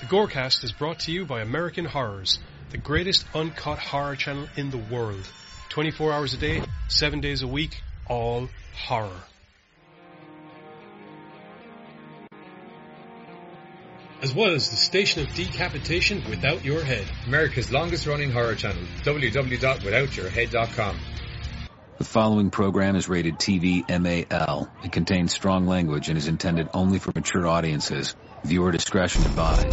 The Gorecast is brought to you by American Horrors, the greatest uncut horror channel in the world. 24 hours a day, 7 days a week, all horror. As well as the station of decapitation without your head. America's longest running horror channel, www.withoutyourhead.com. The following program is rated TV MAL. It contains strong language and is intended only for mature audiences. Viewer discretion advised.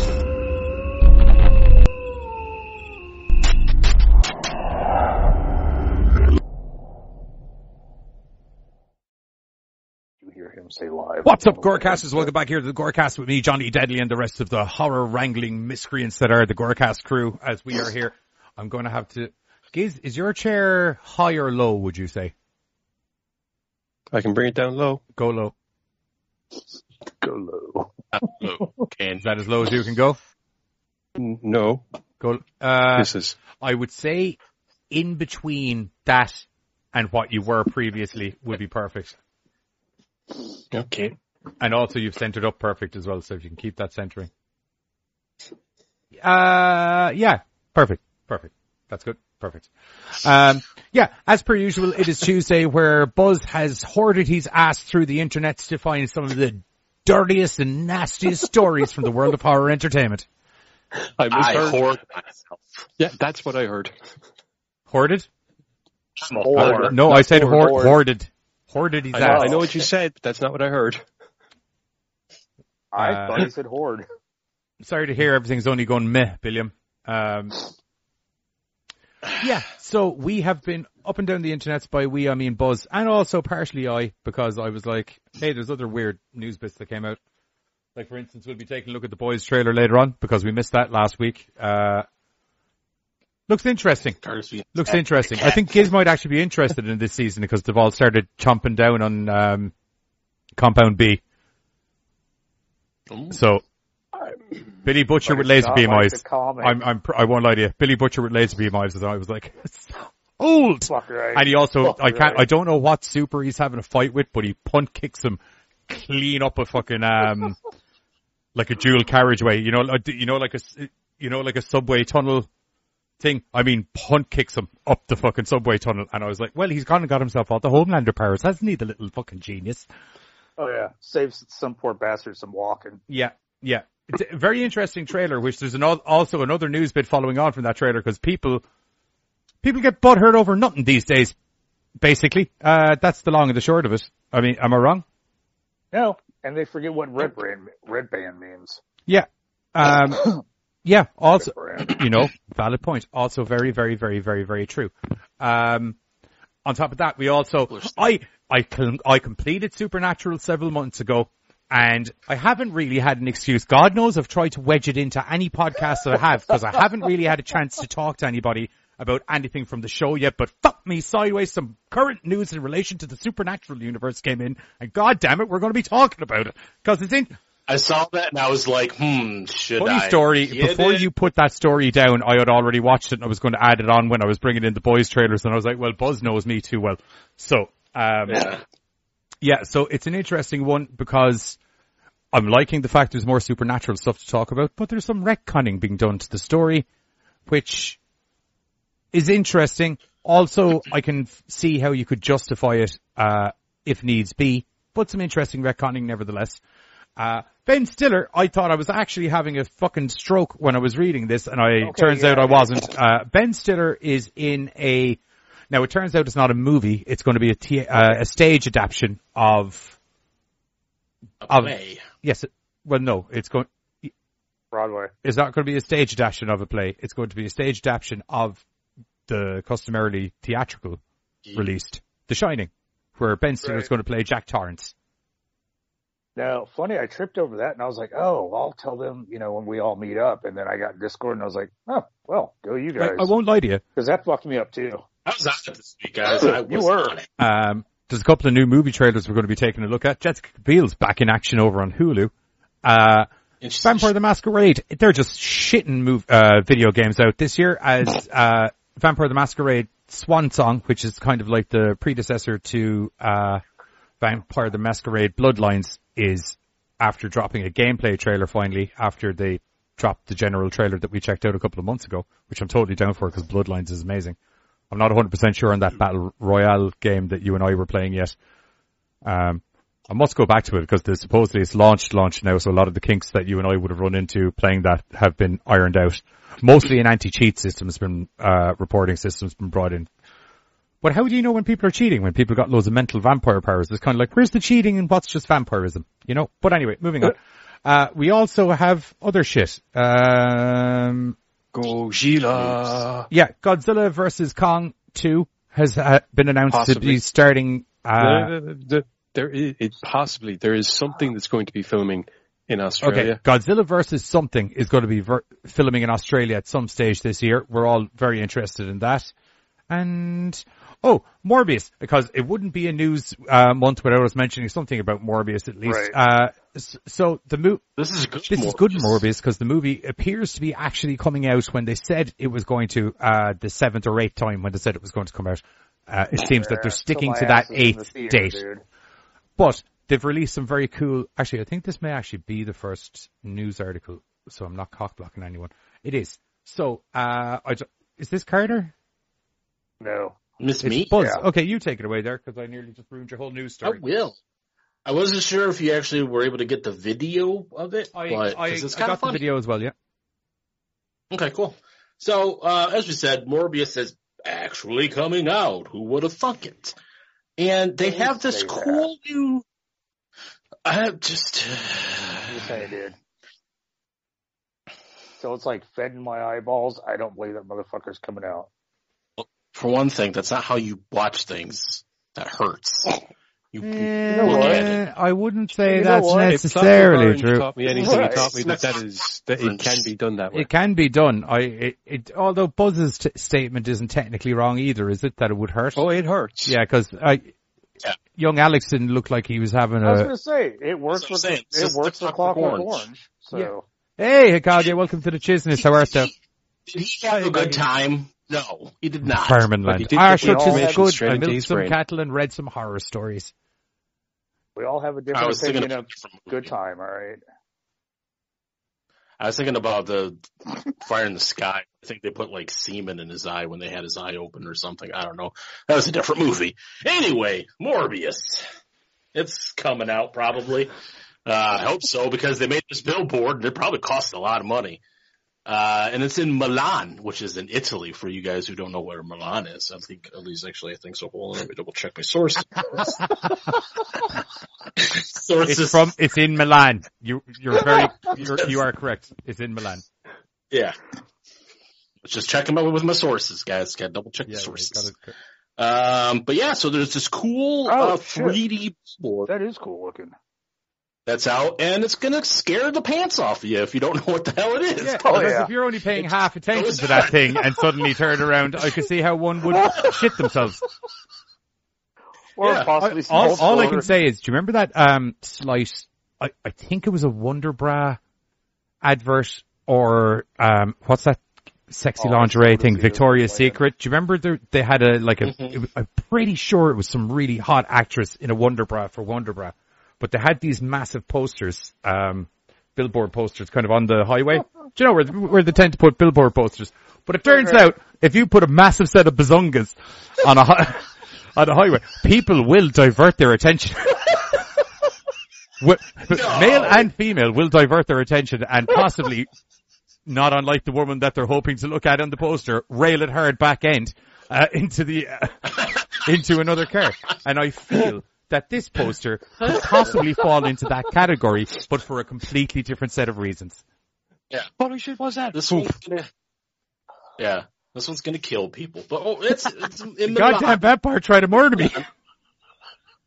You hear him say live. What's up, Gorecasters? Welcome back here to the Gorecast with me, Johnny Deadly, and the rest of the horror wrangling miscreants that are the Gorecast crew as we are here. I'm going to have to. Giz, is your chair high or low, would you say? I can bring it down low. Go low. Go low. Can Is that as low as you can go? No, Go. Uh, this is. I would say in between that and what you were previously would be perfect. Okay. And also you've centered up perfect as well, so if you can keep that centering. Uh, yeah, perfect, perfect. That's good. Perfect. Um, yeah, as per usual, it is Tuesday where Buzz has hoarded his ass through the internet to find some of the dirtiest and nastiest stories from the world of horror entertainment. I I misheard. hoard myself? yeah, that's what I heard. Hoarded? I'm Hoard. hoarder. No, Not I said hoard, hoard, hoard. hoarded. Hoarded his I know, ass. I know what you said, but that's not what I heard. I Uh, thought you said hoard. Sorry to hear everything's only going meh, Billiam. Um, yeah, so we have been up and down the internets by we, I mean Buzz, and also partially I, because I was like, hey, there's other weird news bits that came out. Like for instance, we'll be taking a look at the boys trailer later on, because we missed that last week. Uh, looks interesting. Looks interesting. I think Giz might actually be interested in this season because they've all started chomping down on, um, Compound V. Ooh. So, Billy Butcher with laser beam like eyes. I'm, I'm, I won't lie to you. Billy Butcher with laser beam eyes. I was like, old. Right. And he also, Fuck I can't, right. I don't know what super he's having a fight with, but he punt kicks him clean up a fucking, um, like a dual carriageway, you know, like- you know, like a, you know, like a subway tunnel thing. I mean, punt kicks him up the fucking subway tunnel. And I was like, well, he's gone and got himself all the Homelander powers, hasn't he? The little fucking genius. Oh yeah, saves some poor bastard some walking. Yeah, yeah. It's a very interesting trailer, which there's an, also another news bit following on from that trailer because people, people get butthurt over nothing these days. Basically, uh, that's the long and the short of it. I mean, am I wrong? No, and they forget what red brand red band means. Yeah. Um, yeah. Also, you know, valid point. Also very, very, very, very, very true. Um, on top of that, we also, I, I, I completed Supernatural several months ago and I haven't really had an excuse. God knows I've tried to wedge it into any podcast that I have because I haven't really had a chance to talk to anybody about anything from the show yet, but fuck me sideways, some current news in relation to the Supernatural universe came in and god damn it, we're going to be talking about it because it's in, I saw that and I was like, hmm, should Funny I? story. Before it? you put that story down, I had already watched it and I was going to add it on when I was bringing in the boys trailers and I was like, well, Buzz knows me too well. So, um, yeah. Yeah. so it's an interesting one because I'm liking the fact there's more supernatural stuff to talk about, but there's some retconning being done to the story, which is interesting. Also, I can see how you could justify it, uh, if needs be, but some interesting retconning nevertheless. Uh, Ben Stiller, I thought I was actually having a fucking stroke when I was reading this, and I Okay, turns yeah. out I wasn't. Uh, ben Stiller is in a. Now it turns out it's not a movie; it's going to be a t- uh, a stage adaptation of. Of Play. Yes, it, well, no, it's going. Broadway. It's not going to be a stage adaptation of a play. It's going to be a stage adaptation of the customarily theatrical released The Shining, where Ben Stiller is going to play Jack Torrance. Now, funny, I tripped over that and I was like, oh, I'll tell them, you know, when we all meet up. And then I got Discord and I was like, oh, well, go you guys. I won't lie to you. Because that fucked me up too. I was on it this week, guys. I You were. on it. Um, there's a couple of new movie trailers we're going to be taking a look at. Jessica Biel's back in action over on Hulu. Uh, Vampire the Masquerade, they're just shitting move, uh, video games out this year as, uh, Vampire the Masquerade Swan Song, which is kind of like the predecessor to, uh, Vampire the Masquerade Bloodlines is after dropping a gameplay trailer finally after they dropped the general trailer that we checked out a couple of months ago, which I'm totally down for because Bloodlines is amazing. I'm not 100% sure on that battle royale game that you and I were playing yet. Um, I must go back to it because supposedly it's launched, launched now, so a lot of the kinks that you and I would have run into playing that have been ironed out. Mostly an anti-cheat system has been, uh, reporting systems been brought in. But how do you know when people are cheating? When people got loads of mental vampire powers? It's kind of like, where's the cheating and what's just vampirism? You know? But anyway, moving on. Uh, we also have other shit. Um, Godzilla. yeah, Godzilla versus Kong 2 has uh, been announced to be starting, uh, The- the- the- there is, it possibly, there is something that's going to be filming in Australia. Okay, Australia. Godzilla versus something is going to be ver- filming in Australia at some stage this year. We're all very interested in that. And oh, Morbius, because it wouldn't be a news uh, month without us mentioning something about Morbius at least. Right. S- so the mo- This is good. this is good Morbius because the movie appears to be actually coming out when they said it was going to uh, the seventh or eighth time when they said it was going to come out. Uh, it seems that they're sticking So to that ass is in the eighth theater, date. dude. But they've released some very cool. Actually, I think this may actually be the first news article, so I'm not cock blocking anyone. It is. So, uh, I ju- is this Carter? No. Miss It's me? Buzz. Yeah. Okay, you take it away there because I nearly just ruined your whole news story. I will. I wasn't sure if you actually were able to get the video of it, I, but I, 'cause it's I got of the video as well. Yeah. Okay, cool. So, uh, as we said, Morbius is actually coming out. Who would have thunk it? And they Please have this say that. cool new. I have just. You say, dude. So it's like fed in my eyeballs. I don't believe that motherfucker's coming out. For one thing, that's not how you watch things. That hurts. You, you know look what? at it. Eh, I wouldn't say You that's necessarily Clockwork Orange true. taught me anything, Right. he taught me that that is, that it can be done that way. It can be done. I, it, it, although Buzz's t- statement isn't technically wrong either, is it? That it would hurt? Oh, it hurts. Yeah, because I, Yeah. young Alex didn't look like he was having I was gonna say it works That's with saying. It's it works the with Clockwork Clockwork Orange. Orange. So Yeah. Hey, Hikadia, welcome to the Chisness. How are you? Did he have a good time? No, he did not. But he Farmland. did get sure, the tis information good. I milked some brain. cattle and read some horror stories. We all have a I different was thinking opinion of good time. All right. I was thinking about the fire in the sky. I think they put like semen in his eye when they had his eye open or something. I don't know. That was a different movie. Anyway, Morbius. It's coming out probably. Uh, I hope so because they made this billboard and it probably cost a lot of money. Uh, and it's in Milan, which is in Italy for you guys who don't know where Milan is. I think, at least actually I think so. Hold on, let me double check my source. Sources. It's from. It's in Milan. You, you're very. You're, you are correct. It's in Milan. Yeah. Let's just check them out with my sources, guys. Got to double check Yeah, the sources. got it. Um, but yeah, so there's this cool Oh, uh, 3D board That is cool looking. That's out, and it's gonna scare the pants off of you if you don't know what the hell it is. Yeah, Oh, because yeah. if you're only paying It's- half attention to that thing and suddenly turn around, I could see how one would shit themselves. Or Yeah. possibly I, all, all I can say is, do you remember that um slice? I, I think it was a Wonder Bra advert or um what's that sexy Oh, lingerie Victoria's thing, Secret. Victoria's Yeah. Secret. Do you remember there, they had a like a? Mhm. it was- I'm pretty sure it was some really hot actress in a Wonder Bra for Wonder Bra, but they had these massive posters, um, billboard posters, kind of on the highway. Do you know where where they tend to put billboard posters? But it turns out if you put a massive set of bazongas on a on a highway, people will divert their attention. Wi- Male and female will divert their attention and possibly, not unlike the woman that they're hoping to look at on the poster, rail it hard back end uh, into the uh, into another car. And I feel that this poster could possibly fall into that category, but for a completely different set of reasons. Holy shit, what's that? This one's gonna, yeah, this one's gonna kill people. But oh, it's it's in the Goddamn vampire tried to murder me.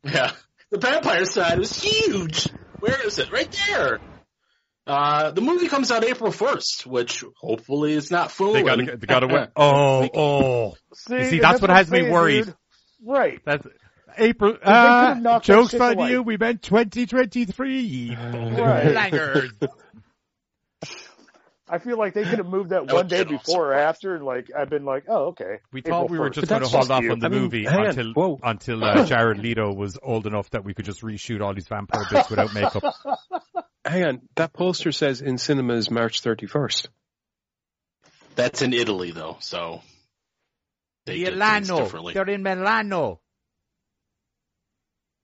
Yeah. The vampire side is huge. Where is it? Right there. Uh, the movie comes out April 1st, which hopefully is not They fooling. got they got away. Oh, oh. You see, that's what I'm has me worried. dude. Right. That's April. could've Uh, knocked jokes on away. you. We meant 2023. Right. Langers. I feel like they could have moved that That one day before or after, and like I've been like, oh okay. We April thought we were 1st. just going to hold off to on the. I mean, movie hang until Whoa. until uh, Jared Leto was old enough that we could just reshoot all these vampire bits without makeup. Hang on, that poster says in cinemas March 31st. That's in Italy though, so they did things differently. They're in Milano.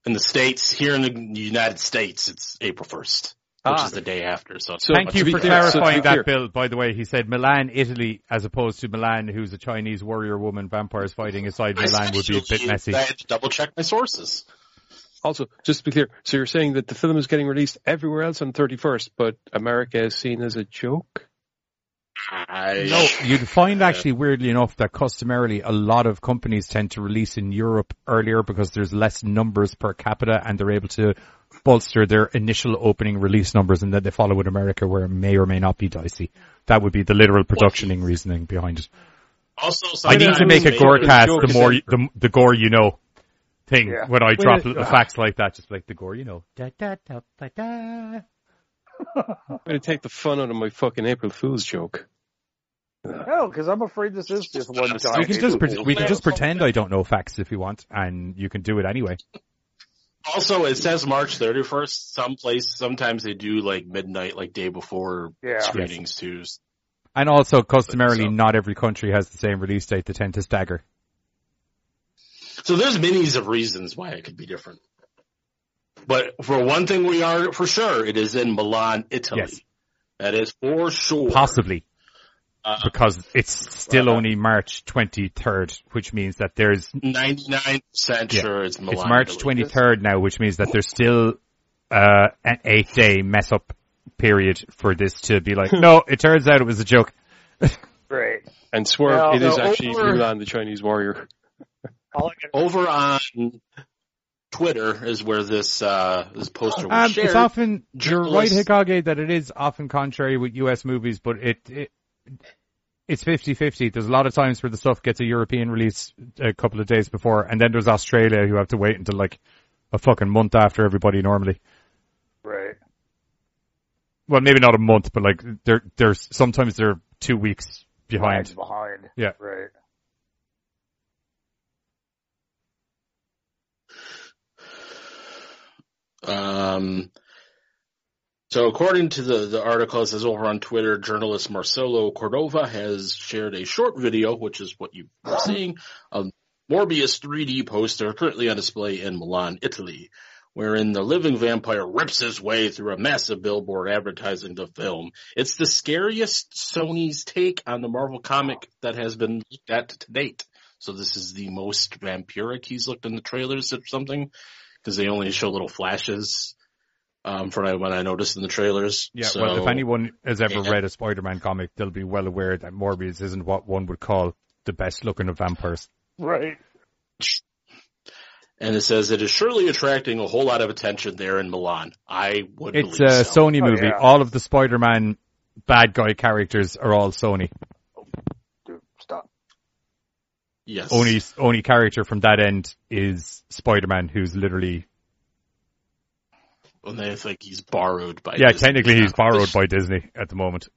In the states, here in the United States, it's April first, which Ah. is the day after. So, So- Thank you for clear- so to clarifying clear- that, Bill. By the way, he said Milan, Italy, as opposed to Milan, who's a Chinese warrior woman, vampires fighting inside I Milan would be a bit messy. I had to double check my sources. Also, just to be clear, so you're saying that the film is getting released everywhere else on 31st, but America is seen as a joke? I No, you'd find actually weirdly enough that customarily a lot of companies tend to release in Europe earlier because there's less numbers per capita and they're able to bolster their initial opening release numbers and then they follow with America where it may or may not be dicey. That would be the literal productioning reasoning behind it. also I need to make a maybe- gore cast the more, that- the, the gore you know thing Yeah. when I drop Wait, little uh, facts like that, just like the gore you know. Da, da, da, da, da. I'm going to take the fun out of my fucking April Fool's joke. No, because I'm afraid this is just one time. We can just, pre- we can just pretend I don't know facts if you want and you can do it anyway. Also, it says March 31st. Some place, sometimes they do like midnight, like day before Yeah. screenings too. And also, customarily, So- not every country has the same release date. They tend to stagger. So there's minis of reasons why it could be different. But for one thing, we are for sure it is in Milan, Italy. Yes. That is for sure. Possibly. Uh, Because it's still uh, only March 23rd, which means that there's, 99% Yeah. sure it's Milan. it's March 23rd now, which means that there's still, uh, an eight day mess up period for this to be like, no, it turns out it was a joke. Great. And Swerve, Well, it is no, actually over- Mulan the Chinese warrior. All I can, Over on Twitter is where this, uh, this poster was Um, shared. it's often, you're right, Hikage, that it is often contrary with US movies, but it, it it's 50-50. There's a lot of times where the stuff gets a European release a couple of days before, and then there's Australia who have to wait until like a fucking month after everybody normally. right. Well, maybe not a month, but like they're there's sometimes they're two weeks behind. Lags behind. Yeah. Right. Um, so according to the, the article, it says over on Twitter, journalist Marcelo Cordova has shared a short video, which is what you are seeing, of Morbius 3D poster currently on display in Milan, Italy, wherein the living vampire rips his way through a massive billboard advertising the film. It's the scariest Sony's take on the Marvel comic that has been looked at to date. So this is the most vampiric he's looked in the trailers or something, because they only show little flashes um, from what I noticed in the trailers. Yeah, So- well, if anyone has ever Yeah. read a Spider-Man comic, they'll be well aware that Morbius isn't what one would call the best looking of vampires. Right. and it says it is surely attracting a whole lot of attention there in Milan. I would It's believe a so. Sony Oh, movie. yeah. All of the Spider-Man bad guy characters are all Sony. Dude. Yes. Only only character from that end is Spider-Man, who's literally when they think he's borrowed by. yeah, Disney. technically he's borrowed by Disney at the moment.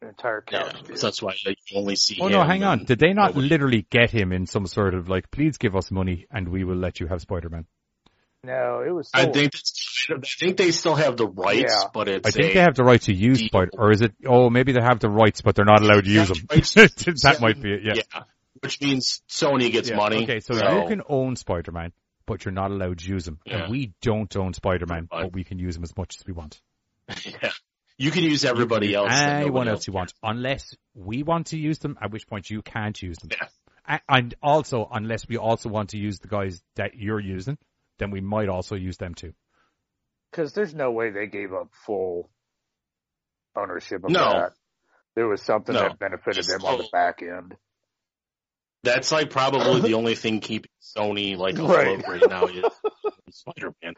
The entire Yeah, so that's why you only see. Oh no, hang on. Did they not nobody- literally get him in some sort of like, please give us money and we will let you have Spider-Man? No, it was. I think I think they still have the rights, Yeah. but it's I think a, they have the right to use. Spider, or is it? Oh, maybe they have the rights, but they're not allowed to use them. Rights- that might be it. Yeah. yeah, which means Sony gets Yeah, money. Okay, so, you can own Spider-Man, but you're not allowed to use him. Yeah. And we don't own Spider-Man, Fine. but we can use him as much as we want. yeah, you can use everybody can else. use that Anyone else you want, unless we want to use them, at which point you can't use them. Yeah. And also, unless we also want to use the guys that you're using, then we might also use them too. Because there's no way they gave up full ownership of No. that. There was something No. that benefited Just them on the back end. That's like probably the only thing keeping Sony like Right. afloat right, now is Spider-Man.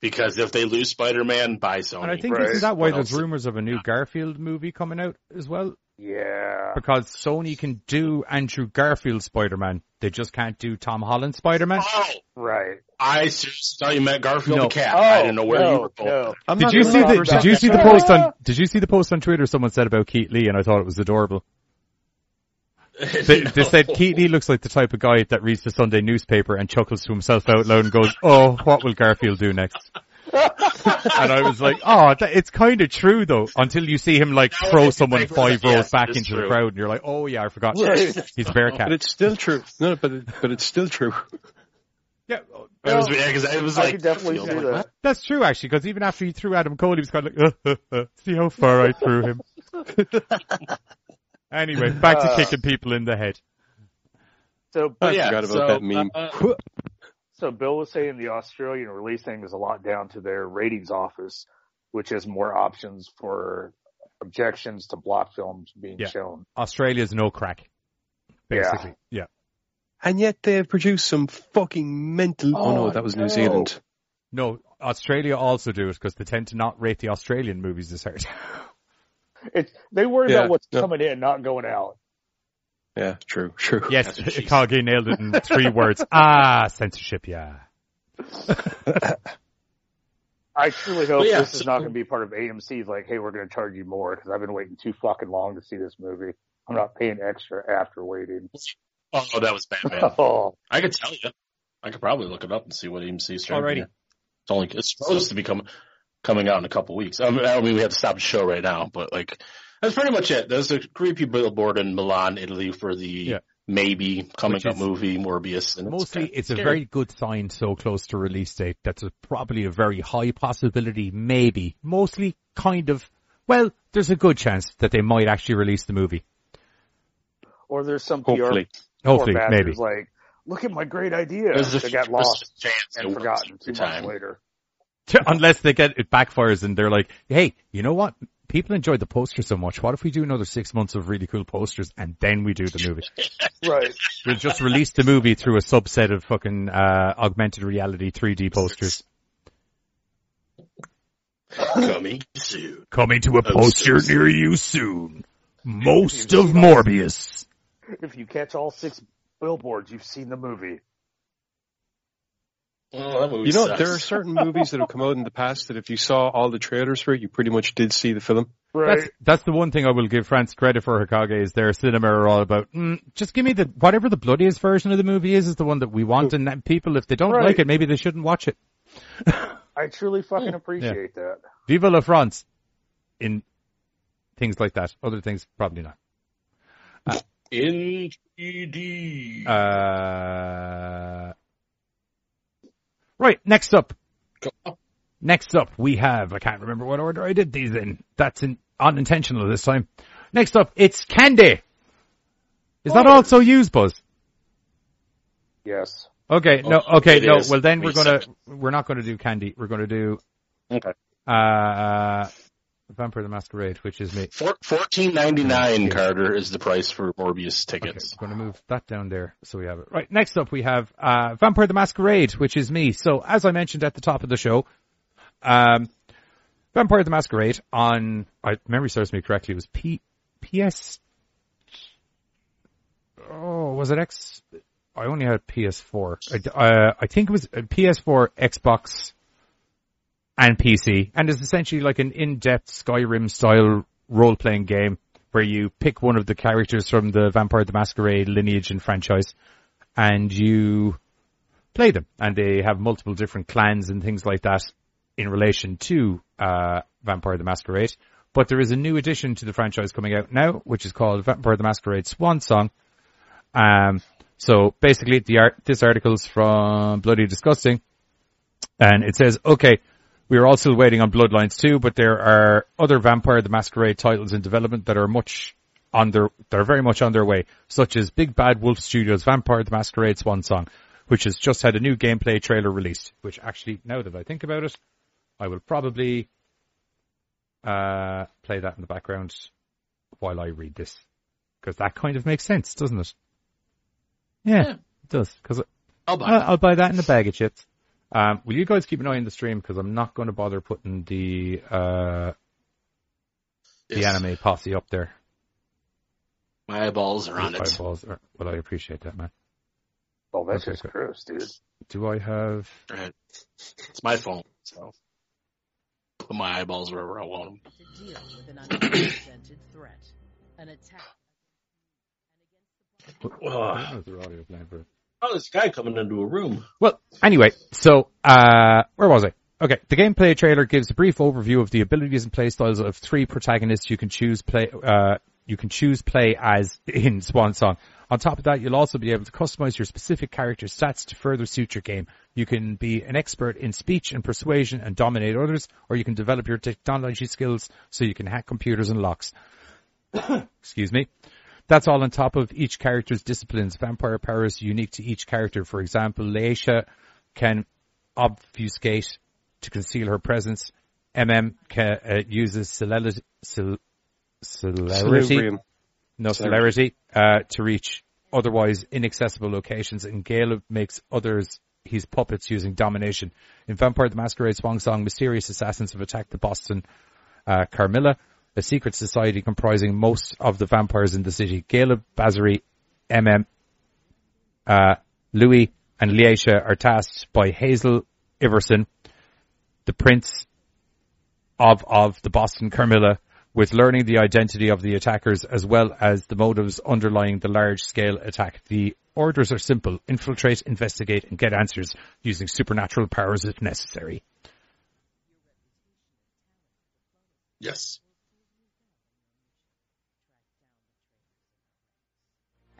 Because if they lose Spider-Man, buy Sony. And I think Right. isn't that why What there's else? rumors of a new Garfield movie coming out as well? Yeah. Because Sony can do Andrew Garfield Spider-Man. They just can't do Tom Holland Spider-Man. Oh, Right. I seriously thought you meant Garfield No. the cat. Oh, I didn't know where no, you were going. no. I'm Did you see the Did you see the post on Did you see the post on Twitter someone said about Keith Lee and I thought it was adorable. They, they said Keith Lee looks like the type of guy that reads the Sunday newspaper and chuckles to himself out loud and goes, "Oh, what will Garfield do next?" and I was like, "Oh, that, it's kind of true though." Until you see him like Now throw someone five it, yes, rows back it is into the crowd, and you're like, "Oh yeah, I forgot." Right. He's Bearcat. But it's still true. No, but it, but it's still true. yeah, It was, yeah, 'cause it was I like, definitely see I'm that. that's true actually. Because even after he threw Adam Cole, he was kind of like, uh, "See how far I threw him." Anyway, back to Uh, kicking people in the head. So, But I yeah, forgot about so, that meme. uh, so Bill was saying the Australian release thing is a lot down to their ratings office, which has more options for objections to block films being Yeah. shown. Australia's no crack. Basically, yeah. And yet they've produced some fucking mental. Oh, no, Oh, that was no. New Zealand. No, Australia also do it because they tend to not rate the Australian movies as hard. It, they worry Yeah, about what's no. coming in, not going out. Yeah, true, true. yes, That's what she Kage nailed it in three words. Ah, censorship, yeah. I truly hope yeah, this is not going to be part of AMC's like, hey, we're going to charge you more because I've been waiting too fucking long to see this movie. I'm not paying extra after waiting. oh, that was Batman. Oh, I could tell you. I could probably look it up and see what AMC's trying Alrighty. to. It's only it's supposed to be com- coming out in a couple weeks. I mean, I mean, we have to stop the show right now, but like that's pretty much it. There's a creepy billboard in Milan, Italy, for the Yeah. maybe coming Which up movie Morbius. And Mostly, kinda it's a very good sign so close to release date. That's a, probably a very high possibility, maybe. Mostly, kind of, well, there's a good chance that they might actually release the movie. or there's some Hopefully. PR Hopefully, maybe. like, look at my great idea. There's a They got 50% lost chance and forgotten two every months time. later. Unless they get, it backfires and they're like, hey, you know what? People enjoyed the poster so much. What if we do another six months of really cool posters and then we do the movie? Right. We'll just release the movie through a subset of fucking uh, augmented reality 3D posters. coming soon. Coming to a Oh, poster so- near you soon. Most of Morbius. If you catch all six billboards, you've seen the movie. Oh, You know, sucks. there are certain movies that have come out in the past that if you saw all the trailers for it, you pretty much did see the film. Right. That's that's the one thing I will give France credit for. Hokage is their cinema are all about. Mm, just give me the whatever the bloodiest version of the movie is is the one that we want, and people if they don't Right. like it, maybe they shouldn't watch it. I truly fucking appreciate that. Viva la France in things like that. Other things probably not. in 3D. Uh, right, next up. Next up, we have, I can't remember what order I did these in. That's in, unintentional this time. Next up, it's Candy. Is that Oh. also used, Buzz? Yes. Okay, no, Oh, okay, it no, is. well then we're gonna, we're not gonna do Candy. We're gonna do, okay. uh, Vampire the Masquerade, which is me. Four, Fourteen ninety nine. Carter, is the price for Morbius Okay, tickets. I'm going to move that down there so we have it. Right, next up we have uh, Vampire the Masquerade, which is me. So as I mentioned at the top of the show, um, Vampire the Masquerade on, I memory serves me correctly, it was P, PS, oh, was it X? I only had PS4. I, uh, I think it was uh, PS4, Xbox, and PC, and it's essentially like an in-depth Skyrim style role-playing game where you pick one of the characters from the Vampire the Masquerade lineage and franchise, and you play them, and they have multiple different clans and things like that in relation to uh, Vampire the Masquerade. But there is a new addition to the franchise coming out now, which is called Vampire the Masquerade Swan Song. Um, so basically, the art, this article's from Bloody Disgusting, and it says, okay, we are also waiting on Bloodlines 2, but there are other Vampire the Masquerade titles in development that are much on their, that are very much on their way, such as Big Bad Wolf Studios' Vampire the Masquerade Swan Song, which has just had a new gameplay trailer released, which actually, now that I think about it, I will probably, uh, play that in the background while I read this. Because that kind of makes sense, doesn't it? Yeah, Yeah. it does. Because I'll buy I'll. I'll buy that in a bag of chips. Um, will you guys keep an eye on the stream because I'm not going to bother putting the uh, the Yes. anime posse up there. My eyeballs are on it. Eyeballs are- well, I appreciate that, man. Oh, that's Okay, just good. gross, dude. Do I have? Right. It's my phone, so put my eyeballs wherever I want them. to deal with an unprecedented threat. An attack. I don't Oh, this guy coming into a room. Well, anyway, so uh, where was I? Okay, the gameplay trailer gives a brief overview of the abilities and playstyles of three protagonists you can choose play. Uh, you can choose play as in Swan Song. On top of that, you'll also be able to customize your specific character's stats to further suit your game. You can be an expert in speech and persuasion and dominate others, or you can develop your technology skills so you can hack computers and locks. Excuse me. That's all on top of each character's disciplines. Vampire powers unique to each character. For example, Leysha can obfuscate to conceal her presence. MM ca uh, uses celerity, cel- celerity, no Celerity. celerity, uh, to reach otherwise inaccessible locations. And Gale makes others his puppets using domination. In Vampire the Masquerade Swan Song, mysterious assassins have attacked the Boston uh, Camarilla, a secret society comprising most of the vampires in the city. Galeb, Bazory, MM, uh, Louis, and Leysha are tasked by Hazel Iverson, the prince of, of the Boston Camarilla, with learning the identity of the attackers as well as the motives underlying the large scale attack. The orders are simple. Infiltrate, investigate, and get answers using supernatural powers if necessary. Yes.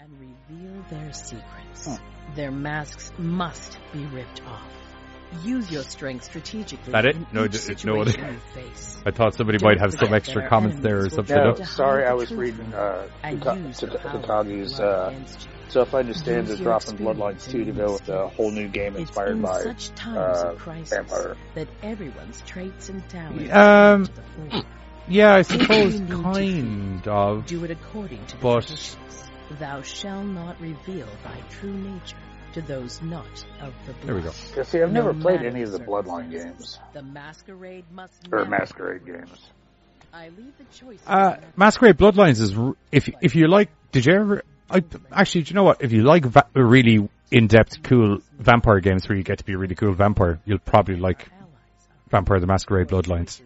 and reveal their secrets. Their masks must be ripped off. Use your strength strategically. That it? in No, each d- no, it- I thought somebody might have some extra comments there or something. No, to sorry, hide I the was truth reading from uh, and Huka- use the Huka- power of Hikagi's. blood Uh, against you. so if I understand, Use they're your dropping experience Bloodlines 2 to in go this with a whole new game It's inspired in by such times uh, of crisis Vampire. that everyone's traits and talents Um, come to the fore. Yeah, I If you suppose need to kind of. Do it according to the But- traditions. Thou shalt not reveal thy true nature to those not of the blood. There we go. Yeah, see, I've No never played any of the Bloodline games The masquerade must or Masquerade games. I leave the choice. Uh, Masquerade Bloodlines is, if, if you like, did you ever, I, actually, do you know what? If you like va- really in-depth, cool vampire games where you get to be a really cool vampire, you'll probably like Vampire the Masquerade Bloodlines.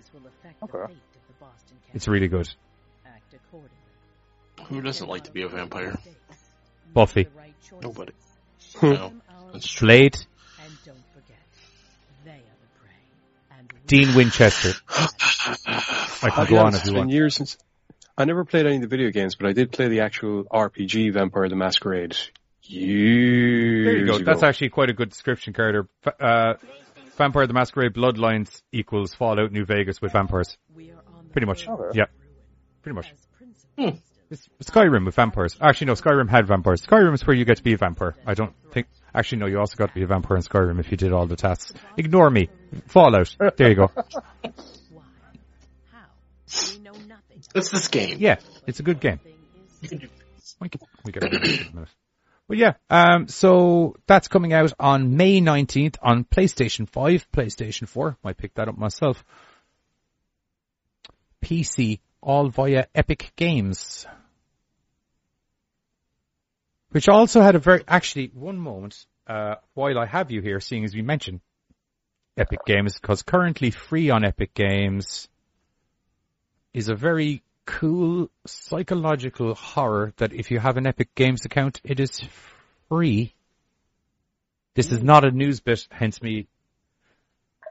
Okay. It's really good. Who doesn't like to be a vampire? Buffy. Nobody. Hmm. no, that's true. Blade, And don't forget, they are the prey. And we Dean Winchester. I can go on honest, if you want. years since I never played any of the video games, but I did play the actual RPG Vampire the Masquerade years There you go. ago. That's actually quite a good description, Carter. Uh, Vampire the Masquerade Bloodlines equals Fallout New Vegas with vampires. we are on the Pretty much. road Yeah. Pretty much. as principals. It's Skyrim with vampires. Actually, no, Skyrim had vampires. Skyrim is where you get to be a vampire. I don't think. Actually, no, you also got to be a vampire in Skyrim if you did all the tasks. Ignore me. Fallout. There you go. Why? How? We know nothing. It's this game. Yeah, it's a good game. Thing is You can do We can, we get into it in a minute. But yeah, um, so that's coming out on May 19th on PlayStation 5, PlayStation 4. Might pick that up myself. PC, all via Epic Games. Which also had a very, actually, one moment, uh, while I have you here, seeing as we mentioned Epic Games, because currently free on Epic Games is a very cool psychological horror that if you have an Epic Games account, it is free. This is not a news bit, hence me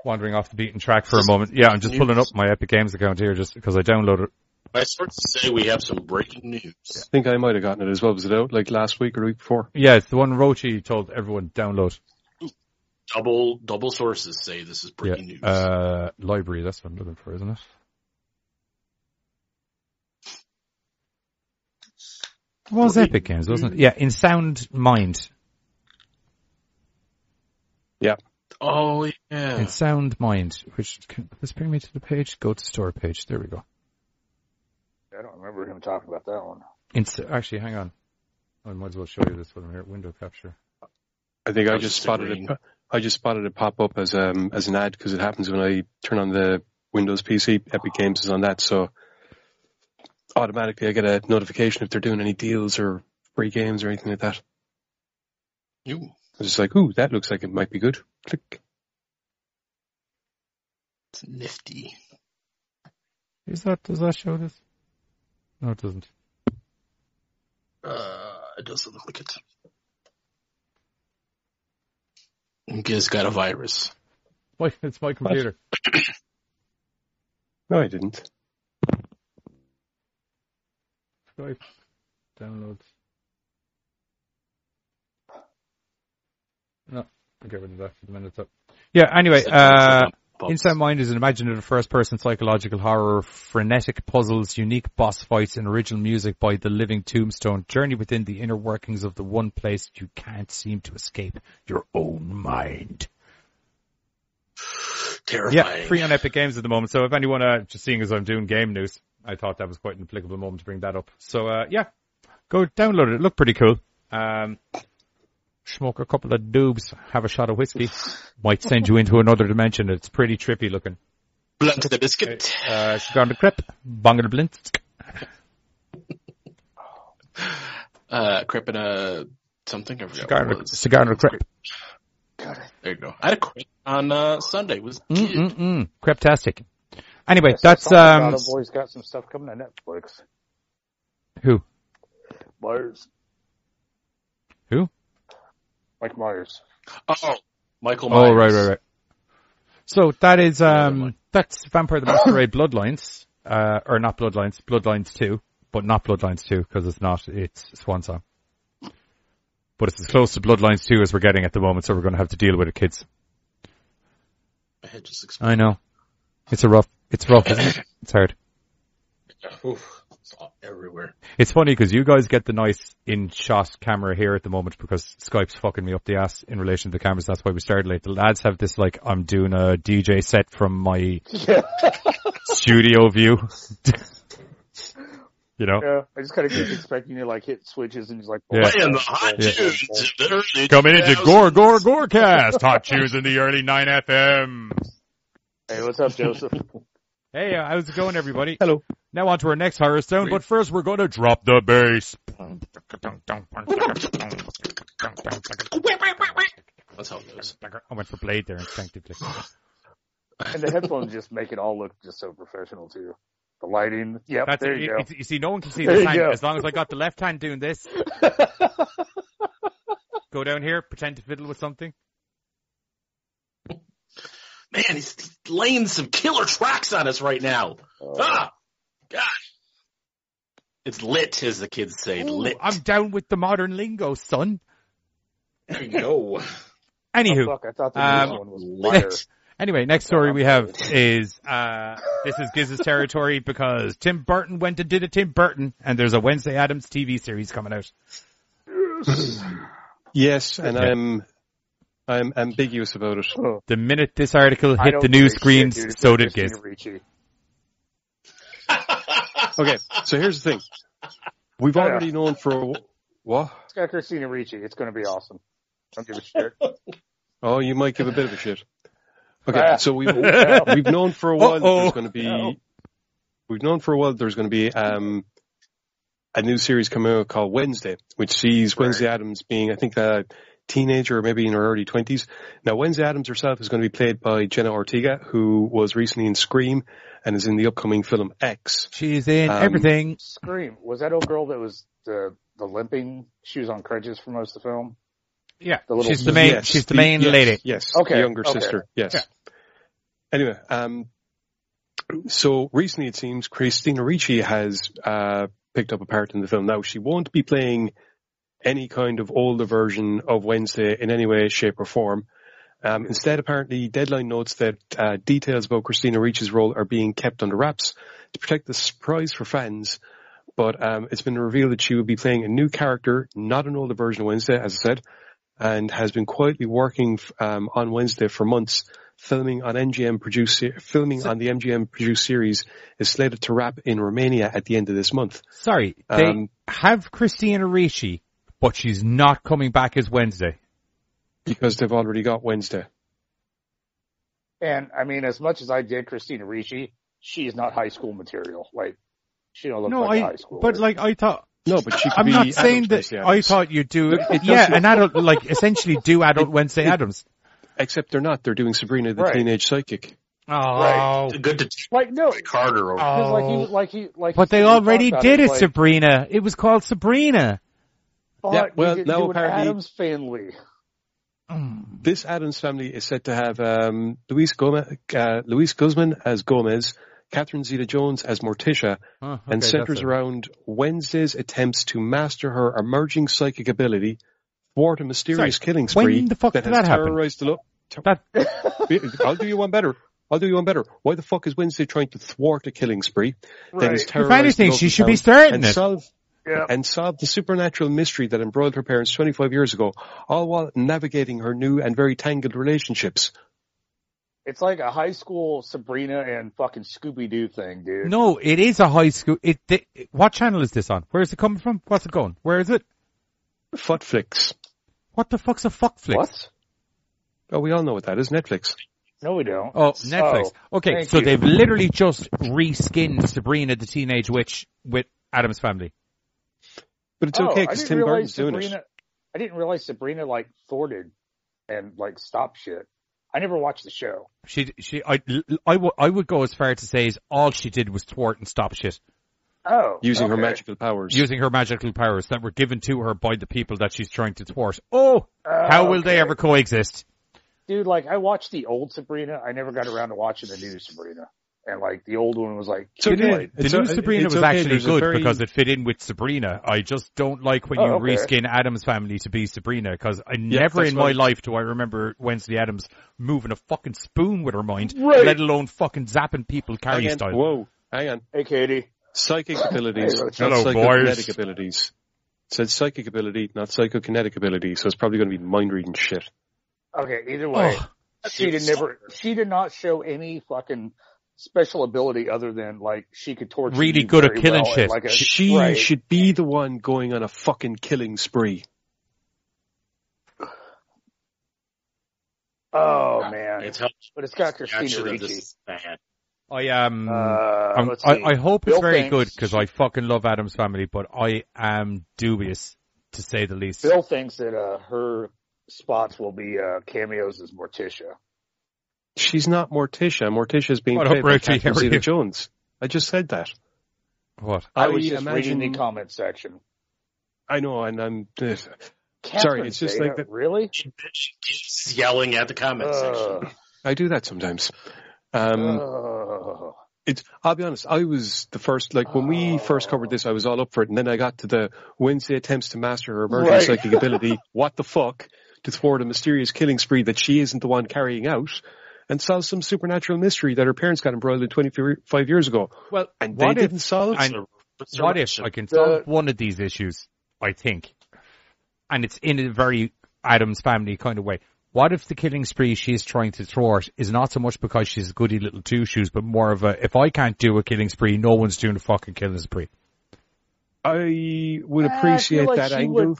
wandering off the beaten track for a moment. Yeah, I'm just pulling up my Epic Games account here just because I downloaded it. My sources say we have some breaking news. I think I might have gotten it as well. Was it out like last week or the week before? Yeah, it's the one Rochi told everyone download. Double double sources say this is breaking news. Uh, library, that's what I'm looking for, isn't it? It was Breaking Epic Games, wasn't it? Yeah, in Sound Mind. Yeah. Oh yeah. In. Sound Mind, which can, let's bring me to the page. Go to store page. There we go. I don't remember him talking about that one. In, actually, hang on. I might as well show you this one here. Window capture. I think I That's just just spotted agreeing. it. I just spotted it pop up as um as an ad because it happens when I turn on the Windows PC. Epic Games is on that, so automatically I get a notification if they're doing any deals or free games or anything like that. You. I was just like, ooh, that looks like it might be good. Click. It's nifty. Is that does that show this? No, it doesn't. Uh, it doesn't look like it. Giz got a virus. Why? It's my computer. No, I didn't. Skype downloads. No, I'll get rid of that for the minute. Up. Yeah. Anyway, uh, In Sound Mind is an imaginative first-person psychological horror, frenetic puzzles, unique boss fights, and original music by The Living Tombstone. Journey within the inner workings of the one place you can't seem to escape, your own mind. Terrifying. Yeah, free on Epic Games at the moment. So if anyone, uh, just seeing as I'm doing game news, I thought that was quite an applicable moment to bring that up. So, uh, yeah, go download it. It looked pretty cool. Um, smoke a couple of doobs, have a shot of whiskey. Might send you into another dimension. It's pretty trippy looking. Blunt to the biscuit. Uh, cigar on the crep, bong on the blint. Uh, crep and a something. I forgot Cigar what on it the, was. cigar on crep. There you go. I had a crep on uh, Sunday. It was. Mm-mm-mm. Creptastic. Anyway, I saw that's, something um, about boy's got some stuff coming to Netflix. who? Myers. Who? Mike Myers. Oh, Michael Myers. Oh, right, right, right. So that is, never um, mind. that's Vampire the Masquerade Bloodlines, uh, or not Bloodlines, Bloodlines 2, but not Bloodlines 2, because it's not, it's Swan Song. But it's as close to Bloodlines 2 as we're getting at the moment, so we're going to have to deal with it, kids. My head just exploded. I know. It's a rough, it's rough, isn't it? It's hard. Oof, it's everywhere. It's funny because you guys get the nice in-shot camera here at the moment because Skype's fucking me up the ass in relation to the cameras. That's why we started late. The lads have this like, I'm doing a DJ set from my studio view. you know? Yeah, I just kind of keep expecting you to like hit switches and just like. Yeah. Playing the hot Yeah. tunes of the Coming into 2000s. Gore Gore Gorecast. Hot tunes in the early 9 FM. Hey, what's up, Joseph? Hey, uh, how's it going everybody? Hello. Now on to our next horror stone, but first we're going to drop the bass. That's how it goes. I went for Blade there instinctively. and the headphones just make it all look just so professional too. The lighting. Yep, That's there it. you You- go. You see, no one can see the this hand as long as I got the left hand doing this. Go down here, pretend to fiddle with something. Man, he's, he's laying some killer tracks on us right now. Uh, Ah, gosh. It's lit, as the kids say. Ooh, lit. I'm down with the modern lingo, son. There you go. oh, Anywho, fuck, I thought the um, one was fire. anyway, next story we have is uh this is Giz's territory because Tim Burton went and did a Tim Burton, and there's a Wednesday Addams TV series coming out. Yes, and Yeah. I'm I'm ambiguous about it. Oh, The minute this article hit the news screens, dude. It's so did Christina Giz. Okay, so here's the thing. We've Yeah. already known for a, what? It's got Christina Ricci. It's going to be awesome. Don't give a shit. Oh, you might give a bit of a shit. Okay, Ah. so we've we've known for a while that Uh-oh. there's going to be we've known for a while there's going to be um a new series coming out called Wednesday, which sees Wednesday Addams being I think a teenager or maybe in her early twenties. Now Wednesday Addams herself is going to be played by Jenna Ortega, who was recently in Scream and is in the upcoming film X. She's in Um, everything. Scream. Was that old girl that was the the limping? She was on crutches for most of the film. Yeah, the little- she's the main. Yes, she's the main yes, lady. Yes, Okay, the younger okay. sister. Yes. Yeah. Anyway, um, so recently it seems Christina Ricci has uh, picked up a part in the film. Now she won't be playing any kind of older version of Wednesday in any way, shape, or form. Um, instead, apparently, Deadline notes that uh, details about Christina Ricci's role are being kept under wraps to protect the surprise for fans. But um, it's been revealed that she will be playing a new character, not an older version of Wednesday, as I said, and has been quietly working um, on Wednesday for months. Filming on MGM produced filming on the MGM produced series is slated to wrap in Romania at the end of this month. Sorry, they Um, have Christina Ricci, but she's not coming back as Wednesday. because they've already got Wednesday. And I mean, as much as I did Christina Ricci, she is not high school material. Like, she don't look No, like a I, high school. No, but like I thought, No, but she could I'm be not saying that, Wednesday I Addams. thought you'd do, It yeah, an adult, like essentially do adult Wednesday Addams. Except they're not. They're doing Sabrina the Right. Teenage Psychic. Oh, Good to like, no, Carter over. because like Oh. he, like he, like. but they already did it, it, like, Sabrina. It was called Sabrina. But Yeah, well, you didn't now do an apparently- Addams family. This Addams family is said to have um, Luis Gomez, uh, Luis Guzman as Gomez, Catherine Zeta-Jones as Morticia, Oh, and centers around Wednesday's attempts to master her emerging psychic ability, thwart a mysterious Sorry, killing when spree the fuck that did has that happen? terrorized the. Lo- That, I'll do you one better. I'll do you one better. Why the fuck is Wednesday trying to thwart a killing spree that has Right. terrorized anything, she should be town starting and it. solve Yeah. and solve the supernatural mystery that embroiled her parents 25 years ago, all while navigating her new and very tangled relationships. It's like a high school Sabrina and fucking Scooby Doo thing, dude. no, it is a high school. It, it, what channel is this on? Where is it coming from? What's it going? Where is it? Foot flicks. What the fuck's a fuck? What? Oh, we all know what that is. Netflix. No, we don't. Oh, Netflix. Oh, okay, so you. they've literally just reskinned Sabrina the Teenage Witch with Addams Family. But it's Oh, okay because Tim realize Burton's doing Sabrina, it. I didn't realize Sabrina like thwarted and like stopped shit. I never watched the show. She, she, I, I, would- I would go as far to say is all she did was thwart and stop shit Oh, Using her magical powers. using her magical powers that were given to her by the people that she's trying to thwart. Oh, how oh, will they ever coexist? Dude, like I watched the old Sabrina. I never got around to watching the new Sabrina. And like the old one was like, It's okay. The new o- Sabrina was okay. actually There's good very- because it fit in with Sabrina. I just don't like when Oh, you okay. reskin Addams family to be Sabrina because I never that's in my why- life do I remember Wednesday Addams moving a fucking spoon with her mind, Right. let alone fucking zapping people carry Hang style. Whoa, hang on. hey Katie. Psychic abilities, Hey, not hello, psychokinetic boys. abilities. It said psychic ability, not psychokinetic ability, so it's probably going to be mind reading shit. Okay, either way, Oh, she did never. She did not show any fucking special ability other than like she could torture. Really you good at killing well, shit. Like a, She right. should be the one going on a fucking killing spree. Oh man, It's helped but it's got Christina action of Ricci. this. I am. Uh, I'm- I, see. I hope it's Bill very thinks- good because I fucking love Addams family, but I am dubious to say the least. Bill thinks that uh, her spots will be uh, cameos as Morticia. She's not Morticia. Morticia's being What up, played by Ricci? Catherine How are you? Zeta-Jones. I just said that. What? I, I was just imagine- reading the comment section. I know, and I'm. uh, Catherine it's just Zeta, like that- Really? She's yelling at the comment section. I do that sometimes. Um, Ugh. It's, I'll be honest, I was the first, like when we first covered this, I was all up for it. And then I got to the Wednesday attempts to master her emerging Right. psychic ability. What the fuck? To thwart a mysterious killing spree that she isn't the one carrying out and solve some supernatural mystery that her parents got embroiled in 25 years ago. Well, And they what if, didn't solve and It's what if. I can The- solve one of these issues? I think, and it's in a very Addams family kind of way. What if the killing spree she's trying to thwart is not so much because she's a goody little two shoes, but more of a if I can't do a killing spree, no one's doing a fucking killing spree. I would I feel appreciate like that angle. would-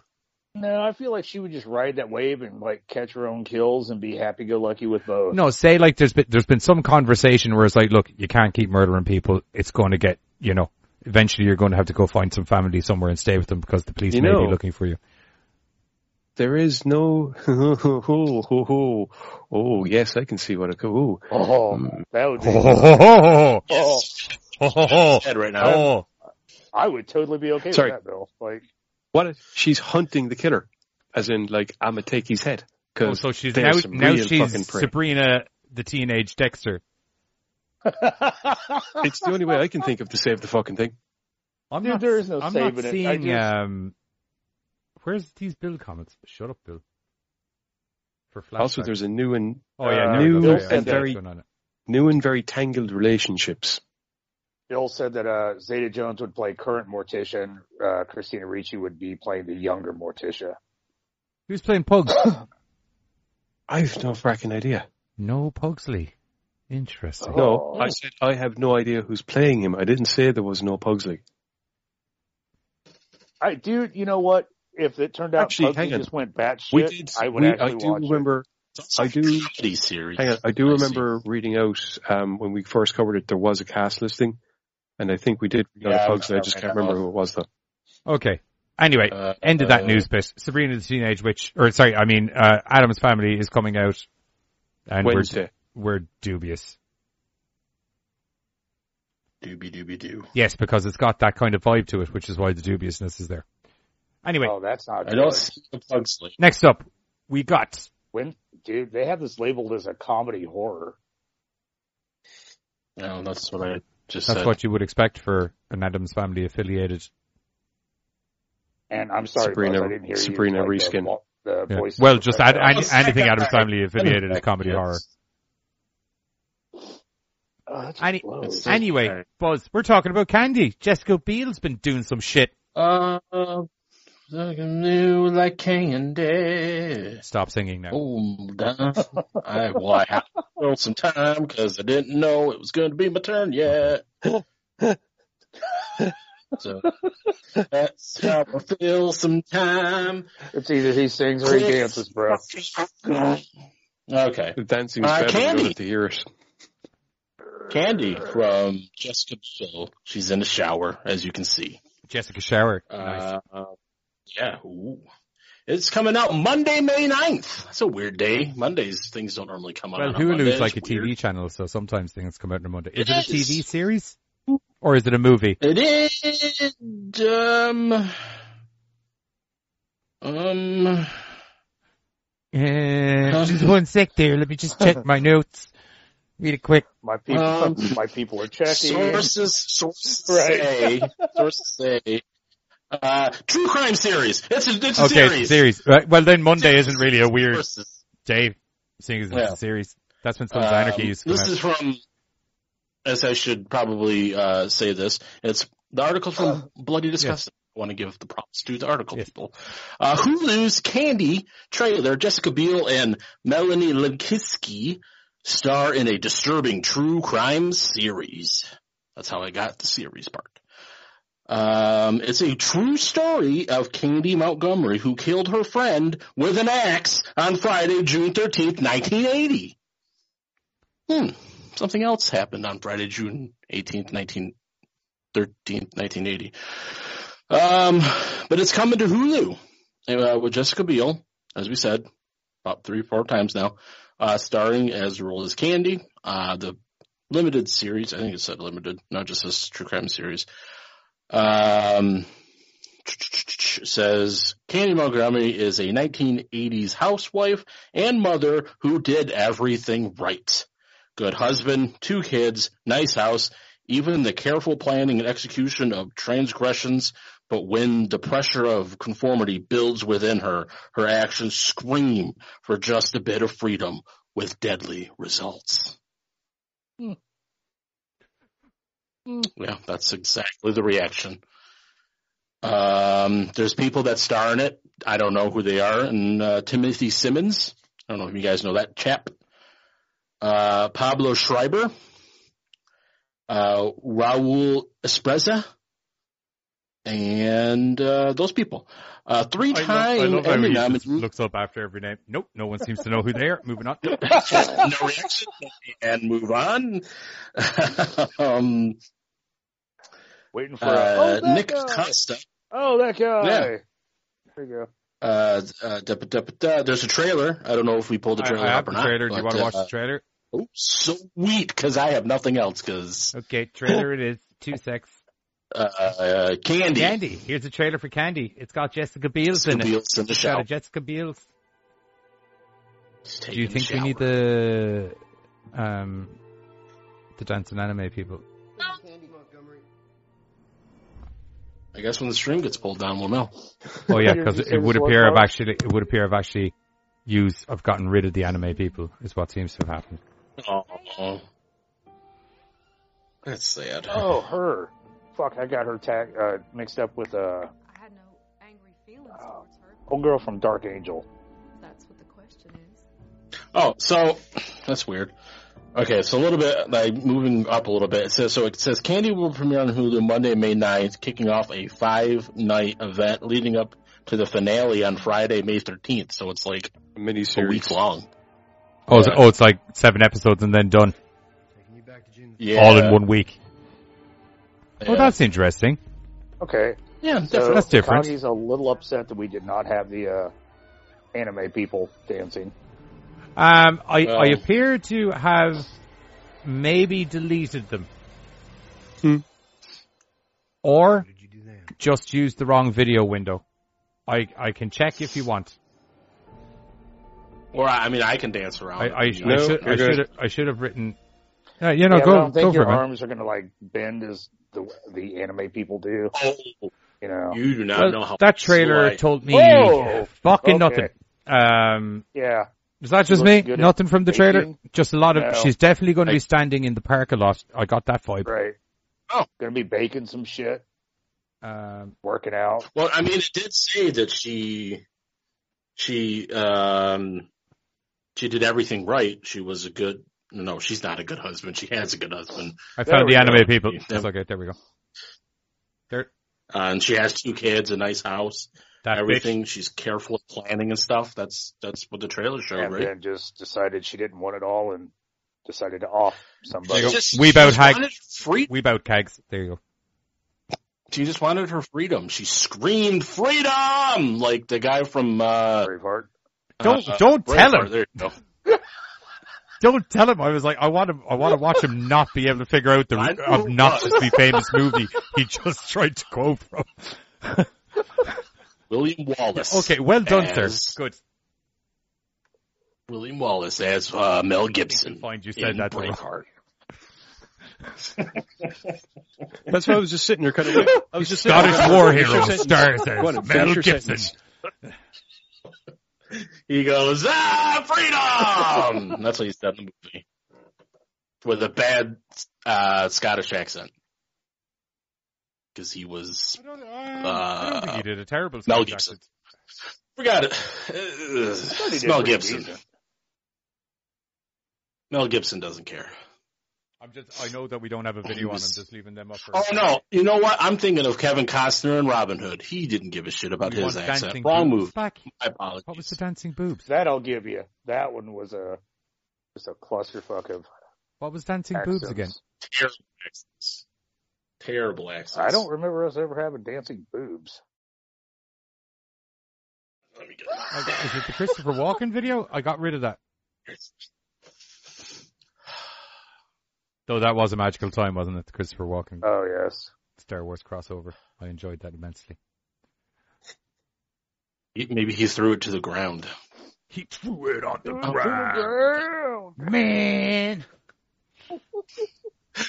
No, I feel like she would just ride that wave and like catch her own kills and be happy go lucky with both. No, say like there's been there's been some conversation where it's like, look, you can't keep murdering people. It's going to get, you know, eventually you're going to have to go find some family somewhere and stay with them because the police You may know, be looking for you. There is no, oh, oh, oh, oh, yes, I can see what it could, oh. Oh, that would be. Oh, oh, oh. Oh, oh, oh, Head right now. oh. I would totally be okay Sorry. with that, Bill. Like, What if she's hunting the killer? As in, like, I'ma take his head. Oh, so she's now now she's. Sabrina the teenage Dexter. It's the only way I can think of to save the fucking thing. I'm Dude, not, there is no I'm saving not it. I seeing. just- Um, where's these Bill comments? Shut up, Bill. For flashback. Also, there's a new and oh yeah, uh, there we go. new and very- what's going on. new and very tangled relationships. Bill said that uh, Zeta Jones would play current Morticia and uh, Christina Ricci would be playing the younger Morticia. Who's playing Pugs? I've no fracking idea. no Pugsley. Interesting. No, Oh. I said I have no idea who's playing him. I didn't say there was no Pugsley. I, do. you know what? if it turned out Actually, Bugsy hang on. just went batshit, We did. I would we, actually I do watch remember. It's also do- comedy series. Hang on, I do I see. remember reading out um, when we first covered it. There was a cast listing, and I think we did. read out Yeah, the I folks, I just can't remember who it was though. Okay. Anyway, Uh, end of that uh, news bit. Sabrina the Teenage Witch, or sorry, I mean, uh, Addams Family is coming out, and Wednesday. we're we're dubious. Doobie doobie doo. Yes, because it's got that kind of vibe to it, which is why the dubiousness is there. Anyway, Oh, that's not I good. don't see the Pugsley. next up, we got When, dude, they have this labeled as a comedy horror. No, that's what I just that's said. what you would expect for an Addams Family affiliated. And I'm sorry, Sabrina- Buzz, I didn't hear Sabrina you. like, Reskin. vo- The, Yeah. Well, just the- add, any, Oh, anything Addams. Family affiliated is comedy Yes. horror. Oh, Any- Anyway, Buzz, we're talking about Candy. Jessica Biel's been doing some shit. Uh, looking new like candy. Stop singing now. Hold on. I, well, I have to fill some time because I didn't know it was going to be my turn yet. so that's how I fill some time. It's either he sings or he dances, bro. Okay. The dancing's Uh, better. You Candy. don't to hear it. Candy from Jessica Biel. She's in the shower, as you can see. Jessica Shower. Nice. Uh, yeah. Ooh. It's coming out Monday, May 9th. That's a weird day. Mondays, things don't normally come out Well, on a Monday. Hulu's like a TV weird. channel, so sometimes things come out on a Monday. Is It it, a. TV series? Or is it a movie? It is, um, um, Uh, just one sec there. Let me just check my notes. Read it quick. My people, Um, my people are checking. sources, sources Right. say, sources say, uh, true crime series. It's a, it's a Okay, series. it's a series. Right, well, then Monday isn't really a weird Sources. day, seeing as it's Yeah. a series. That's when Sons of Um, Anarchy used This out. is from, as I should probably uh, say this, it's the article from Bloody Disgusting. I want to give the props to the article Yes. people. Uh, Hulu's Candy trailer, Jessica Biel and Melanie Lynskey star in a disturbing true crime series. That's how I got the series part. Um, it's a true story of Candy Montgomery who killed her friend with an axe on Friday, June 13th, 1980. Hmm. Something else happened on Friday, June 18th, 1913th, 1980. Um, but it's coming to Hulu uh, with Jessica Biel, as we said, about three, four times now, uh, starring as the role as Candy. Uh, the limited series, I think it said limited, not just this true crime series. Um, says Candy Montgomery is a 1980s housewife and mother who did everything right. Good husband, two kids, nice house, even the careful planning and execution of transgressions. But when the pressure of conformity builds within her, her actions scream for just a bit of freedom with deadly results. Yeah, that's exactly the reaction. Um, there's people that star in it. I don't know who they are. And uh, Timothy Simons. I don't know if you guys know that chap. Uh, Pablo Schreiber. Uh, Raul Esparza. And uh, those people. Uh, three-time love how Emmy nominee. looks up after every name. Nope, no one seems to know who they are. Moving on. no reaction and move on. um, Waiting for uh, oh, that Nick guy. Costa. Oh, that guy. Yeah. There you go. Uh, uh, da, da, da, da. there's a trailer. I don't know if we pulled the trailer I up or not. trailer. Do you want to watch uh, the trailer? Oh, sweet, because I have nothing else. Because Okay, trailer it is. Two secs. uh, uh, Candy, Candy. Here's a trailer for Candy. It's got Jessica Biel's in it. Biel's in the It's got shower. a Jessica Biel's. Do you think we need the um the dance and anime people? I guess when the stream gets pulled down, we'll know. Oh yeah, because just it would this one appear I've actually it would appear I've actually used I've gotten rid of the anime people is what seems to have happened. Oh, that's sad. Oh, her. Fuck, I got her tag uh, mixed up with uh, I had no angry feelings Oh. towards her. old girl from Dark Angel. That's what the question is. Oh, so that's weird. Okay, so a little bit, like moving up a little bit. It says so. It says Candy will premiere on Hulu Monday, May 9th, kicking off a five-night event leading up to the finale on Friday, May 13th. So it's like a Miniseries. week long. Oh, it's, Yeah. oh, it's like seven episodes and then done, Yeah. all in one week. Oh, Yeah. that's interesting. Okay. yeah, So different. That's different. Kagi's a little upset that we did not have the uh, anime people dancing. Um, I, Well- I appear to have maybe deleted them. Hmm. Or just used the wrong video window. I, I can check if you want. Or I I mean, I can dance around. I, I, I No, should, I should, have, I should have written. Uh, you know, yeah, but I don't think go for your it, man. arms are going to like bend as the the anime people do. Oh, You know. you do not Well, know how that trailer slight- told me Whoa! fucking Okay. nothing. Um, Yeah. Is that just me? Nothing from the trailer? Just a lot of. No. She's definitely going to be standing in the park a lot. I got that vibe. Right. Oh. Going to be baking some shit, Um, working out. Well, I mean, it did say that she, she, um, she did everything right. She was a good. No, she's not a good husband. She has a good husband, I There found we the anime go. people. Yeah. It's okay. There we go. There, uh, and she has two kids, a nice house, that everything. She's careful at planning and stuff. That's that's what the trailer showed, and right? then just decided she didn't want it all and decided to off somebody. There you go. Just- We she about just hag- wanted free. We bout kegs. There you go. She just wanted her freedom. She screamed freedom like the guy from. uh Braveheart. Don't uh, don't tell Braveheart. him. There you go. Don't tell him. I was like, I want to. I want to watch him not be able to figure out the I know it obnoxiously famous movie he just tried to quote from. William Wallace. Okay, well done, as- sir. Good. William Wallace as uh, Mel Gibson. Find you said in that. right. Braveheart. That's why I was just sitting there kind of. I was just Scottish there, war hero sentence. stars Go on, as Mel Gibson. sentence. He goes, ah, freedom! That's what he said in the movie. With a bad uh, Scottish accent. Because he was, I don't, I don't think he did a terrible. Mel Gibson. accent. forgot it. Uh, Mel Gibson. Mel Gibson doesn't care. I'm just. I know that we don't have a video on him. Just leaving them up for. Oh no, you know what? I'm thinking of Kevin Costner and Robin Hood. He didn't give a shit about We his accent. Wrong move. Back. My apologies. What was the dancing boobs? That I'll give you. That one was a just a clusterfuck of What was dancing boobs again? Terrible accents. Terrible accents. I don't remember us ever having dancing boobs. Let me get Like, is it the Christopher Walken video? I got rid of that. it. Though that was a magical time, wasn't it? The Christopher Walken Oh yes. Star Wars crossover. I enjoyed that immensely. Maybe he threw it to the ground. He threw it on the ground. Man.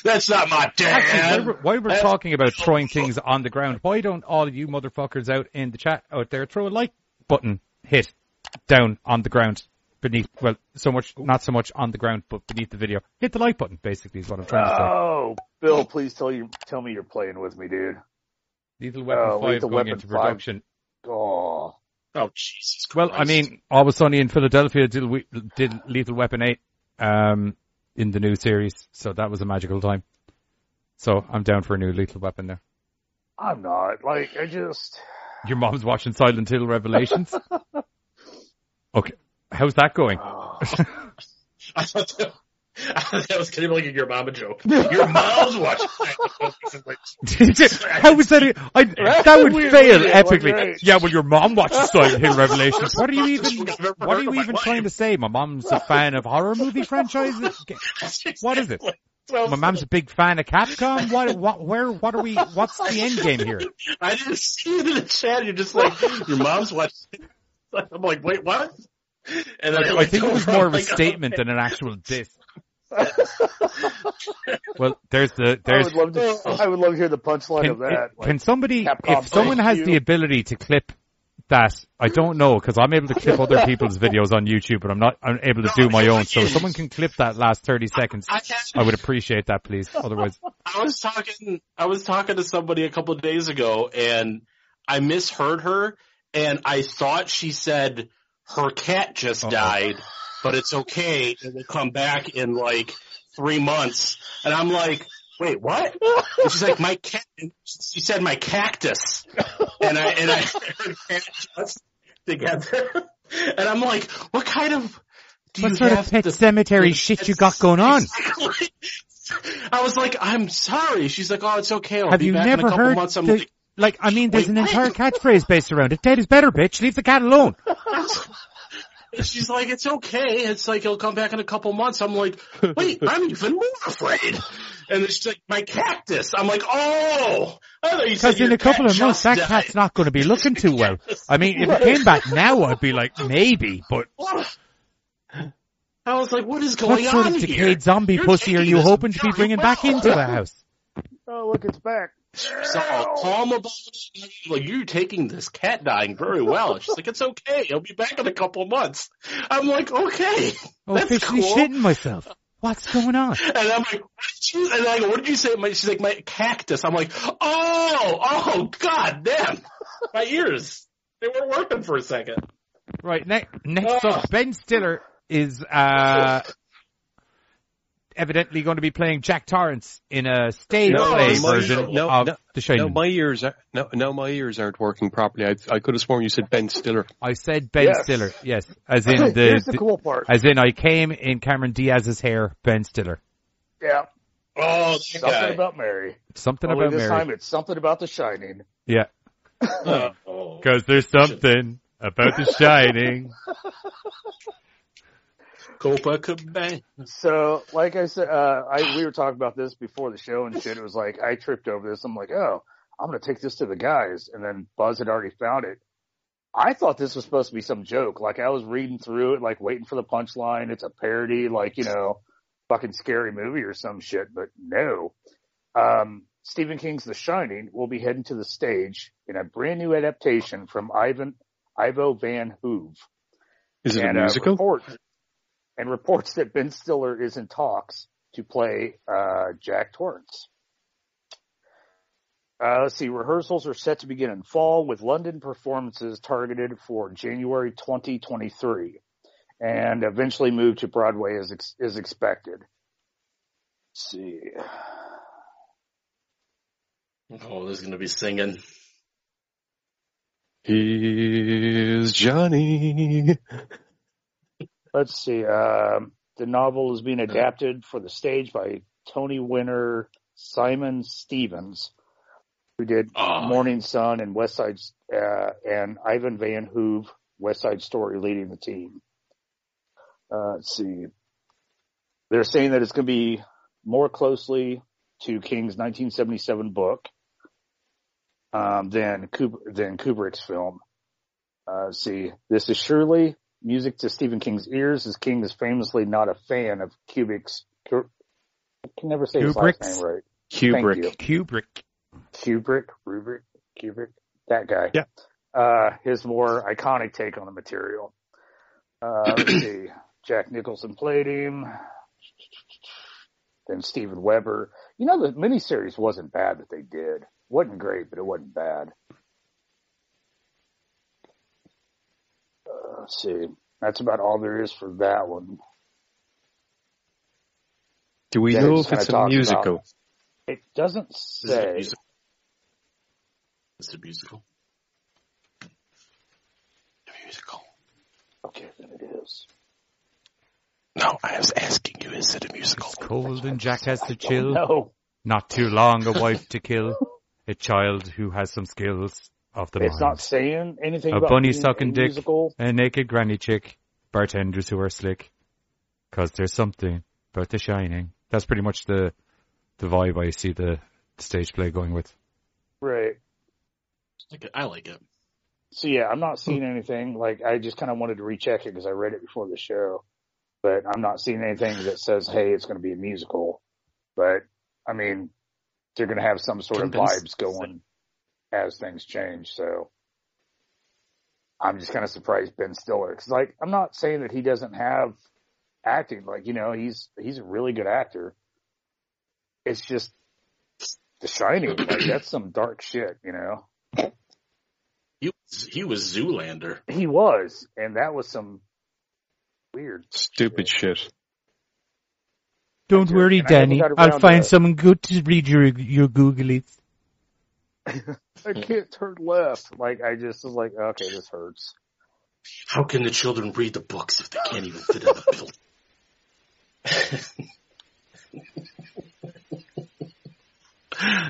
That's not my Actually, while dad. we're, while we're That's- talking about throwing things on the ground, why don't all you motherfuckers out in the chat out there throw a like button hit down on the ground beneath, well, so much, not so much on the ground, but beneath the video. Hit the like button, basically, is what I'm trying to say. Oh, Bill, please tell you tell me you're playing with me, dude. Lethal Weapon oh, 5 Lethal going Weapon into 5. production. Oh, Oh Jesus Well, I mean, Always Sunny in Philadelphia did, we- did Lethal Weapon 8, um, in the new series, so that was a magical time. So I'm down for a new Lethal Weapon there. I'm not. Like, I just Your mom's watching Silent Hill Revelations? okay. How's that going? oh. I thought that, I thought that was kind of like a your mama joke. Your mom's watching. How was that? I, that would weird, fail weird, epically. right. Yeah, well, your mom watches Silent Hill Revelations. What are you even? What are you even life. trying to say? My mom's a fan of horror movie franchises. What is it? My mom's a big fan of Capcom. What? What? Where? What are we? What's the end game here? I didn't see it in the chat. You're just like, your mom's watching. I'm like, wait, what? And then I think it was more of a statement than an actual diss. Well, there's the I would love to. I would love to hear the punchline Can, of that. Like, can somebody, Capcom, if someone has you. the ability to clip that, I don't know, because I'm able to clip other people's videos on YouTube, but I'm not I'm able to do my own. So if someone can clip that last 30 seconds, I, can't- I would appreciate that, please. Otherwise, I was talking, I was talking to somebody a couple of days ago and I misheard her and I thought she said her cat just Uh-oh. died, but it's okay. It will come back in like three months. And I'm like, wait, what? And she's like, my cat. She said my cactus, and I and I heard cactus together, and I'm like, what kind of? Do What you sort of pet cemetery shit you got going on? Exactly. I was like, I'm sorry. She's like, oh, it's okay. I'll Have be you back in never a couple heard months. I'm the, like, like, I mean, there's Wait, an entire catchphrase based around it. Dead is better, bitch. Leave the cat alone. And she's like, it's okay. It's like he'll come back in a couple months. I'm like, wait, I'm even more afraid. And then she's like, my cactus. I'm like, oh, I thought you said Because in a couple of months, that died. cat's not going to be looking too well. I mean, if it came back now, I'd be like, maybe, but I was like, what is going what going sort on of here? decayed zombie You're pussy are you this hoping to be very bringing back into the house? Oh, look, it's back. All calm about it. Like, you're taking this cat dying very well. She's like, it's okay. He'll be back in a couple months. I'm like, okay. Oh, That's officially cool. shitting myself. What's going on? And I'm like, what did you, and I go, what did you say? My, she's like, my cactus. I'm like, oh, oh, god damn. My ears. They weren't working for a second. Right, ne- next Oh. up, Ben Stiller is, uh, evidently going to be playing Jack Torrance in a stage No, play my- version no, of no, The Shining. No, my ears are no, no, my ears aren't working properly. I, I could have sworn you said Ben Stiller. I said Ben Yes. Stiller, yes, as in the, Here's the the- cool part. as in I came in Cameron Diaz's hair, Ben Stiller. Yeah, Oh, something guy. about Mary. Something Only about this Mary. time it's something about The Shining. Yeah, because there's something about The Shining. Copacabana. So, like I said, uh, I we were talking about this before the show and shit. It was like I tripped over this. I'm like, oh, I'm gonna take this to the guys, and then Buzz had already found it. I thought this was supposed to be some joke. Like I was reading through it, like waiting for the punchline. It's a parody, like you know, fucking scary movie or some shit. But no, um, Stephen King's The Shining will be heading to the stage in a brand new adaptation from Ivan Ivo Van Hove Is it and, a musical? report, and reports that Ben Stiller is in talks to play uh, Jack Torrance. Uh, let's see. Rehearsals are set to begin in fall, with London performances targeted for January 2023, and eventually move to Broadway as ex- is expected. Let's see. Oh, there's gonna be singing. Here's Johnny. Let's see. Um, the novel is being adapted for the stage by Tony winner Simon Stephens, who did Oh. Morning Sun and West Side, uh, and Ivan Van Hove, West Side Story, leading the team. Uh, let's see. They're saying that it's going to be more closely to King's 1977 book um, than than Kubrick's film. Uh, let's see, this is surely music to Stephen King's ears, as King is famously not a fan of Kubrick's. I can never say his last name right. Kubrick. Kubrick. Kubrick, Rubrick, Kubrick, that guy. Yeah. Uh, his more iconic take on the material. Uh, let's see. Jack Nicholson played him. Then Steven Weber. You know, the miniseries wasn't bad that they did. wasn't great, but it wasn't bad. Uh, let's see. That's about all there is for that one. Do we Yeah, know if it's a musical? about- It doesn't Is it a say. musical? Is it a musical? A musical. Okay, then it is. No, I was asking you, is it a musical? It's Cold and Jack has to chill. No, Not too long, a wife to kill. A child who has some skills of the it's mind. not saying anything A about bunny being sucking a dick. musical. A naked granny chick. Bartenders who are slick. Cause there's something about the shining. That's pretty much the, the vibe I see the, the stage play going with. Right. Like it. I like it. So yeah, I'm not seeing hmm. anything. Like I just kind of wanted to recheck it because I read it before the show, but I'm not seeing anything that says, "Hey, it's going to be a musical." But I mean, they're going to have some sort of vibes going as things change. So I'm just kind of surprised Ben Stiller because, like, I'm not saying that he doesn't have acting. Like, you know, he's he's a really good actor. It's just The Shining. Like that's some dark shit, you know. He was, he was Zoolander. He was, and that was some weird. Stupid shit. Don't worry, And I never Danny. I'll find to- someone good to read your your Googlies. I can't turn left. Like I just was like, okay, this hurts. How can the children read the books if they can't even fit in the building?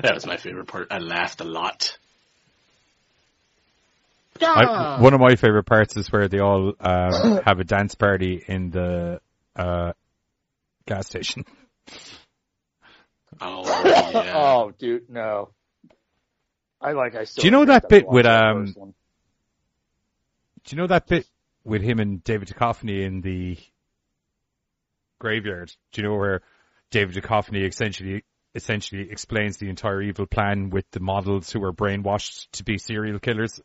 that was my favorite part. I laughed a lot. I, one of my favorite parts is where they all um, have a dance party in the uh, gas station. Oh, yeah. oh, dude, no. I like. I still. Do you know that bit with, um. Do you know that bit with him and David Duchovny in the graveyard? Do you know where David Duchovny essentially essentially explains the entire evil plan with the models who are brainwashed to be serial killers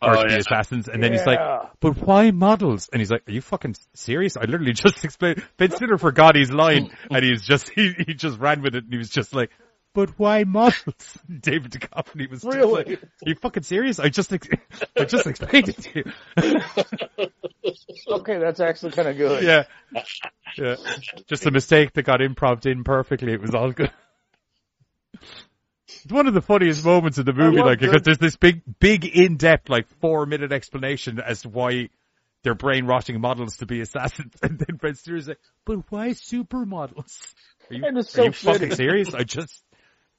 or Oh, to be yeah. assassins? And then he's like, "But why models?" And he's like, "Are you fucking serious? I literally just explained." Ben Stiller forgot he's lying and he's just he, he just ran with it, and he was just like. But why models? David Duchovny was just Really? like, "Are you fucking serious? I just, ex- I just explained it to you." Okay, that's actually kind of good. yeah. Yeah. Just a mistake that got improv in perfectly. It was all good. It's one of the funniest moments of the movie, love like, because good- there's this big, big in-depth, like, four-minute explanation as to why they're brainwashing models to be assassins. And then Ben Stiller's like, but why supermodels? Are you, And are so you fucking serious? I just,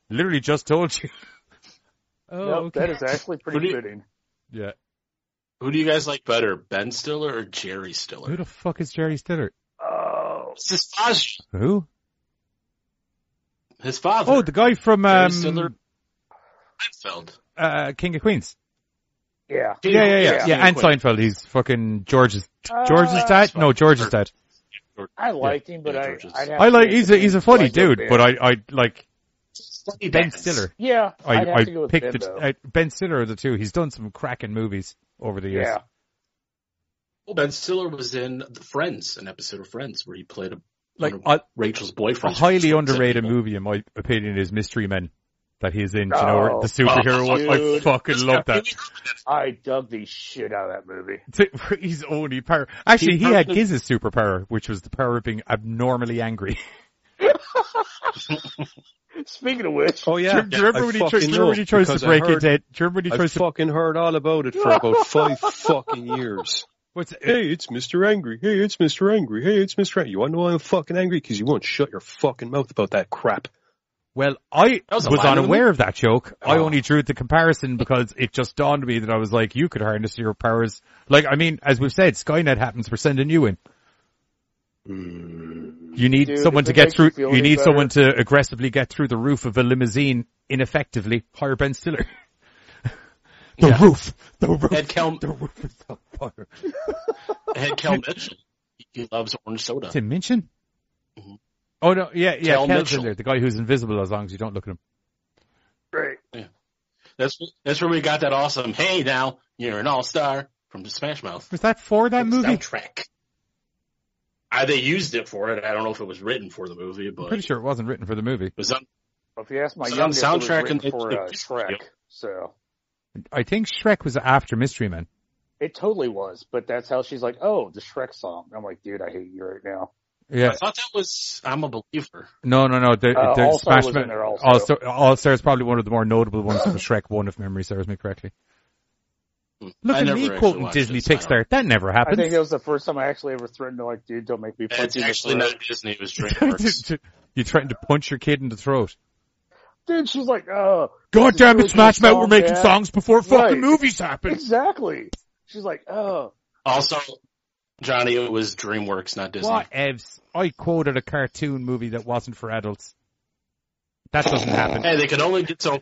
literally just told you. oh, Nope, okay. that is actually pretty Who you- fitting. Yeah. Who do you guys like better, Ben Stiller or Jerry Stiller? Who the fuck is Jerry Stiller? Oh, It's his father. Who? His father. Oh, the guy from, Jerry um, Stiller. Seinfeld. uh, King of Queens. yeah. Yeah, yeah, yeah, Yeah. yeah. And Seinfeld, he's fucking George's George's Uh, dad. No, George's dad. I liked him, but Yeah, I, I'd have I like go he's a he's a funny I'd dude, but I I like Ben Dance. Stiller. yeah, oh, I I'd have I to go with picked Ben, the though. I, Ben Stiller of the two. He's done some cracking movies over the years. yeah. Well, Ben Stiller was in the Friends, an episode of Friends, where he played a, Like a, Rachel's a boyfriend. highly underrated movie in my opinion is Mystery Men. That he's in, Do you know, Oh, the superhero one. I fucking love that. I dug the shit out of that movie. He's only power. Actually, he He had personally- Giz's superpower, which was the power of being abnormally angry. Speaking of which, Oh yeah, do you remember I when he, tries, fucking do you remember when he know, tries to I break heard- into? Do you remember when he I to? fucking heard all about it for about five fucking years. What's Hey, it's Mr. Angry. Hey, it's Mr. Angry. Hey, it's Mr. Angry. You want to know why I'm fucking angry? Because you won't shut your fucking mouth about that crap. Well, I That was was, a line of the unaware of that joke. I Oh. only drew the comparison because it just dawned on me that I was like, you could harness your powers. Like, I mean, as we've said, Skynet happens. We're sending you in. You need Dude, someone to get through. you You need better- someone to aggressively get through the roof of a limousine ineffectively. Hire Ben Stiller. the Yeah. roof. The roof. Had Kel, The roof is on fire. had Kel Mitchell. He loves orange soda. Tim Minchin? Mhm. Oh no, yeah, yeah, Kel Kel's in Mitchell. there. The guy who's invisible as long as you don't look at him. great. That's that's where we got that awesome. Hey, now you're an all star from the Smash Mouth Was that for that movie? soundtrack. I, they used it for it. I don't know if it was written for the movie, but I'm pretty sure it wasn't written for the movie. it was on. Well, if you ask my It's on youngest, it was soundtrack written and for uh, it- Shrek. So I think Shrek was after Mystery Men. it totally was, but that's how she's like, "Oh, the Shrek song." I'm like, "Dude, I hate you right now." Yeah. I thought that was I'm a believer. No, no, no. The, Uh, the All Star Smash was Man- in there also. All Star is probably one of the more notable ones from Shrek 1, if memory serves me correctly. Hmm. Look I at me quoting Disney it, so I don't- Pixar. That never happened. I think that was the first time I actually ever threatened to like, "Dude, don't make me punch It's you." in actually not Disney. It was DreamWorks. you threatened to punch your kid in the throat. Dude, she's like, "Oh, God damn really it, Smash Mouth, we're making Dad. songs before fucking Right. movies happen. exactly." She's like, "Oh, also, Johnny, it was DreamWorks, not Disney. What evs? I quoted a cartoon movie that wasn't for adults. That doesn't happen. Hey, they could only get so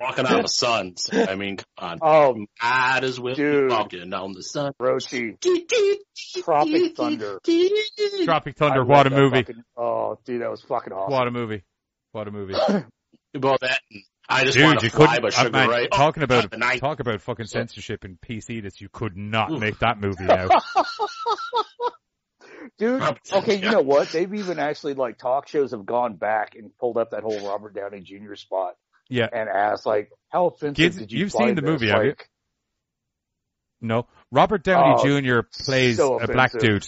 walking out of the sun. So, I mean, come on. oh, Might as well Dude. walking on the sun. Roshi, Tropic Thunder." Tropic Thunder, love what a movie. fucking- oh, dude, that was fucking awesome. What a movie. What a movie. Well, that I just Dude, want you to fly couldn't, by Sugar man, Ray. talking Oh, about, the talk about fucking censorship and PC this, you could not Oof. make that movie now. Dude, okay, you know what? They've even actually like talk shows have gone back and pulled up that whole Robert Downey Jr. spot Yeah. and asked like, how offensive Kids, did you you've seen find the this? movie, have you? No. Robert Downey Oh, Jr. plays so a black dude.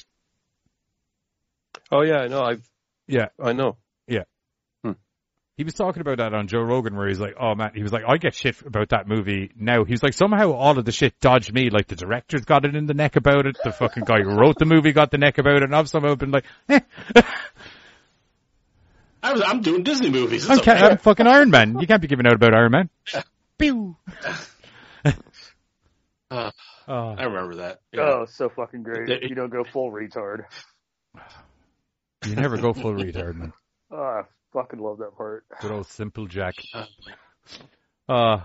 Oh yeah, I know. I've Yeah. I know. He was talking about that on Joe Rogan where he's like, oh man, he was like, I get shit about that movie now. He was like, somehow all of the shit dodged me. Like the director's got it in the neck about it. The fucking guy who wrote the movie got the neck about it. And I've somehow been like, eh, I was, I'm doing Disney movies. It's I'm, ca- okay. I'm fucking Iron Man. You can't be giving out about Iron Man. Pew. Uh, Oh. I remember that. Yeah. Oh, so fucking great. They- You don't go full retard. You never go full retard, man. Oh, I fucking love that part. Good old simple Jack. Uh, Uh,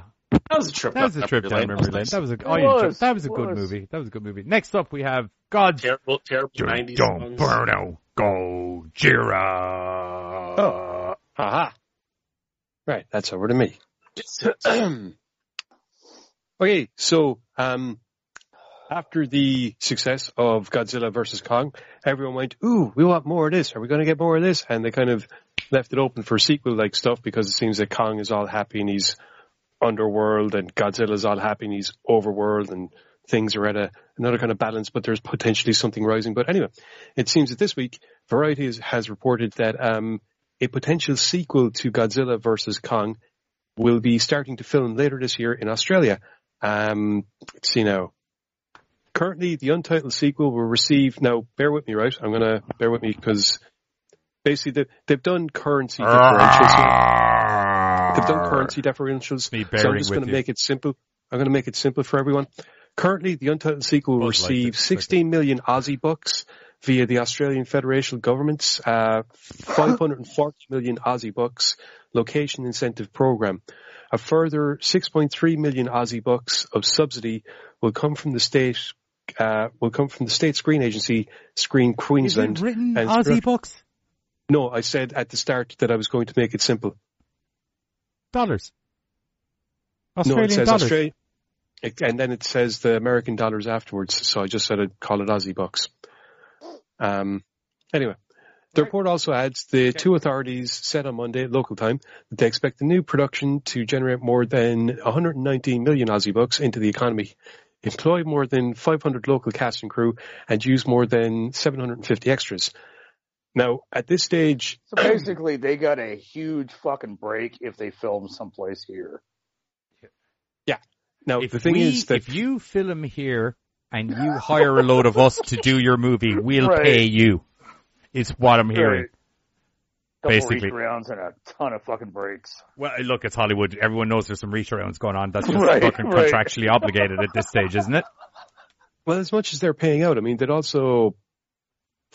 that was a trip. that was a down trip down lane. memory lane. That was a, It I enjoyed- was, that was a it good was. movie. That was a good movie. Next up we have God's terrible, terrible nineties Don't songs. Burno Gojira. Oh. Haha. Right, that's over to me. okay, so um, after the success of Godzilla versus Kong, everyone went, "Ooh, we want more of this. Are we going to get more of this?" And they kind of left it open for sequel-like stuff because it seems that Kong is all happy and he's underworld, and Godzilla's all happy and he's overworld, and things are at a another kind of balance. But there's potentially something rising. But anyway, it seems that this week, Variety has, has reported that um, a potential sequel to Godzilla versus Kong will be starting to film later this year in Australia. Um, let's see now. Currently, the untitled sequel will receive. Now, bear with me, right? I'm gonna bear with me because basically they, they've done currency differentials. They've done currency differentials. Me So I'm just going to make it simple. I'm going to make it simple for everyone. Currently, the untitled sequel will receive like 16 million Aussie bucks via the Australian Federation Government's uh, 540 million Aussie bucks location incentive program. A further 6.3 million Aussie bucks of subsidy will come from the state. Uh, will come from the state screen agency, Screen Queensland. Is Queensland. it written and Aussie books? No, I said at the start that I was going to make it simple. Dollars. Australian no, it says dollars. Australia, and then it says the American dollars afterwards. So I just said I'd call it Aussie bucks. Um, anyway, the report also adds the two authorities said on Monday local time that they expect the new production to generate more than 119 million Aussie bucks into the economy, employ more than 500 local cast and crew, and use more than 750 extras. Now, at this stage, So basically, they got a huge fucking break if they film someplace here. Yeah. Now If the thing we, is that if you film here and you hire a load of us to do your movie, we'll Right. pay you. Is what I'm hearing. Right. Basically. reach rounds and a ton of fucking breaks. Well, look, it's Hollywood. Everyone knows there's some reach arounds going on. That's just Right, fucking right. contractually obligated at this stage, isn't it? Well, as much as they're paying out, I mean, they'd also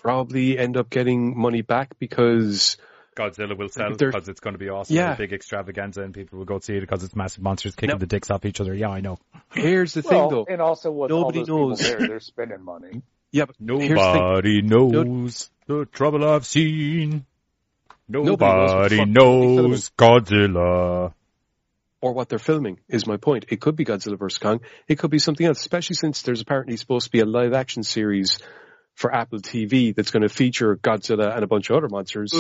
probably end up getting money back because Godzilla will sell because it's going to be awesome. Yeah. A big extravaganza and people will go see it because it's massive monsters kicking No. the dicks off each other. Yeah, I know. here's the thing though. and also what Nobody all those knows. people there, they're spending money. Yeah, but here's the thing. Nobody knows the trouble I've seen. Nobody knows Nobody the knows Godzilla. Or what they're filming is my point. It could be Godzilla vs. Kong. It could be something else, especially since there's apparently supposed to be a live action series for Apple TV that's going to feature Godzilla and a bunch of other monsters.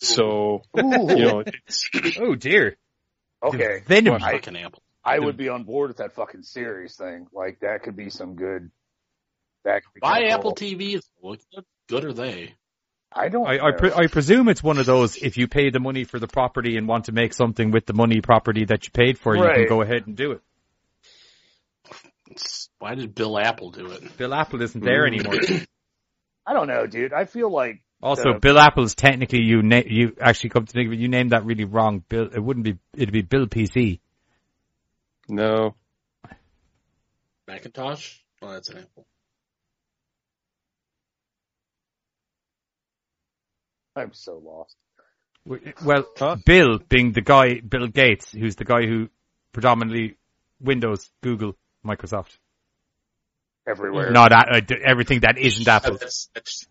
So, you know, it's, Oh dear. Okay, Venom. I- Fucking Apple. I would be on board with that fucking series thing. Like that could be some good. That could be Buy kinda Apple cool. TVs. What good are they? I don't. I, I, pre- I presume it's one of those, if you pay the money for the property and want to make something with the money property that you paid for, you can go ahead and do it. It's, why did Bill Apple do it? Bill Apple isn't there anymore. I don't know, dude. I feel like Also, Uh, Bill Apple's technically you na- you actually come to think of it, you named that really wrong. Bill, it wouldn't be it'd be Bill PC. no. Macintosh? Oh, that's an Apple. I'm so lost. Well, Huh? Bill being the guy, Bill Gates, who's the guy who predominantly Windows, Google, Microsoft, Everywhere. not a- uh, everything that isn't Apple. That's, that's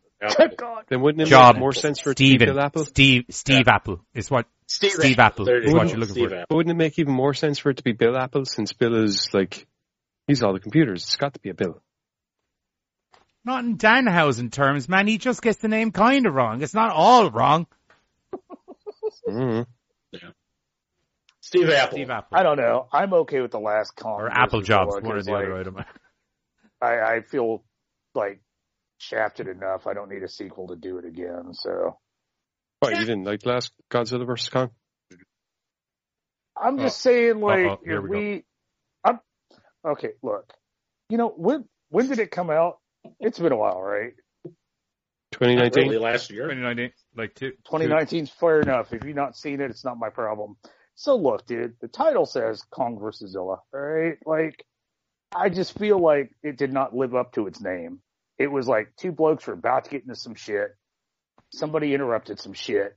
God. Then wouldn't it Job. make more sense for it to be Steven, Bill Apple? Steve, Steve Apple is what Steve, Steve Apple There it is what is. you're looking Steve for. Apple. But wouldn't it make even more sense for it to be Bill Apple since Bill is like, he's all the computers. It's got to be a Bill. Not in Danhausen terms, man. He just gets the name kind of wrong. It's not all wrong. Mm. Steve Apple. Steve Apple. I don't know. I'm okay with the last Kong or Apple Jobs, Godzilla one or 'cause, the like, other item. I, I feel like shafted enough. I don't need a sequel to do it again. So What, you didn't like last Godzilla vs. Kong? I'm just uh, saying, like, Uh-oh, here we we, I'm okay. Look, you know when when did it come out? It's been a while, right? 2019. Really, last year. 2019, like two. 2019's fair enough. If you've not seen it, it's not my problem. So look, dude, the title says Kong versus Zilla, alright? Like, I just feel like it did not live up to its name. It was like two blokes were about to get into some shit. Somebody interrupted some shit.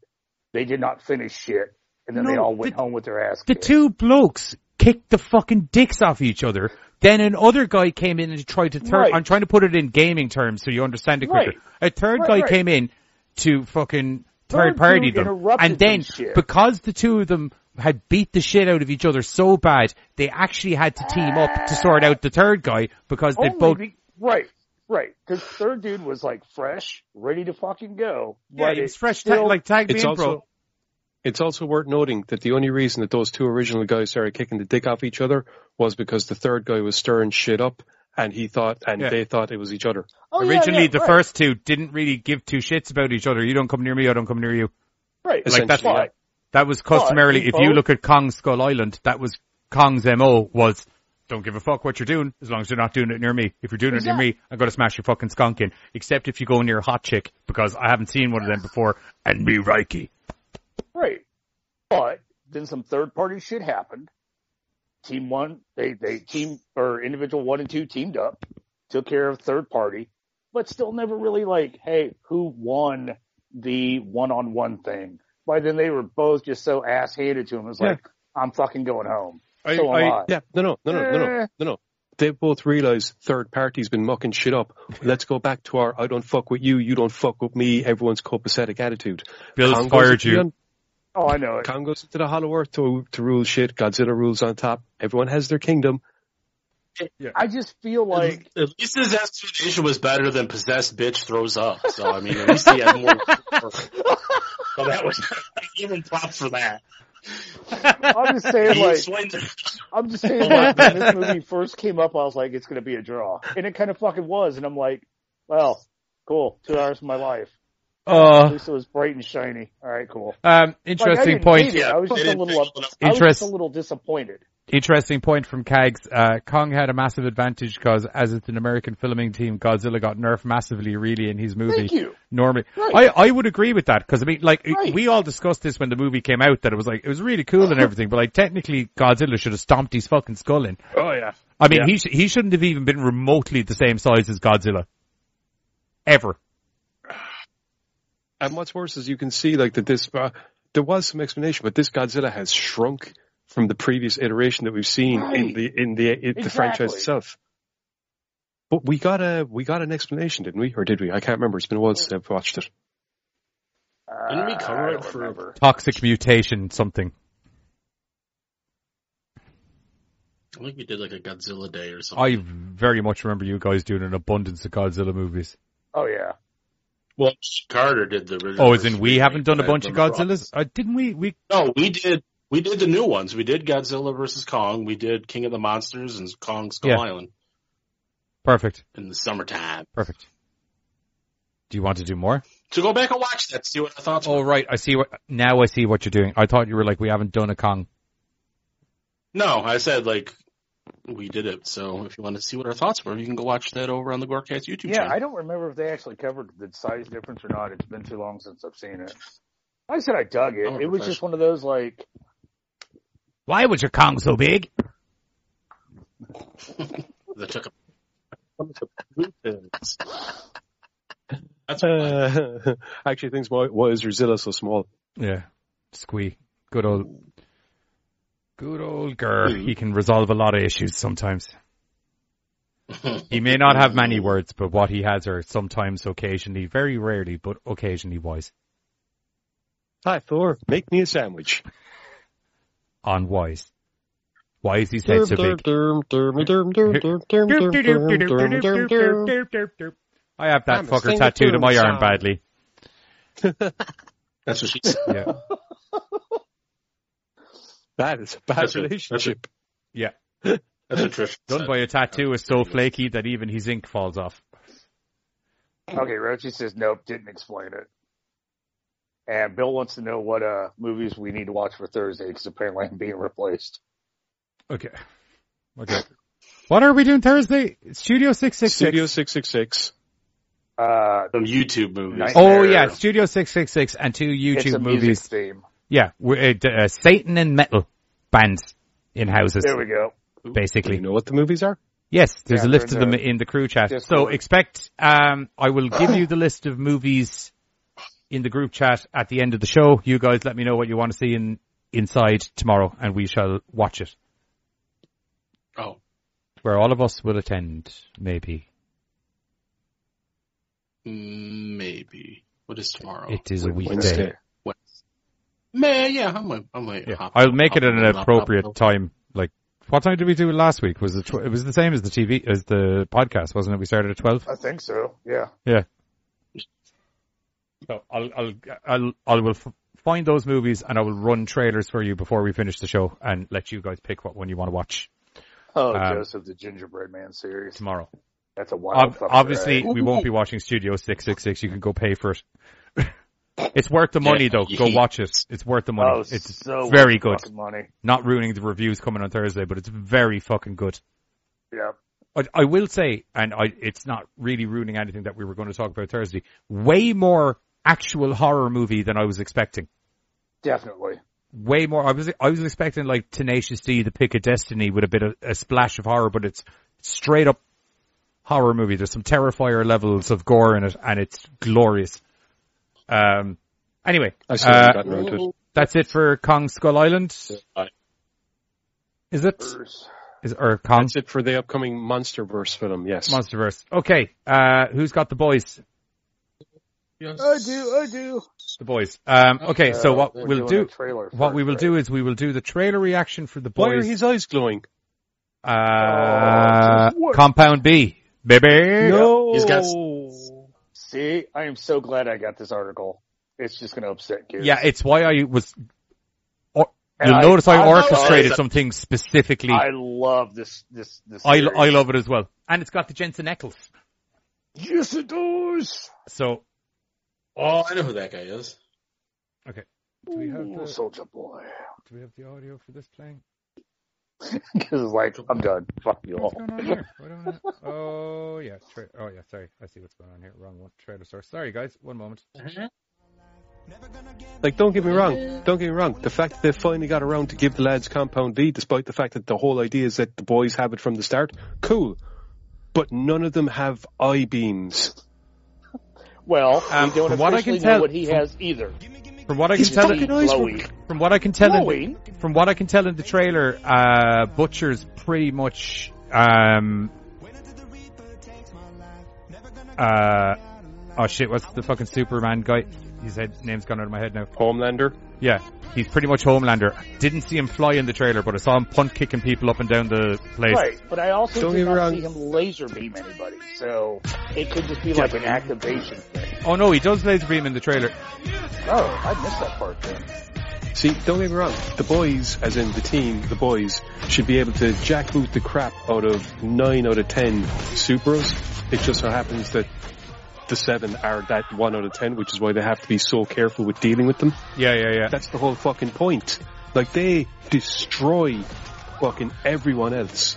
They did not finish shit. And then they all went the- home with their ass The two blokes kicked the fucking dicks off each other. Then another guy came in and tried to third. Right. I'm trying to put it in gaming terms so you understand it quicker. Right. A third Right, guy right. came in to fucking third Third party them, and then because the two of them had beat the shit out of each other so bad, they actually had to team up to sort out the third guy because they both. be- right, right. Cause third dude was like fresh, ready to fucking go. yeah, but he was fresh, still- ta- like tag me It's also bro. it's also worth noting that the only reason that those two original guys started kicking the dick off each other was because the third guy was stirring shit up, and he thought and Yeah. they thought it was each other. Oh, Originally, yeah, the right, first two didn't really give two shits about each other. You don't come near me, I don't come near you. right. Like that's Essentially, But- That was customarily, if you look at Kong Skull Island, that was Kong's MO was, don't give a fuck what you're doing, as long as you're not doing it near me. If you're doing it near me, I'm gonna smash your fucking skunk in. Except if you go near a hot chick, because I haven't seen one of them before, and me Reiki. Right. But then some third party shit happened. Team one, they, they team, or individual one and two teamed up, took care of third party, but still never really like, hey, who won the one on one thing? By then they were both just so ass hated to him. It was Yeah. like, I'm fucking going home. I- so am I- I. Yeah, no, no, no, no, no, no, Eh. no, no. They've both realised third party's been mucking shit up. Let's go back to our I don't fuck with you, you don't fuck with me, everyone's copacetic attitude. Bill's Kong fired you. un- Oh, I know it. Kong goes into the Hollow Earth to, to rule shit. Godzilla rules on top. Everyone has their kingdom. I just feel like, At least his explanation was better than possessed bitch throws up. So I mean, at least he had more. so that was I give him props for that. I'm just saying like. I'm just saying, like, when this movie first came up, I was like, it's going to be a draw. And it kind of fucking was. And I'm like, well, cool. Two hours of my life. At Uh, least it was bright and shiny. All right, cool. um, interesting didn't point. hate it. I was just a little, up, think. I was just a little disappointed. Interesting point from Kags. Uh, Kong had a massive advantage because as it's an American filming team, Godzilla got nerfed massively really in his movie. Thank you. Normally, Right. I, I would agree with that because I mean, like Right. we all discussed this when the movie came out that it was like it was really cool and everything, but like technically Godzilla should have stomped his fucking skull in. Oh yeah. I mean, Yeah. he sh- he shouldn't have even been remotely the same size as Godzilla, ever. And what's worse is you can see like that this, uh, there was some explanation, but this Godzilla has shrunk from the previous iteration that we've seen in the, in the, in the franchise itself. But we got a, we got an explanation, didn't we? Or did we? I can't remember. It's been a while since I've watched it. Didn't we Uh, cover I it don't for- remember. Toxic mutation, something. I think we did like a Godzilla day or something. I very much remember you guys doing an abundance of Godzilla movies. Oh yeah. well, Carter did the original. Oh, as in we haven't done a bunch of Godzillas? Uh, didn't we? We No, we did. We did the new ones. We did Godzilla versus Kong. We did King of the Monsters and Kong Skull Yeah. Island perfect, in the summertime. perfect. Do you want to do more? So go back and watch that. See what I thoughts Oh were. right, I see what now. I see what you're doing. I thought you were like we haven't done a Kong. No, I said like we did it. So if you want to see what our thoughts were, you can go watch that over on the Gorecast YouTube Yeah, channel. I don't remember if they actually covered the size difference or not. It's been too long since I've seen it. I said I dug it. I'm It was just one of those like, Why was your Kong so big? that took a. That's. Uh, actually, things why, why is Rosilla so small? Yeah, squee. Good old, good old Gur. He can resolve a lot of issues sometimes. He may not have many words, but what he has are sometimes, occasionally, very rarely, but occasionally wise. Hi Thor, make me a sandwich. On wise. Why is his head so big? I have that I'm fucker tattooed on my arm song. badly. That's what she said. Yeah. That is a bad That's a- relationship. Yeah. That's what Trish Done by a tattoo is so flaky that even his ink falls off. okay, Rochi says nope, didn't explain it. And Bill wants to know what uh movies we need to watch for Thursday because apparently I'm being replaced. Okay. Okay. What are we doing Thursday? Studio 666. Studio 666. Uh, Some YouTube movies. Nice. Oh yeah, Studio 666 and two it's YouTube a movies. music theme. Yeah, we're, uh, uh, Satan and metal bands in houses, There we go. Do basically. you know what the movies are? Yes, there's Yeah, a list of in them the in the crew chat. So expect, um, I will give you the list of movies in the group chat at the end of the show. You guys let me know what you want to see in, inside tomorrow and we shall watch it. Oh, Where all of us will attend, maybe. maybe. What is tomorrow? It is a weekday. Wednesday. May, yeah, I might, I might. Yeah. hop- I'll make hop it at an on, hop appropriate on. time. Like, what time did we do it last week? Was it, tw- it was the same as the TV, as the podcast, wasn't it? We started at 12? I think so. Yeah. Yeah. So I'll, I'll, I'll, I will f- find those movies and I will run trailers for you before we finish the show and let you guys pick what one you want to watch Oh, Um, Joseph the Gingerbread Man series. tomorrow. That's a wild. Ob- fucking obviously, ride. we won't be watching Studio 666. You can go pay for it. it's worth the money Yeah, though. Go watch it. It's worth the money. Oh, it's so very worth good. Money. Not ruining the reviews coming on Thursday, but it's very fucking good. Yeah. I, I will say, and I, it's not really ruining anything that we were going to talk about Thursday, way more actual horror movie than I was expecting. Definitely. Way more. I was, I was expecting like Tenacious D, The Pick of Destiny with a bit of a splash of horror, but it's straight up horror movie. There's some Terrifier levels of gore in it, and it's glorious. Um, anyway, I uh, haven't gotten around to it. that's it for Kong Skull Island. Bye. Is it? Is Spurs. Is or Kong That's it for the upcoming MonsterVerse film, yes. Monsterverse? Okay. Uh, who's got the boys? Yes. I do. I do. The boys. Um, okay, so Uh, what we're we'll do, trailer what first, we will right? do is we will do the trailer reaction for the Why are boys. his eyes glowing? Uh, Oh. Compound V, baby. No! He's got- See, I am so glad I got this article. It's just going to upset kids. Yeah, it's why I was. Or, you'll I- notice I, I- orchestrated I- something specifically. I I, love this. This. This. I, series. love it as well, and it's got the Jensen Ackles. Yes, it does. So Oh, I know who that guy is. do we have Ooh, the Soldier Boy. do we have the audio for this playing? Because it's like I'm done. Fuck you What's all. going on here? Why don't I- Oh yeah, tra- oh yeah. Sorry, I see what's going on here. Wrong one. Trailer source. Sorry guys, one moment. Like, don't get me wrong. Don't get me wrong. The fact that they finally got around to give the lads Compound V, despite the fact that the whole idea is that the boys have it from the start, cool. But none of them have eye beams. Well, Um, we don't from what I officially can know tell- what he has either. From what I can tell, fucking eyes were- Chloe. from what I can tell, in from what I can tell in the trailer, uh, Butcher's pretty much, um, uh, oh shit, what's the fucking Superman guy? His head, name's gone out of my head now. Homelander. Yeah, he's pretty much Homelander. Didn't see him fly in the trailer, but I saw him punt kicking people up and down the place. Right, but I also Don't did not wrong. see him laser beam anybody, so it could just be like an activation thing. Oh no, he does laser beam in the trailer. Oh, I missed that part then. See, don't get me wrong. The boys, as in the team, the boys, should be able to jackboot the crap out of 9 out of 10 Supras. It just so happens that the 7 are that 1 out of 10, which is why they have to be so careful with dealing with them. Yeah, yeah, yeah. That's the whole fucking point. Like, they destroy fucking everyone else.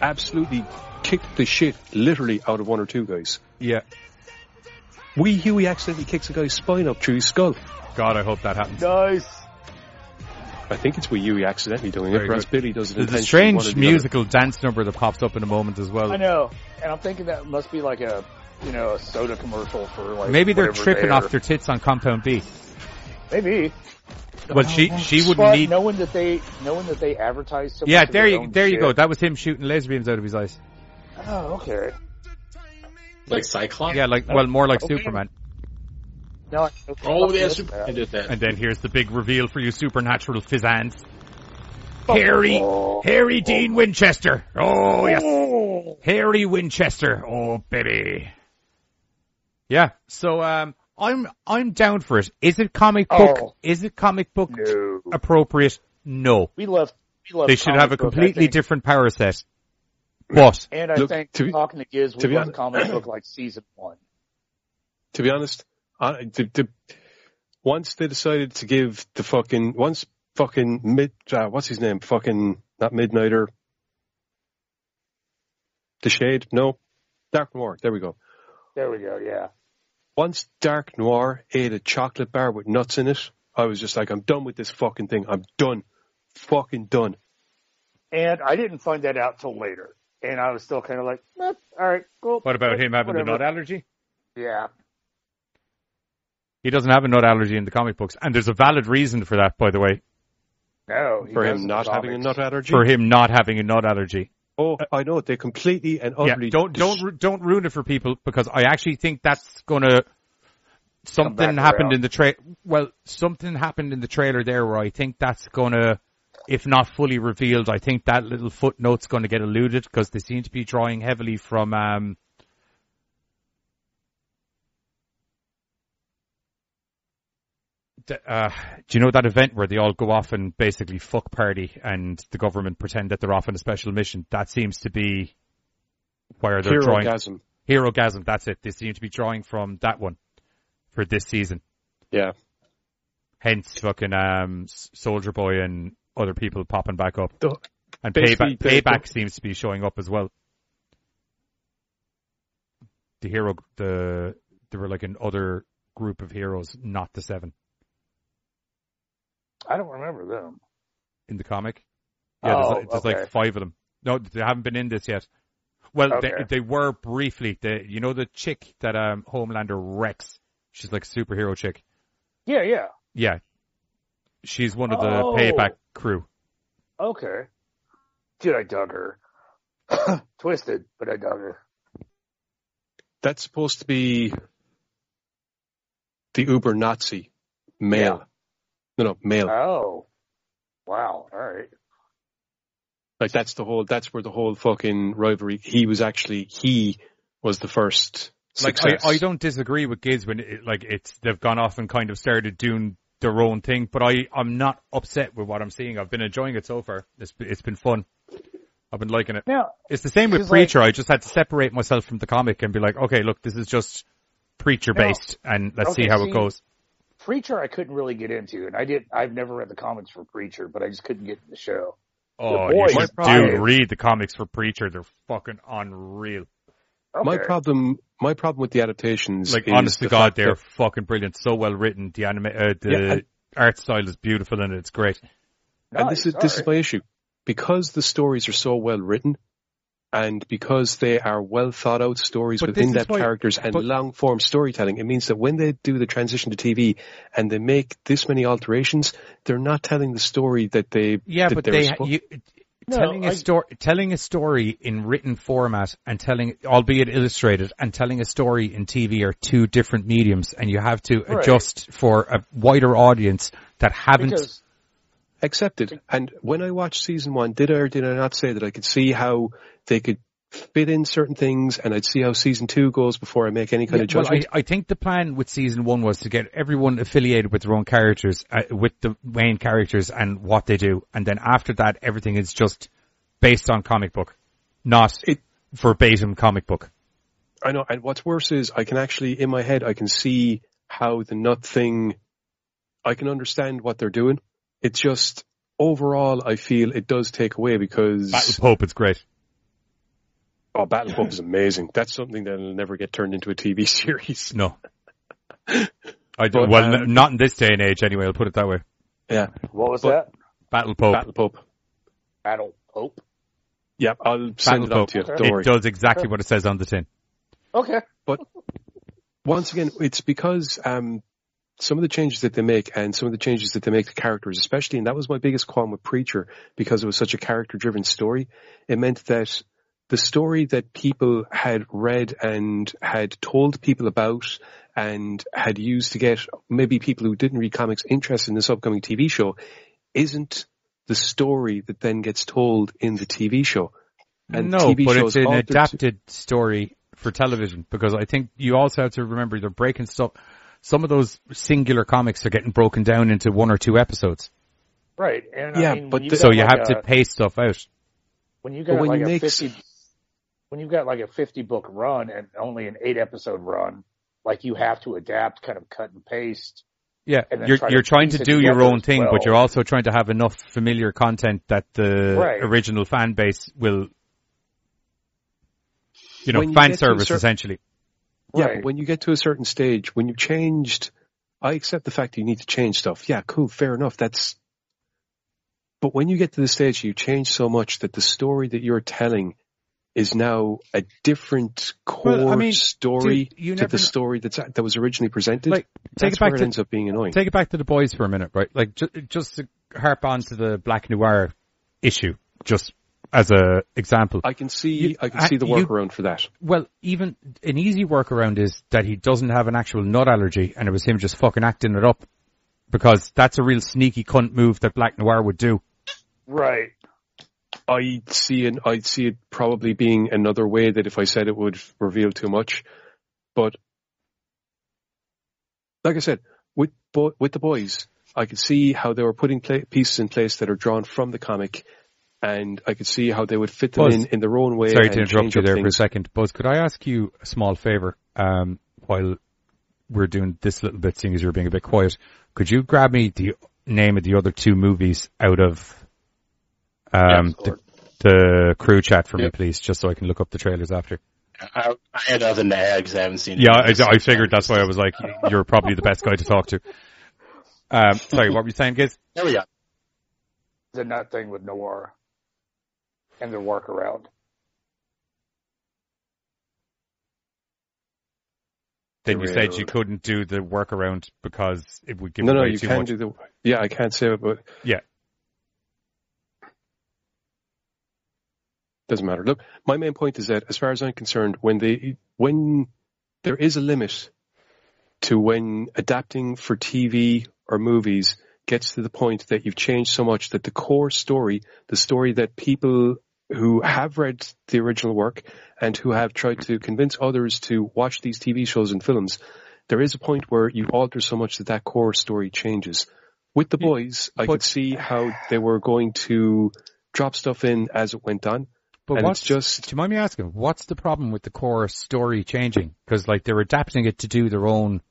Absolutely kick the shit, literally, out of one or two guys. Yeah. Wee Huey accidentally kicks a guy's spine up through his skull. God, I hope that happens. Nice. I think it's Wee Huey accidentally doing Very it, whereas. Billy does it There's a intentionally. one or strange the other. musical dance number that pops up in a moment as well. I know, and I'm thinking that must be like a, you know, a soda commercial for like. Maybe they're tripping they're- off their tits on Compound V. Maybe. Well, she oh, she wouldn't But need. knowing that they knowing that they advertise so Yeah, much there you own there you go. That was him shooting laser beams out of his eyes. Oh, okay. Like Cyclops? Yeah, like well, more like Okay. Superman. No, I, Oh, yeah, Superman did that. And then here's the big reveal for you, supernatural fizzans. Harry, Oh. Harry Dean oh. Winchester. Oh yes, Oh. Harry Winchester. Oh baby. Yeah. So um, I'm I'm down for it. Is it comic book? Oh. Is it comic book No. appropriate? No. We left. We left They should comic have a completely think- different power set. What? And I Look, think to be- talking to Giz, we to be left honest- comic book like season one. to be honest, I, the, the, once they decided to give the fucking once fucking mid uh, what's his name fucking not midnighter the shade no dark noir there we go There we go. Yeah. Once dark noir ate a chocolate bar with nuts in it i was just like i'm done with this fucking thing i'm done fucking done And I didn't find that out till later. And I was still kind of like, eh, all right, cool. What about him having the nut allergy? Yeah. He doesn't have a nut allergy in the comic books, and there's a valid reason for that, by the way, No. he for him not having a nut allergy for him not having a nut allergy. Oh i know they completely and utterly. Yeah, don't don't ru- don't ruin it for people because I actually think that's gonna something happened around. in the tra Well, something happened in the trailer there where I think that's gonna, if not fully revealed, I think that little footnote's gonna get eluded because they seem to be drawing heavily from um. Uh, do you know that event where they all go off and basically fuck party and the government pretend that they're off on a special mission? That seems to be where they're hero drawing gasm Hero Gasm, that's it. They seem to be drawing from that one for this season. yeah Hence fucking um Soldier Boy and other people popping back up. The- And basically Payback, the- Payback seems to be showing up as well. The hero the there were like an other group of heroes, not the seven I don't remember them. in the comic. Yeah, there's, Oh, like, there's okay. like five of them. No, they haven't been in this yet. Well, Okay. they, they were briefly. The you know the chick that um Homelander wrecks. She's like a superhero chick. Yeah, yeah. Yeah. She's one of the Oh. payback crew. Okay. Dude, I dug her. Twisted, but I dug her. that's supposed to be the uber nazi male no no male Oh. Wow. All right. Like that's the whole. That's where the whole fucking rivalry. He was actually he was the first. Like I, I don't disagree with Giz when it, like it's they've gone off and kind of started doing their own thing, but I I'm not upset with what I'm seeing. I've been enjoying it so far. It's it's been fun. I've been liking it. Now, It's the same with Because, like- Preacher. I just had to separate myself from the comic and be like, okay, look, this is just Preacher based, and let's see how see, it goes. Preacher, I couldn't really get into, and I did. I've never read the comics for Preacher, but I just couldn't get in the show. Oh, boy, you should do read the comics for Preacher. They're fucking unreal. Okay. My problem. My problem with the adaptations. Like is honest to the God, they're that- fucking brilliant. So well written. The anime, uh, the Yeah, and- art style is beautiful and it's great. and this is Nice, this all is my issue because the stories are so well written. And because they are well thought out stories But with in-depth characters and but- long form storytelling, it means that when they do the transition to TV and they make this many alterations, they're not telling the story that they Yeah, that but they suppo- you, No, telling a I- story, telling a story in written format and telling, albeit illustrated, and telling a story in TV are two different mediums, and you have to Right. adjust for a wider audience that haven't. because accepted. And when I watched season one, did I or did I not say that I could see how they could fit in certain things and I'd see how season two goes before I make any kind Yeah, of well, judgment? I, I think the plan with season one was to get everyone affiliated with their own characters, uh, with the main characters and what they do, and then after that, everything is just based on comic book, not It- verbatim comic book. I know. And what's worse is I can actually, in my head, I can see how the nut thing, I can understand what they're doing. It's just overall, I feel it does take away because Battle Pope, it's great. Oh, Battle Pope is amazing. That's something that'll never get turned into a TV series. No. I do, But, well, um, n- not in this day and age anyway, I'll put it that way. Yeah, what was But- that? Battle Pope. Battle Pope. Battle Hope. Yeah, I'll send it Battle to you. Pope. Don't it does exactly what it says on the tin. Okay. But once again, it's because um, some of the changes that they make and some of the changes that they make to characters, especially, and that was my biggest qualm with Preacher because it was such a character-driven story. It meant that the story that people had read and had told people about and had used to get maybe people who didn't read comics interested in this upcoming TV show isn't the story that then gets told in the TV show. And no, TV but it's an altered to- adapted story for television because I think you also have to remember they're breaking stuff. Some of those singular comics are getting broken down into one or two episodes, Right. And Yeah, I mean, but when the- so you like have a- to pay stuff out. when you But got when like you a make- fifty, when you've got like a fifty book run and only an eight episode run, like you have to adapt, kind of cut and paste. Yeah, and you're try you're trying to do your own thing, well. but you're also trying to have enough familiar content that the Right. original fan base will, you know, When fan get to a service cer- essentially. Yeah, Right. but when you get to a certain stage, when you've changed, I accept the fact that you need to change stuff. Yeah, cool, fair enough. That's, but when you get to the stage, you change so much that the story that you're telling is now a different core Well, I mean, story dude, you to never the kn- story that's that was originally presented. Like, take that's it back where to it ends up being annoying. take it back to the boys for a minute, right? Like just just to harp on to the Black Noir issue, just as a example. I can see, You- I can see the uh, you- workaround for that. Well, even an easy workaround is that he doesn't have an actual nut allergy, and it was him just fucking acting it up, because that's a real sneaky cunt move that Black Noir would do. Right. I see it. I'd see it probably being another way that if I said it would reveal too much, but like I said, with bo- with the boys, I could see how they were putting pla pieces in place that are drawn from the comic, and I could see how they would fit them Buzz, in in their own way. Sorry to interrupt you there for a second, Buzz. Could I ask you a small favor? Um, while we're doing this little bit, seeing as you're being a bit quiet, could you grab me the name of the other two movies out of um, Yeah, the, the crew chat for me, please, just so I can look up the trailers after. I, I had nothing to add because I haven't seen it. Yeah, I, I figured that's why I was like, you're probably the best guy to talk to. Um, sorry, what were you saying, Giz? There we go. The nut thing with Noir and their workaround. Then you said you couldn't do the workaround because it would give No, no, you too can much. do the. Yeah, I can't say it, but Yeah. Doesn't matter. Look, my main point is that, as far as I'm concerned, when they when there is a limit to when adapting for TV or movies gets to the point that you've changed so much that the core story, the story that people who have read the original work and who have tried to convince others to watch these TV shows and films, there is a point where you alter so much that that core story changes. With the boys, I could see how they were going to drop stuff in as it went on. But and what's it's just Do you mind me asking, what's the problem with the core story changing? Because like they're adapting it to do their own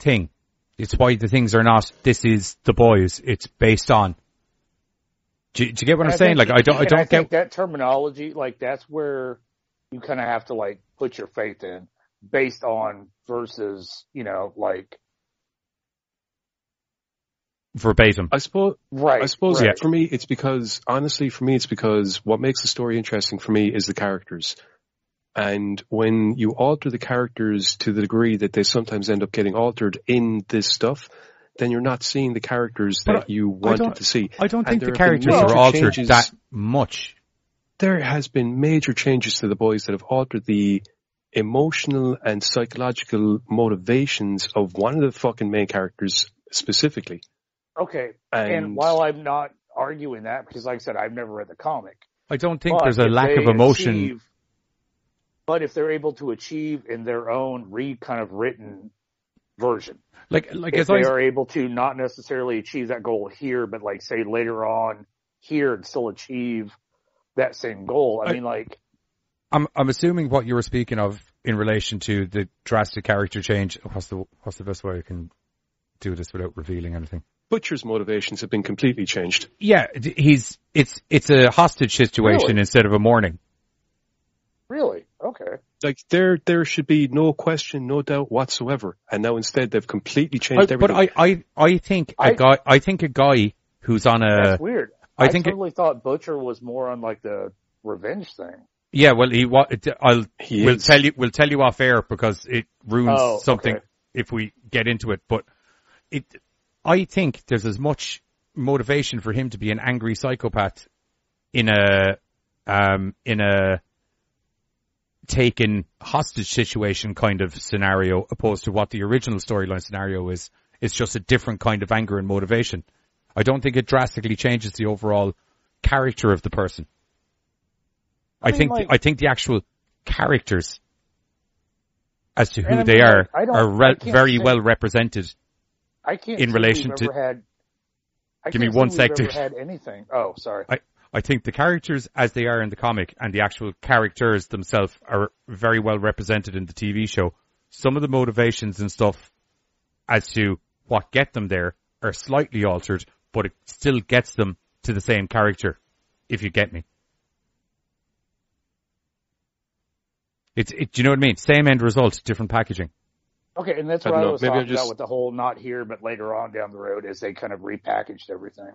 thing. It's why the things are not. This is the boys. It's based on. Do, you- do you get what And I'm saying? think- like I don't. I don't I think get. that terminology. Like that's where you kind of have to like put your faith in, based on versus you know like verbatim. I suppose right. I suppose right. for me, it's because honestly, for me, it's because what makes the story interesting for me is the characters. And when you alter the characters to the degree that they sometimes end up getting altered in this stuff, then you're not seeing the characters But that you wanted to see. I don't And think the there have been characters are altered changes- that much. There has been major changes to the boys that have altered the emotional and psychological motivations of one of the fucking main characters specifically. Okay. And, And, while I'm not arguing that, because like I said, I've never read the comic. I don't think there's a lack of emotion. achieve- but if they're able to achieve in their own re kind of written version, Like like if as they I are able to not necessarily achieve that goal here, but like say later on here and still achieve that same goal. I, I- mean, like I'm I'm assuming what you were speaking of in relation to the drastic character change. What's the what's the best way I can do this without revealing anything? Butcher's motivations have been completely changed. Yeah, he's it's it's a hostage situation Really? instead of a mourning. really, okay. Like there, there should be no question, no doubt whatsoever. And now instead they've completely changed I, everything. but I, I I think a I- guy I think a guy who's on a That's weird. I I, think it- totally thought Butcher was more on like the revenge thing. yeah well he wa- I'll He we'll is. tell you we'll tell you off air because it ruins Oh, something okay. if we get into it. But it I think there's as much motivation for him to be an angry psychopath in a um in a taken hostage situation kind of scenario opposed to what the original storyline scenario is. It's just a different kind of anger and motivation. I don't think it drastically changes the overall character of the person. I, I mean, think like- I think the actual characters as to who I they are like, are re- very say- well represented. I can't In relation to- had. Give me one sec, ever had anything. Oh, sorry. I, I think the characters as they are in the comic and the actual characters themselves are very well represented in the TV show. Some of the motivations and stuff as to what get them there are slightly altered, but it still gets them to the same character, if you get me. It's, it, do you know what I mean? Same end result, different packaging. Okay, and that's I what don't I, was Maybe talking just- about with the whole not here but later on down the road as they kind of repackaged everything.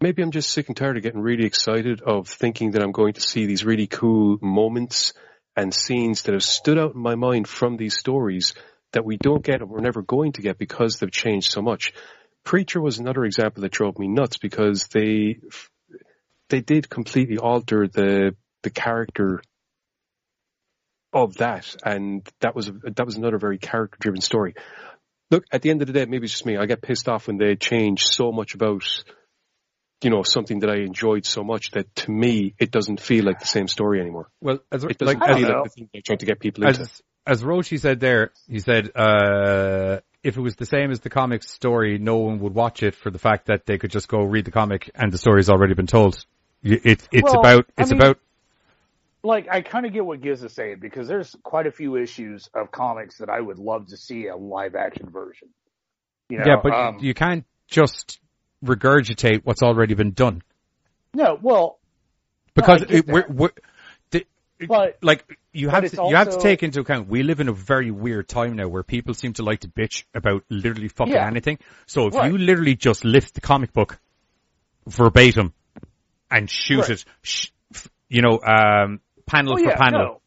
Maybe I'm just sick and tired of getting really excited of thinking that I'm going to see these really cool moments and scenes that have stood out in my mind from these stories that we don't get and we're never going to get because they've changed so much. Preacher was another example that drove me nuts because they they did completely alter the the character of that, and that was that was another very character driven story. Look, at the end of the day, maybe it's just me. I get pissed off when they change so much about you know something that I enjoyed so much that to me it doesn't feel like the same story anymore. Well, as, It doesn't I don't feel know. like the thing they're trying to get people into. as as Roshi said there, he said uh, if it was the same as the comic story, no one would watch it for the fact that they could just go read the comic and the story's already been told. You- It's it's Well, about I it's mean- about Like, I kind of get what Giz is saying because there's quite a few issues of comics that I would love to see a live action version. You know, yeah, but um, you can't just regurgitate what's already been done no, well, because get it, we're, we're the, but like you have to, you have to take into account we live in a very weird time now where people seem to like to bitch about literally fucking Yeah. anything. So if Right. you literally just lift the comic book verbatim and shoot Right. it, sh- you know, um, panel oh, for yeah, panel, no.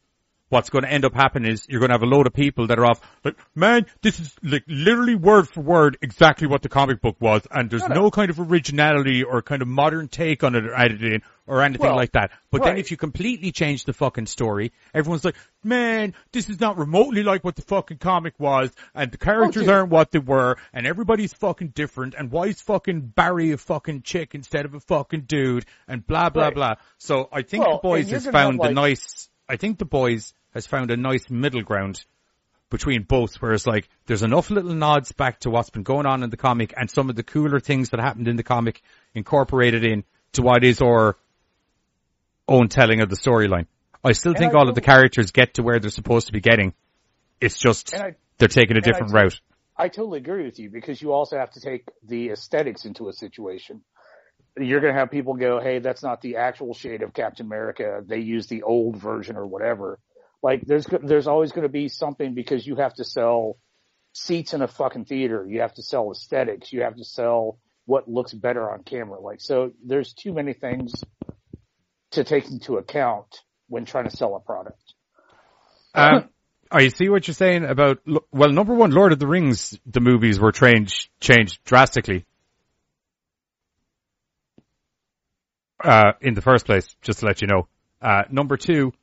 What's going to end up happening is you're going to have a load of people that are off like, man, this is like literally word for word exactly what the comic book was, and there's No, kind of originality or kind of modern take on it or added in or anything Well, like that. But then if you completely change the fucking story, everyone's like, man, this is not remotely like what the fucking comic was, and the characters aren't what they were, and everybody's fucking different, and why is fucking Barry a fucking chick instead of a fucking dude, and blah blah Right. blah. So I think Well, the boys has found the nice. I think the boys has found a nice middle ground between both, whereas like there's enough little nods back to what's been going on in the comic and some of the cooler things that happened in the comic incorporated in to what is our own telling of the storyline. I still And think I all of the characters get to where they're supposed to be getting. It's just I- they're taking a and I different route. I totally agree with you because you also have to take the aesthetics into a situation. You're going to have people go, "Hey, that's not the actual shade of Captain America. They use the old version or whatever." Like, there's there's always going to be something because you have to sell seats in a fucking theater. You have to sell aesthetics. You have to sell what looks better on camera. Like, so there's too many things to take into account when trying to sell a product. Um, I see what you're saying about, well, number one, Lord of the Rings, the movies were changed, changed drastically. Uh, in the first place, just to let you know. Uh, number two,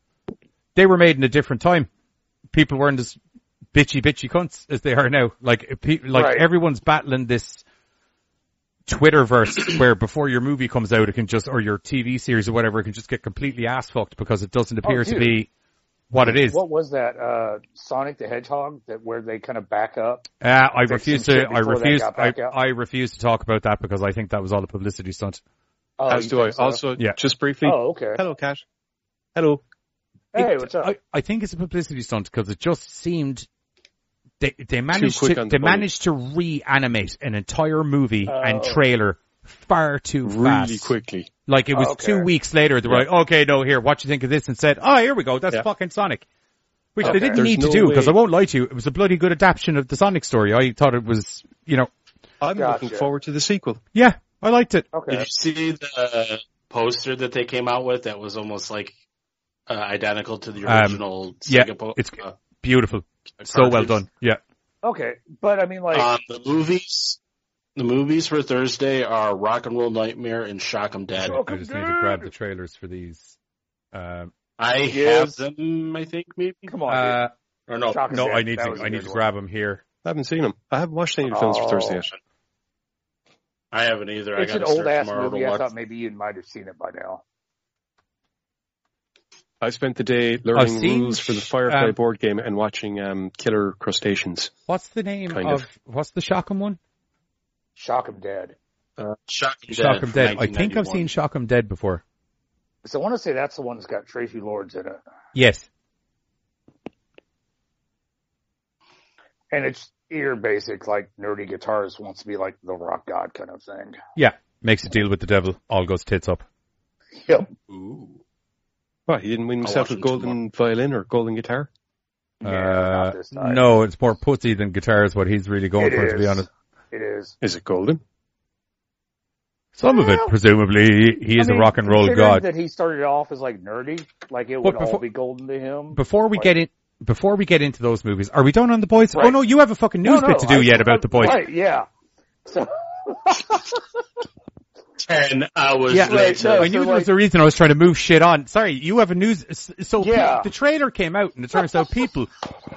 they were made in a different time. People weren't as bitchy, bitchy cunts as they are now. Like, pe- like Right. everyone's battling this Twitterverse where before your movie comes out, it can just, or your TV series or whatever, it can just get completely ass fucked because it doesn't appear to be what it is. What was that? Uh, Sonic the Hedgehog that where they kind of back up? Uh, I refuse to. I refuse. I. I refuse to talk about that because I think that was all a publicity stunt. Oh, As do I. so? Also, Yeah. just briefly. Oh, okay. Hello, Cash. Hello. Hey, It- what's up? I, I think it's a publicity stunt because it just seemed they they managed to the they money. managed to reanimate an entire movie and Oh. trailer far too fast. Really quickly. Like it was Oh, okay. two weeks later, they were Yeah. like, "Okay, no, here, what you think of this?" And said, "Oh, here we go, that's Yeah. fucking Sonic." Which Okay. they didn't There's need to do because I won't lie to you, it was a bloody good adaptation of the Sonic story. I thought it was, you know, I'm Gotcha. looking forward to the sequel. yeah, I liked it. okay. Did you see the poster that they came out with that was almost like uh, identical to the Um, original yeah, Sega po- it's uh, Beautiful, so well done. Yeah. Okay, but I mean, like, Um, the movies, the movies for Thursday are Rock and Roll Nightmare and Shock 'Em Dead. Shock I just need to grab the trailers for these. Um, I have them, I think maybe. come on, uh, Or no, Shock 'em no, Dead, I need that to, was a I need good to one. grab them here. I haven't seen them. I haven't watched any of the films for Thursday Oh. yet. I haven't either. It's I an gotta old ass movie. I thought maybe you might have seen it by now. I spent the day learning seen, rules for the Firefly um, board game and watching um, Killer Crustaceans. What's the name Kind of, of. what's the Shock 'Em one? Shock 'em Dead. Shock 'em Dead. Shock 'Em from Dead. I think I've 1991. seen Shock 'Em Dead before. So I want to say that's the one that's got Traci Lords in it. Yes. and it's ear basic like nerdy guitarist wants to be like the rock god kind of thing. Yeah, makes a deal with the devil, all goes tits up. Yep. Ooh. What, he didn't win himself a it golden violin or golden guitar? Yeah, Uh, not no, it's more pussy than guitar is what he's really going It for, to be honest. It is. Is it golden? Some of it, presumably, he, he is I a mean, rock and roll considering god. That he started off as like nerdy, like it But would all be golden to him. Before we Like- get in, before we get into those movies, are we done on the boys? Oh no, you have a fucking news No, bit to do I- yet about the boys. Right? Yeah. So Ten hours Yeah, later. no, I knew so, there was a reason I was trying to move shit on. Sorry, you have a news. So Yeah. the trailer came out, and it turns out people.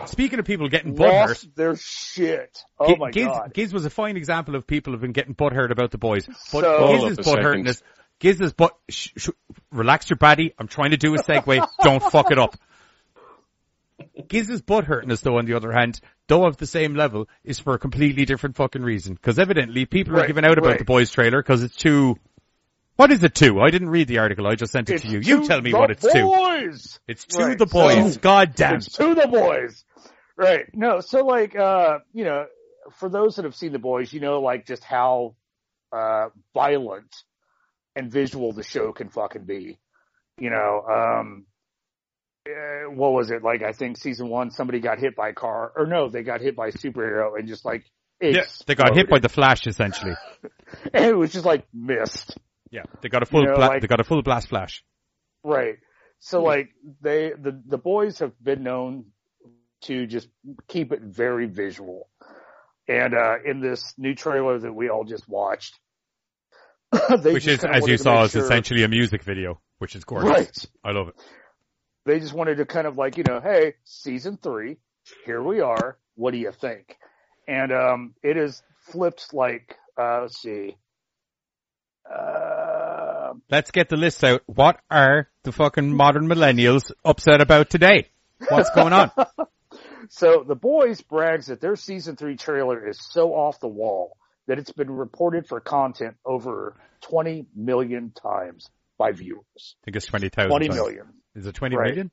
speaking of people getting butthurt, lost their shit. Oh Gi- my Giz, god. Giz was a fine example of people have been getting butthurt about the boys. But So- Hold Giz's up a second. butthurtness, Giz's butt. Sh- sh- relax your body. I'm trying to do a segue. Don't fuck it up. Giz's butthurtness, though, on the other hand, though of the same level, is for a completely different fucking reason. Because evidently people are Right, giving out about right. the boys trailer because it's too. What is it to? I didn't read the article. I just sent it It's to you. You tell me what it's to. boys. It's to Right, the boys. so- God damn. It's to the boys. Right. No, so like, uh, you know, for those that have seen the boys, you know, like just how, uh, violent and visual the show can fucking be. You know, um, uh, what was it? Like, I think season one, somebody got hit by a car, or no, they got hit by a superhero and just like, Yeah, they got hit by the flash essentially. and it was just like missed. Yeah, they got a full You know, bla- like- they got a full blast flash. Right. So like they the the boys have been known to just keep it very visual. And uh in this new trailer that we all just watched they Which is, as you saw, is sure- essentially a music video, which is gorgeous. Right. I love it. They just wanted to kind of like, you know, hey, season 3, here we are. What do you think? And um it is flipped like uh let's see. Uh Let's get the list out. What are the fucking modern millennials upset about today? What's going on? So the boys brags that their season three trailer is so off the wall that it's been reported for content over 20 million times by viewers. I think it's 20,000. 20 times. million. Is it twenty Right. million?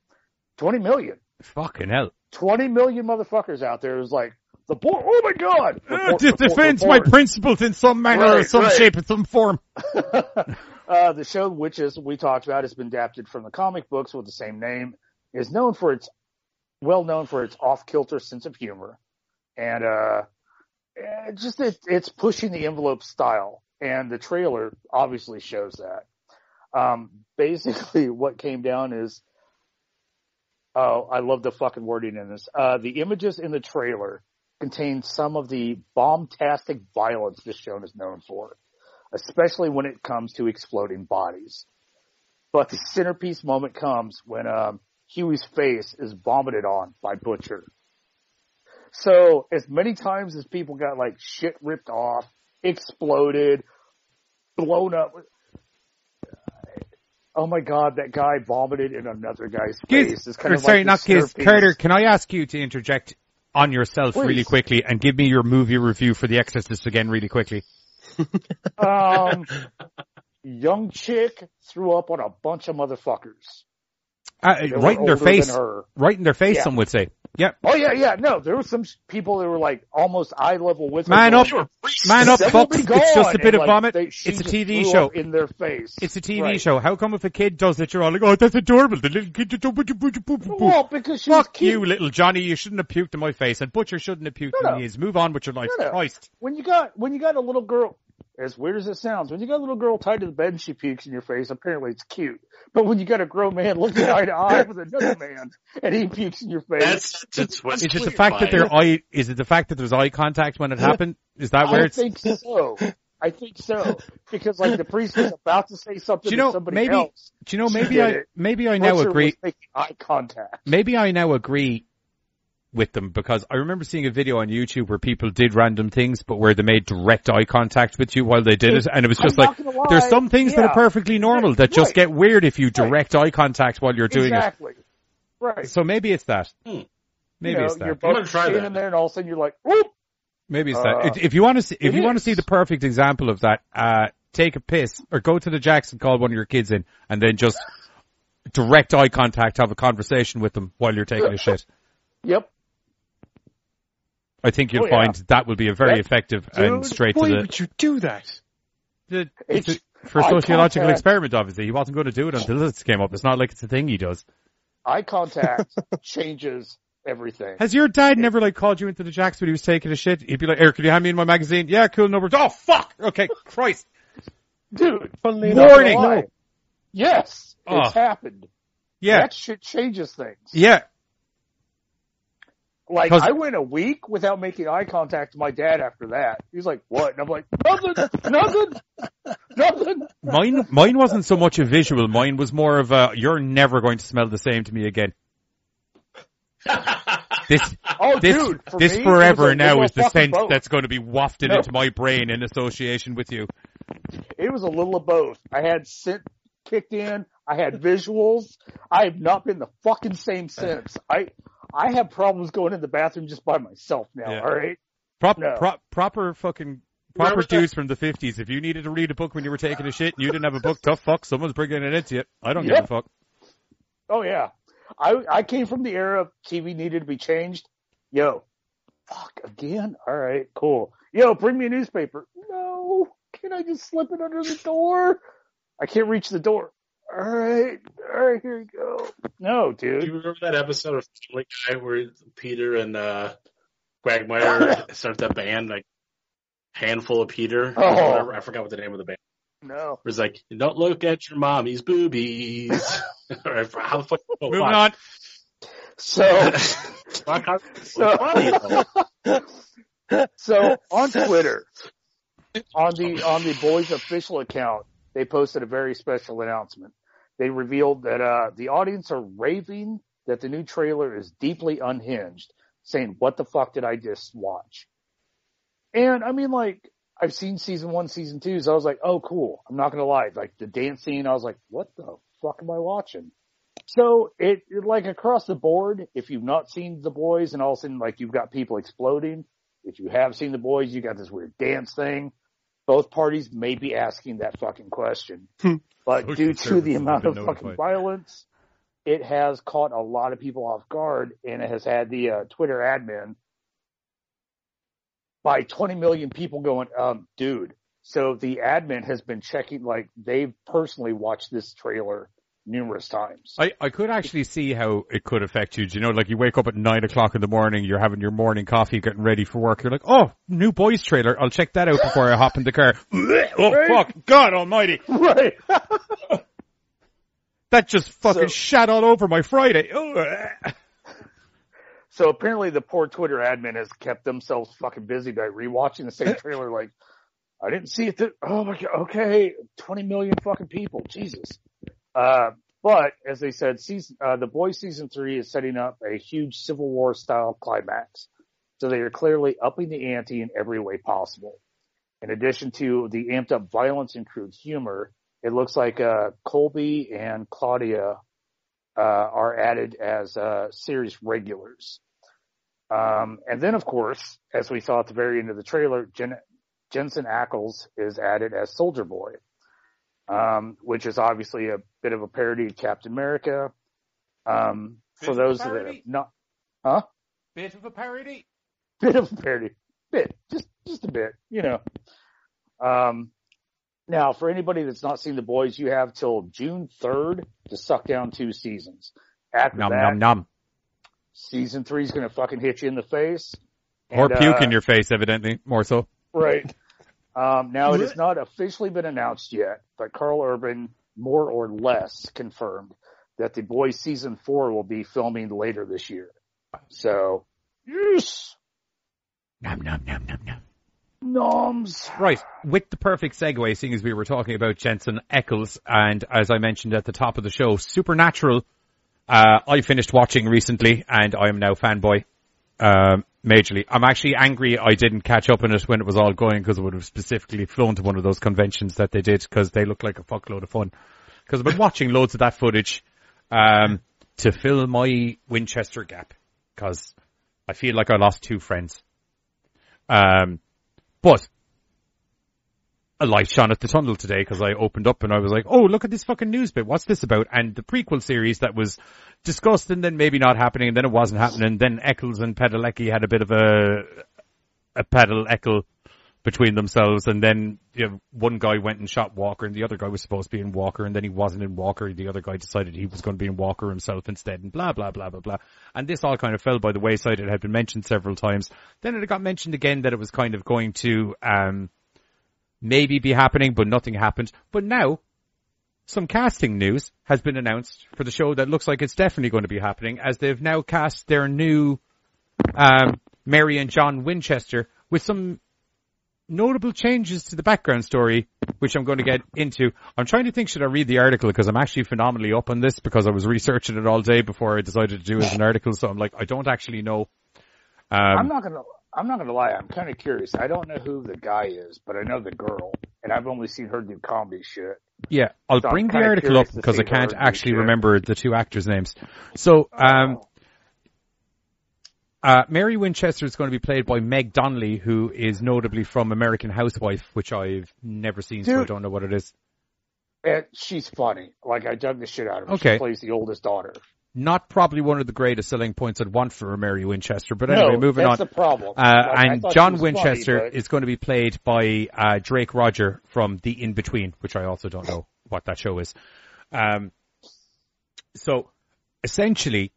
20 million. Fucking hell. 20 million motherfuckers out there is like, the boy, oh my god! Report- this defends my principles in some manner or some right. shape or some form. uh, the show, which is we talked about, has been adapted from the comic books with the same name, is known for its well known for its off kilter sense of humor, and uh, eh, just it, it's pushing the envelope style, and the trailer obviously shows that. Um, basically, what came down is, oh, I love the fucking wording in this. Uh, the images in the trailer contain some of the bombastic violence this show is known for especially when it comes to exploding bodies. But the centerpiece moment comes when um, Huey's face is vomited on by Butcher. So as many times as people got like shit ripped off, exploded, blown up. Oh my god, that guy vomited in another guy's face. It's kind of sorry, like not Giz. Carter, can I ask you to interject on yourself really quickly and give me your movie review for The Exorcist again really quickly? Um, young chick threw up on a bunch of motherfuckers. Uh, were right in their face. Right in their face, Yeah. some would say. Yeah. Oh yeah, yeah. No, there were some people that were like almost eye level with her. Man up, man up, "Seven will fucks. be It's just a bit and, of like, vomit. they- It's a TV show. in their face. It's a TV Right. show. How come if a kid does it, you're all like, oh, that's adorable. The little kid. Well, because she was Fuck cute. you, little Johnny. You shouldn't have puked in my face. And Butcher shouldn't have puked No, in no. his. Move on with your life. No. Christ. When you got when you got a little girl, as weird as it sounds, when you got a little girl tied to the bed and she pukes in your face, apparently it's cute. But when you got a grown man looking eye to eye with another man and he pukes in your face, That's that's what's Is it the fact that there eye, is it the fact that there's eye contact when it happened? Is that where I it's, think so. I think so because like the priest was about to say something Do you know, to somebody maybe- else. do you know, maybe I, it. maybe I now Butcher agree. eye contact. maybe I now agree with them because I remember seeing a video on YouTube where people did random things, but where they made direct eye contact with you while they did it, and it was I'm just like, gonna there's some things that are perfectly normal that just Right. get weird if you direct eye contact while you're doing it. exactly. Right. So maybe it's that. Hmm. Maybe you know, it's you're that. I'm gonna both try standing that. there and all of a sudden you're like, whoop! Maybe it's Uh, that. If- If you want to see, if it you want to see the perfect example of that, uh, take a piss or go to the Jacks and call one of your kids in and then just direct eye contact, have a conversation with them while you're taking a shit. Yep. I think you'll Oh, yeah. find that will be a very That- effective and dude, straight to Why the, would you do that? the it's It's- a, for eye sociological contact. experiment. Obviously, he wasn't going to do it until this came up. It's not like it's a thing he does. Eye contact changes everything. Has your dad never like called you into the jacks when he was taking a shit? He'd be like, "Eric, can you hand me in my magazine?" Yeah, cool. No Number. Oh fuck. Okay, Christ. Dude, Funnily not Warning. gonna. Yes, Oh. it's happened. Yeah, That shit changes things. yeah. Like I went a week without making eye contact with my dad after that. He was like, "What?" And I'm like, "Nothing, nothing, nothing." Mine, mine wasn't so much a visual. Mine was more of a, "You're never going to smell the same to me again." This, Oh, this, dude, for this me, forever now is the scent both. that's going to be wafted No. into my brain in association with you. It was a little of both. I had scent kicked in. I had visuals. I have not been the fucking same since. I I have problems going in the bathroom just by myself now. Yeah. All right. Prop, No. prop, proper fucking proper dudes from the fifties. If you needed to read a book when you were taking a shit and you didn't have a book, tough fuck. Someone's bringing it into you. I don't give a fuck. Oh yeah. I I came from the era of TV needed to be changed. Yo, fuck again. All right, cool. Yo, bring me a newspaper. No, can I just slip it under the door? I can't reach the door. All right, all right, here you go. No, dude. Do you remember that episode of Family Guy where Peter and uh, Quagmire start that band, like handful of Peter? Oh. Whatever. I forgot what the name of the band. No. It was like, don't look at your mommy's boobies. Or How the fuck? Oh, Moving fuck. on. So, so, so on Twitter, on the on the boys official account, they posted a very special announcement. They revealed that uh, the audience are raving that the new trailer is deeply unhinged, saying, "What the fuck did I just watch?" And I mean, like, I've seen season one, season two, so I was like, "Oh, cool." I'm not gonna lie, like the dance scene, I was like, "What the fuck am I watching?" So it, it like across the board, if you've not seen the boys, and all of a sudden like you've got people exploding. If you have seen the boys, you got this weird dance thing. Both parties may be asking that fucking question, but Social due to the amount of fucking violence, it has caught a lot of people off guard, and it has had the uh, Twitter admin by 20 million people going, um, dude. So the admin has been checking, like they've personally watched this trailer numerous times. I, I could actually see how it could affect you. Do you know, like you wake up at nine o'clock in the morning, you're having your morning coffee, getting ready for work. You're like, oh, new boys trailer. I'll check that out before I hop in the car. oh Right. fuck, God Almighty, right. that just fucking So- shat all over my Friday. So apparently the poor Twitter admin has kept themselves fucking busy by rewatching the same trailer. Like, I didn't see it. Th- oh my god. Okay, twenty million fucking people. Jesus. Uh, but as they said, season uh, the boys season three is setting up a huge Civil War style climax. So they are clearly upping the ante in every way possible. In addition to the amped up violence and crude humor, it looks like uh, Colby and Claudia uh, are added as uh, series regulars. Um, and then, of course, as we saw at the very end of the trailer, Jen- Jensen Ackles is added as Soldier Boy, um, which is obviously a bit of a parody of Captain America. Um, for Bit of a those that have not, huh? Bit of a parody. Bit of a parody, bit, just just a bit, you know. Um, now, for anybody that's not seen the boys, you have till June third to suck down two seasons. After Nom that, nom nom. season three is going to fucking hit you in the face. Or And, puke uh, in your face, evidently, more so. Right. Um, now it has not officially been announced yet, but Karl Urban more or less confirmed that the boys season four will be filming later this year. So, yes, Nom nom nom nom nom. noms. Right, with the perfect segue, seeing as we were talking about Jensen Ackles, and as I mentioned at the top of the show, Supernatural, uh, I finished watching recently, and I am now fanboy, um, majorly. I'm actually angry I didn't catch up on it when it was all going, because I would have specifically flown to one of those conventions that they did, because they look like a fuckload of fun. Because I've been watching loads of that footage, um, to fill my Winchester gap, because I feel like I lost two friends. Um, but a light shone at the tunnel today because I opened up and I was like, oh, look at this fucking news bit. What's this about? And the prequel series that was discussed and then maybe not happening and then it wasn't happening. Then Ackles and Padalecki had a bit of a, a pedal echo between themselves and then you know, one guy went and shot Walker and the other guy was supposed to be in Walker and then he wasn't in Walker. The other guy decided he was going to be in Walker himself instead and blah, blah, blah, blah, blah. And this all kind of fell by the wayside. It had been mentioned several times. Then it got mentioned again that it was kind of going to, um, maybe be happening, but nothing happened. But now, some casting news has been announced for the show that looks like it's definitely going to be happening as they've now cast their new, um, Mary and John Winchester with some notable changes to the background story, which I'm going to get into. I'm trying to think, should I read the article? Because I'm actually phenomenally up on this because I was researching it all day before I decided to do it as an article. So I'm like, I don't actually know. Um, I'm not gonna. I'm not gonna lie. I'm kind of curious. I don't know who the guy is, but I know the girl, and I've only seen her do comedy shit. Yeah, I'll So bring the article up because I can't actually remember the two actors' names. So, um, uh, Mary Winchester is going to be played by Meg Donnelly, who is notably from American Housewife, which I've never seen, so I don't know what it is. And she's funny. Like I dug the shit out of her. Okay. She plays the oldest daughter. Not probably one of the greatest selling points I'd want for Mary Winchester, but anyway, no, moving that's on. the problem. Uh, Like, and John was funny, Winchester but- is going to be played by uh, Drake Rodger from The In Between, which I also don't know what that show is. Um, so essentially,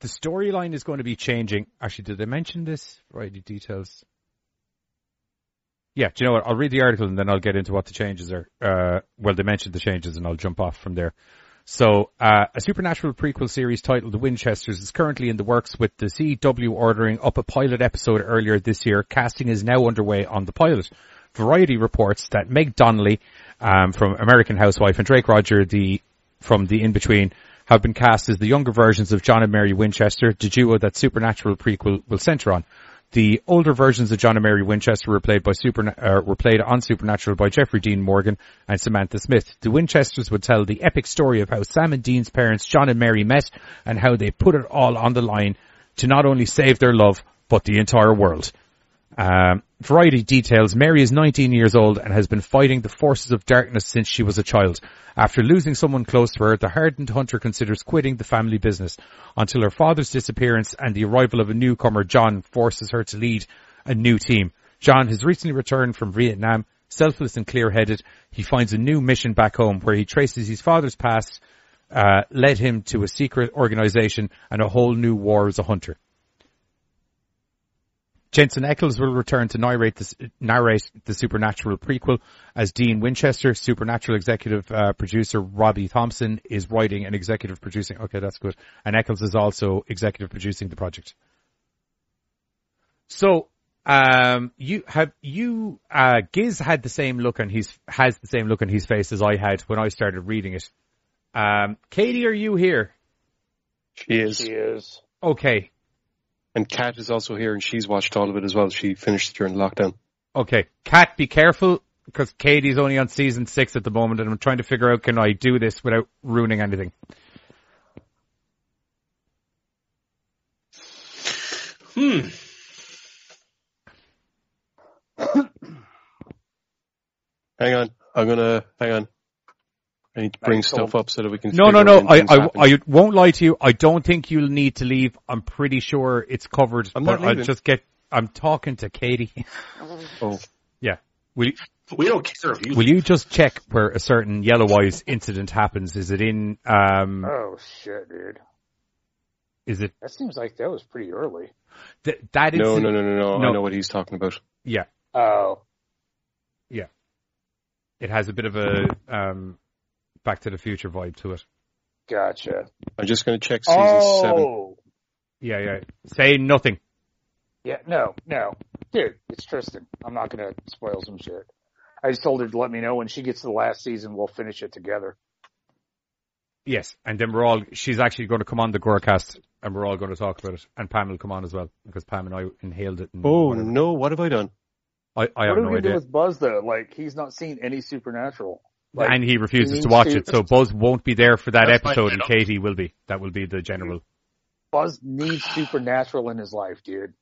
the storyline is going to be changing. Actually, did I mention this? Right, the details. Yeah, do you know what? I'll read the article and then I'll get into what the changes are. Uh, well, they mentioned the changes and I'll jump off from there. So, uh, a supernatural prequel series titled The Winchesters is currently in the works with the CW ordering up a pilot episode earlier this year. Casting is now underway on the pilot. Variety reports that Meg Donnelly, um, from American Housewife and Drake Rodger, the, from The In-Between, have been cast as the younger versions of John and Mary Winchester, the duo that Supernatural prequel will center on. The older versions of John and Mary Winchester were played by Super, uh, were played on Supernatural by Jeffrey Dean Morgan and Samantha Smith. The Winchesters would tell the epic story of how Sam and Dean's parents, John and Mary, met and how they put it all on the line to not only save their love, but the entire world. Um, Variety details Mary is 19 years old and has been fighting the forces of darkness since she was a child. After losing someone close to her, the hardened hunter considers quitting the family business until her father's disappearance and the arrival of a newcomer, John, forces her to lead a new team. John has recently returned from Vietnam, selfless and clear-headed. He finds a new mission back home where he traces his father's past, uh, led him to a secret organization and a whole new war as a hunter. Jensen Ackles will return to narrate the, narrate the Supernatural prequel as Dean Winchester. Supernatural executive uh, producer Robbie Thompson is writing and executive producing. Okay, that's good. And Ackles is also executive producing the project. So, um, you have you uh, Giz had the same look on his has the same look on his face as I had when I started reading it. Um, Katie, are you here? She is. She is. Okay, And Kat is also here and she's watched all of it as well. She finished during lockdown. Okay, Kat, be careful because Katie's only on season six at the moment, and I'm trying to figure out can I do this without ruining anything. Hmm. Hang on. I'm gonna, hang on. I need to bring stuff up so that we can No, no, no. I, I. I won't lie to you. I don't think you'll need to leave. I'm pretty sure it's covered. I'm but not I'll just get. I'm talking to Katie. Oh, yeah. Will you, We don't care if you. will you just check where a certain Yellow Eyes incident happens? Is it in? Um, Oh shit, dude. is it That seems like that was pretty early. th- that? no, no, no, no, no. No. I know what he's talking about. Yeah, Oh, yeah. It has a bit of a um, Back to the Future vibe to it. gotcha. I'm just gonna check season oh! seven. Oh, Yeah, yeah. Say nothing. yeah. No, no, dude. It's Tristan. I'm not gonna spoil some shit. I just told her to let me know when she gets to the last season. We'll finish it together. Yes, and then we're all, she's actually going to come on the Gorecast and we're all going to talk about it. And Pam will come on as well because Pam and I inhaled it. And Oh whatever. no, what have I done? I, I what have are we no gonna do with Buzz though? Like he's not seen any supernatural. Like, and he refuses to watch to- it, so Buzz won't be there for that episode and. Katie will be. That will be the general. Buzz needs supernatural in his life, dude.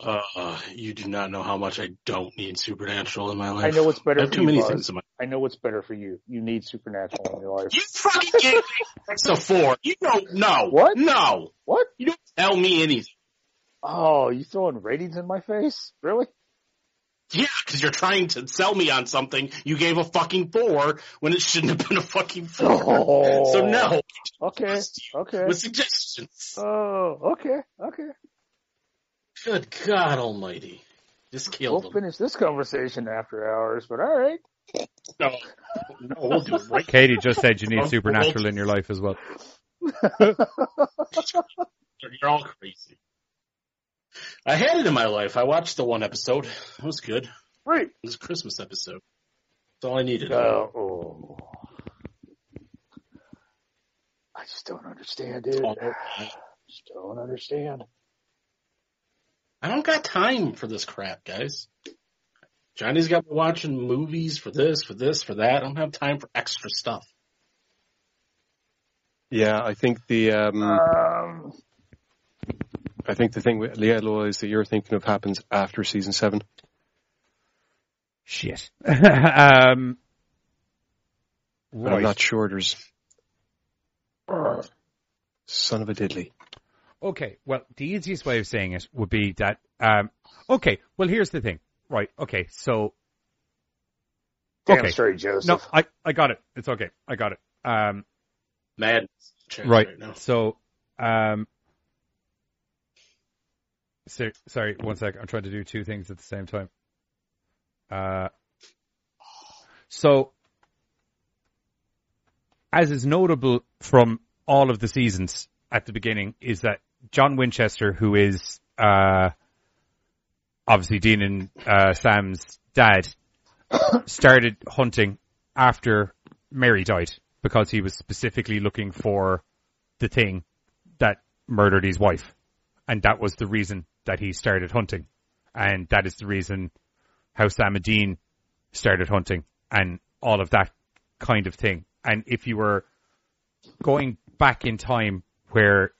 Uh, you do not know how much I don't need Supernatural in my life. I know what's better I have for too you, many Buzz. things in my. I know what's better for you. You need Supernatural in your life. You fucking gave me X a four. You don't know. What? No. What? You don't tell me anything. Oh, you throwing ratings in my face? Really? Yeah, because you're trying to sell me on something. You gave a fucking four when it shouldn't have been a fucking four. Oh. So no. Okay. Okay. With suggestions. Oh, okay. Okay. Good God Almighty. Just killed We'll him. finish this conversation after hours, but all right. No, no, we'll do it right. Katie just said you need supernatural in your life as well. You're all crazy. I had it in my life. I watched the one episode. It was good. It Right. was a Christmas episode. That's all I needed. Uh, oh. I just don't understand it. Oh. I just don't understand. I don't got time for this crap, guys. Johnny's got me watching movies for this, for this, for that. I don't have time for extra stuff. Yeah, I think the um, Um, I think the thing with Lielo is that you're thinking of happens after season seven. Shit. um, But I'm not sure there's son of a diddly. Okay, well, the easiest way of saying it would be that, um, okay, well, here's the thing. Right, okay, so, damn Okay. straight, Joseph. no, I, I got it. It's okay. I got it. Um, Mad. Chance right, now. so, um, so, sorry, one sec. I'm trying to do two things at the same time. Uh, so, as is notable from all of the seasons at the beginning, is that John Winchester, who is uh, obviously Dean and uh, Sam's dad, started hunting after Mary died because he was specifically looking for the thing that murdered his wife, and that was the reason that he started hunting, and that is the reason how Sam and Dean started hunting, and all of that kind of thing. And if you were going back in time where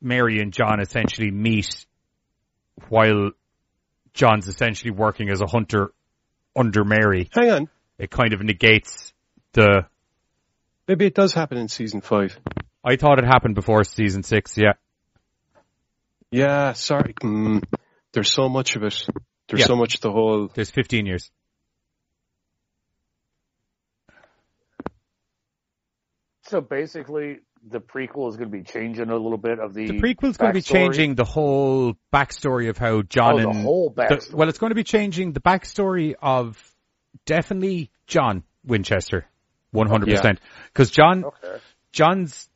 Mary and John essentially meet while John's essentially working as a hunter under Mary, Hang on, it kind of negates the. maybe it does happen in season five. I thought it happened before season six, yeah. Yeah, sorry. Mm, there's so much of it. There's Yeah. so much the whole. There's 15 years. So basically, the prequel is going to be changing a little bit of the. The prequel's going to be changing the whole backstory of how John Oh, the and whole the- well, it's going to be changing the backstory of definitely John Winchester, one hundred percent. Because John, Okay. John's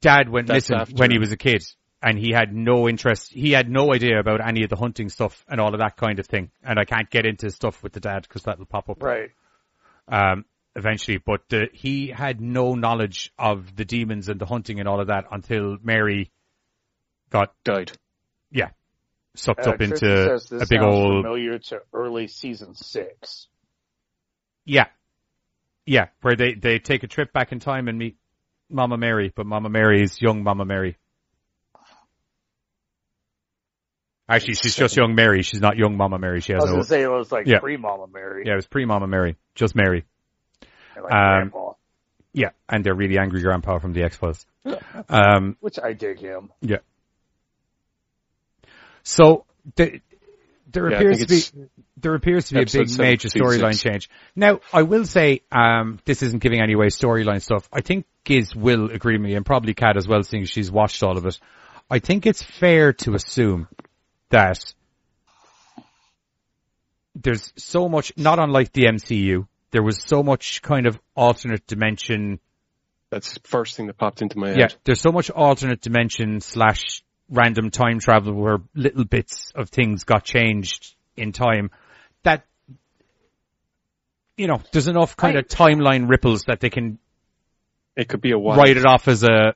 dad went That's missing after. when he was a kid, and he had no interest. He had no idea about any of the hunting stuff and all of that kind of thing. And I can't get into stuff with the dad because that'll pop up Right. um, eventually. But uh, he had no knowledge of the demons and the hunting and all of that until Mary got Died. yeah sucked Uh, up Tristan into a big old familiar to early season six. yeah yeah where they they take a trip back in time and meet Mama Mary, but Mama Mary is young Mama Mary. Actually, she's just young Mary. She's not young Mama Mary. She has. I was no. to say it was like Yeah. pre Mama Mary. Yeah, it was pre Mama Mary, just Mary. like Um, grandpa, Yeah, and they're really angry grandpa from the X Files. Um, which I dig him. yeah. So the, there Yeah, appears to be there appears to be a big seven, major storyline change. Now, I will say, um, this isn't giving any away storyline stuff. I think Giz will agree with me, and probably Kat as well, seeing she's watched all of it. I think it's fair to assume that there's so much, not unlike the MCU, there was so much kind of alternate dimension That's the first thing that popped into my head. yeah, there's so much alternate dimension slash random time travel where little bits of things got changed in time that, you know, there's enough kind of timeline ripples that they can It could be a what write it off as a,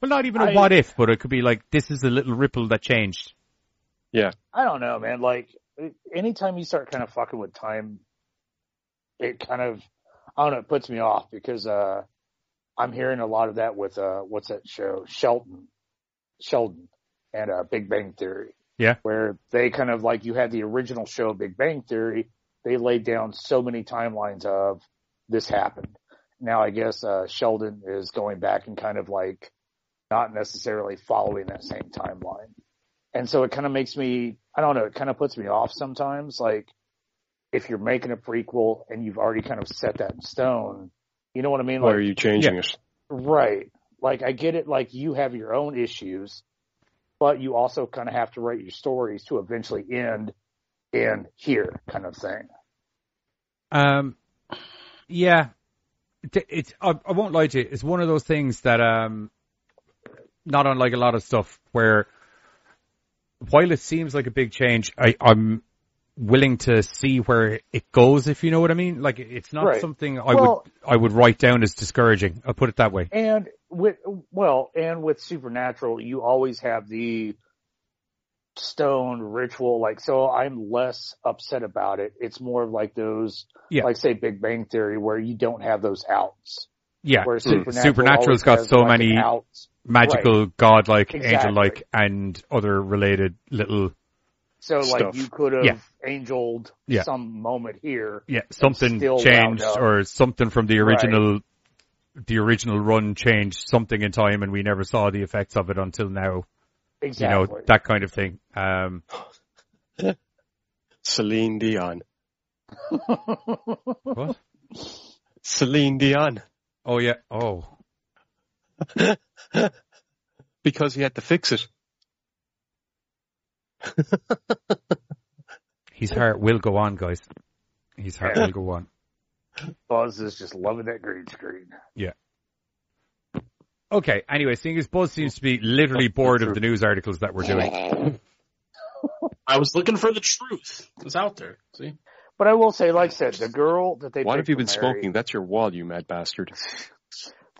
well, not even a I- what if, but it could be like, this is a little ripple that changed. Yeah. I don't know, man. Like anytime you start kind of fucking with time, it kind of I don't know, it puts me off because uh I'm hearing a lot of that with uh what's that show? Shelton. Sheldon and uh Big Bang Theory. Yeah. Where they kind of like you had the original show Big Bang Theory, they laid down so many timelines of this happened. Now I guess uh Sheldon is going back and kind of like not necessarily following that same timeline. And so it kind of makes me I don't know, it kind of puts me off sometimes like if you're making a prequel and you've already kind of set that in stone, you know what I mean? Why Like are you changing it? Right. Like I get it. Like you have your own issues, but you also kind of have to write your stories to eventually end in here kind of thing. Um, yeah, it's. I, I won't lie to you. It's one of those things that um, not unlike a lot of stuff where, while it seems like a big change, I, I'm willing to see where it goes. If you know what I mean. Like it's not Right. something I Well- would I would write down as discouraging. I'll put it that way. And with well, and with supernatural, you always have the stone ritual. Like so, I'm less upset about it. It's more of like those, Yeah. like say Big Bang Theory, where you don't have those outs. Yeah, Where Mm. supernatural's got so like, many out. Magical, godlike, Exactly. angel-like, and other related little So like Stuff. you could have Yeah. angeled Yeah. some moment here. Yeah, something changed or something from the Right. original the original run changed something in time and we never saw the effects of it until now. Exactly. You know, that kind of thing. Um Celine Dion. what? Celine Dion. Oh yeah. Oh. Because he had to fix it. His heart will go on, guys. His heart Yeah. will go on. Buzz is just loving that green screen. Yeah. Okay, anyway, seeing as Buzz seems to be literally bored of the news articles that we're doing. I was looking for the truth. It's out there. See? But I will say, like I said, the girl that they What have you been Mary- smoking? That's your wall, you mad bastard.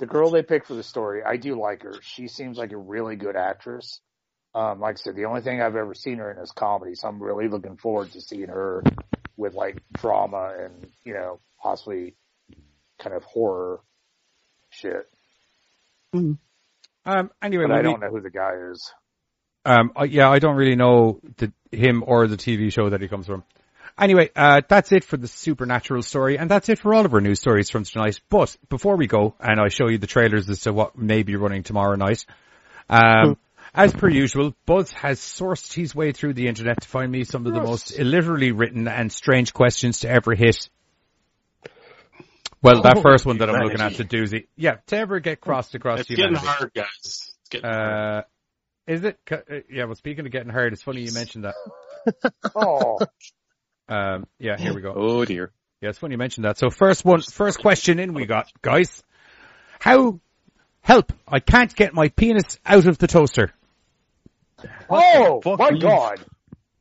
The girl they picked for the story, I do like her. She seems like a really good actress. Um, like I said, the only thing I've ever seen her in is comedy, so I'm really looking forward to seeing her with like drama and you know possibly kind of horror shit. Um anyway, But I don't know who the guy is. Um, I- yeah, I don't really know the, him or the TV show that he comes from. Anyway, uh, that's it for the supernatural story, and that's it for all of our news stories from tonight. But before we go, and I show you the trailers as to what may be running tomorrow night, um, as per usual, Buzz has sourced his way through the internet to find me some of the most illiterally written and strange questions to ever hit. Well, that Oh, first one that I'm looking at, humanity. the doozy. Yeah, to ever get crossed across It's getting hard, guys. It's getting hard. Uh, is it? Uh, Yeah, well, speaking of getting hard, it's funny you mentioned that. Oh, Um, yeah, here we go. Oh dear. Yeah, it's funny you mentioned that. So first one, first question in we got, guys. How, help, I can't get my penis out of the toaster. oh fuck my you- god!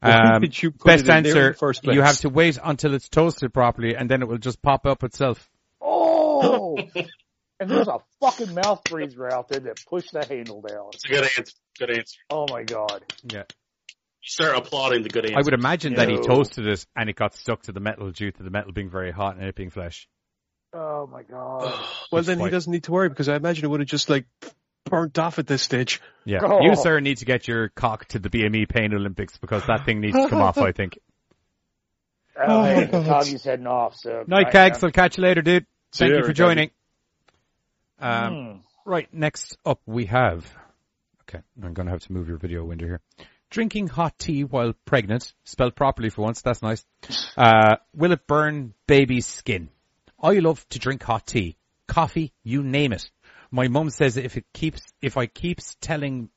Um, did you best it in in answer, first place? you have to wait until it's toasted properly and then it will just pop up itself. Oh, and there's a fucking mouth breather out there that pushed the handle down. It's a good answer. Good answer. Oh my god! Yeah. You start applauding the good answer. I would imagine that he toasted it and it got stuck to the metal due to the metal being very hot and it being flesh. Oh my god! Well, It's then he quite- doesn't need to worry because I imagine it would have just like burnt off at this stage. Yeah. Oh. You, sir, need to get your cock to the BME Pain Olympics because that thing needs to come off, I think. Oh, Oh, hey, my God. Heading off. So Night, Right, Kags. man. I'll catch you later, dude. See Thank you you for later, joining. Um, Hmm. Right, next up we have. Okay, I'm going to have to move your video window here. Drinking hot tea while pregnant, spelled properly for once. That's nice. Uh, will it burn baby's skin? I love to drink hot tea, coffee, you name it. My mum says if it keeps, if I keeps telling.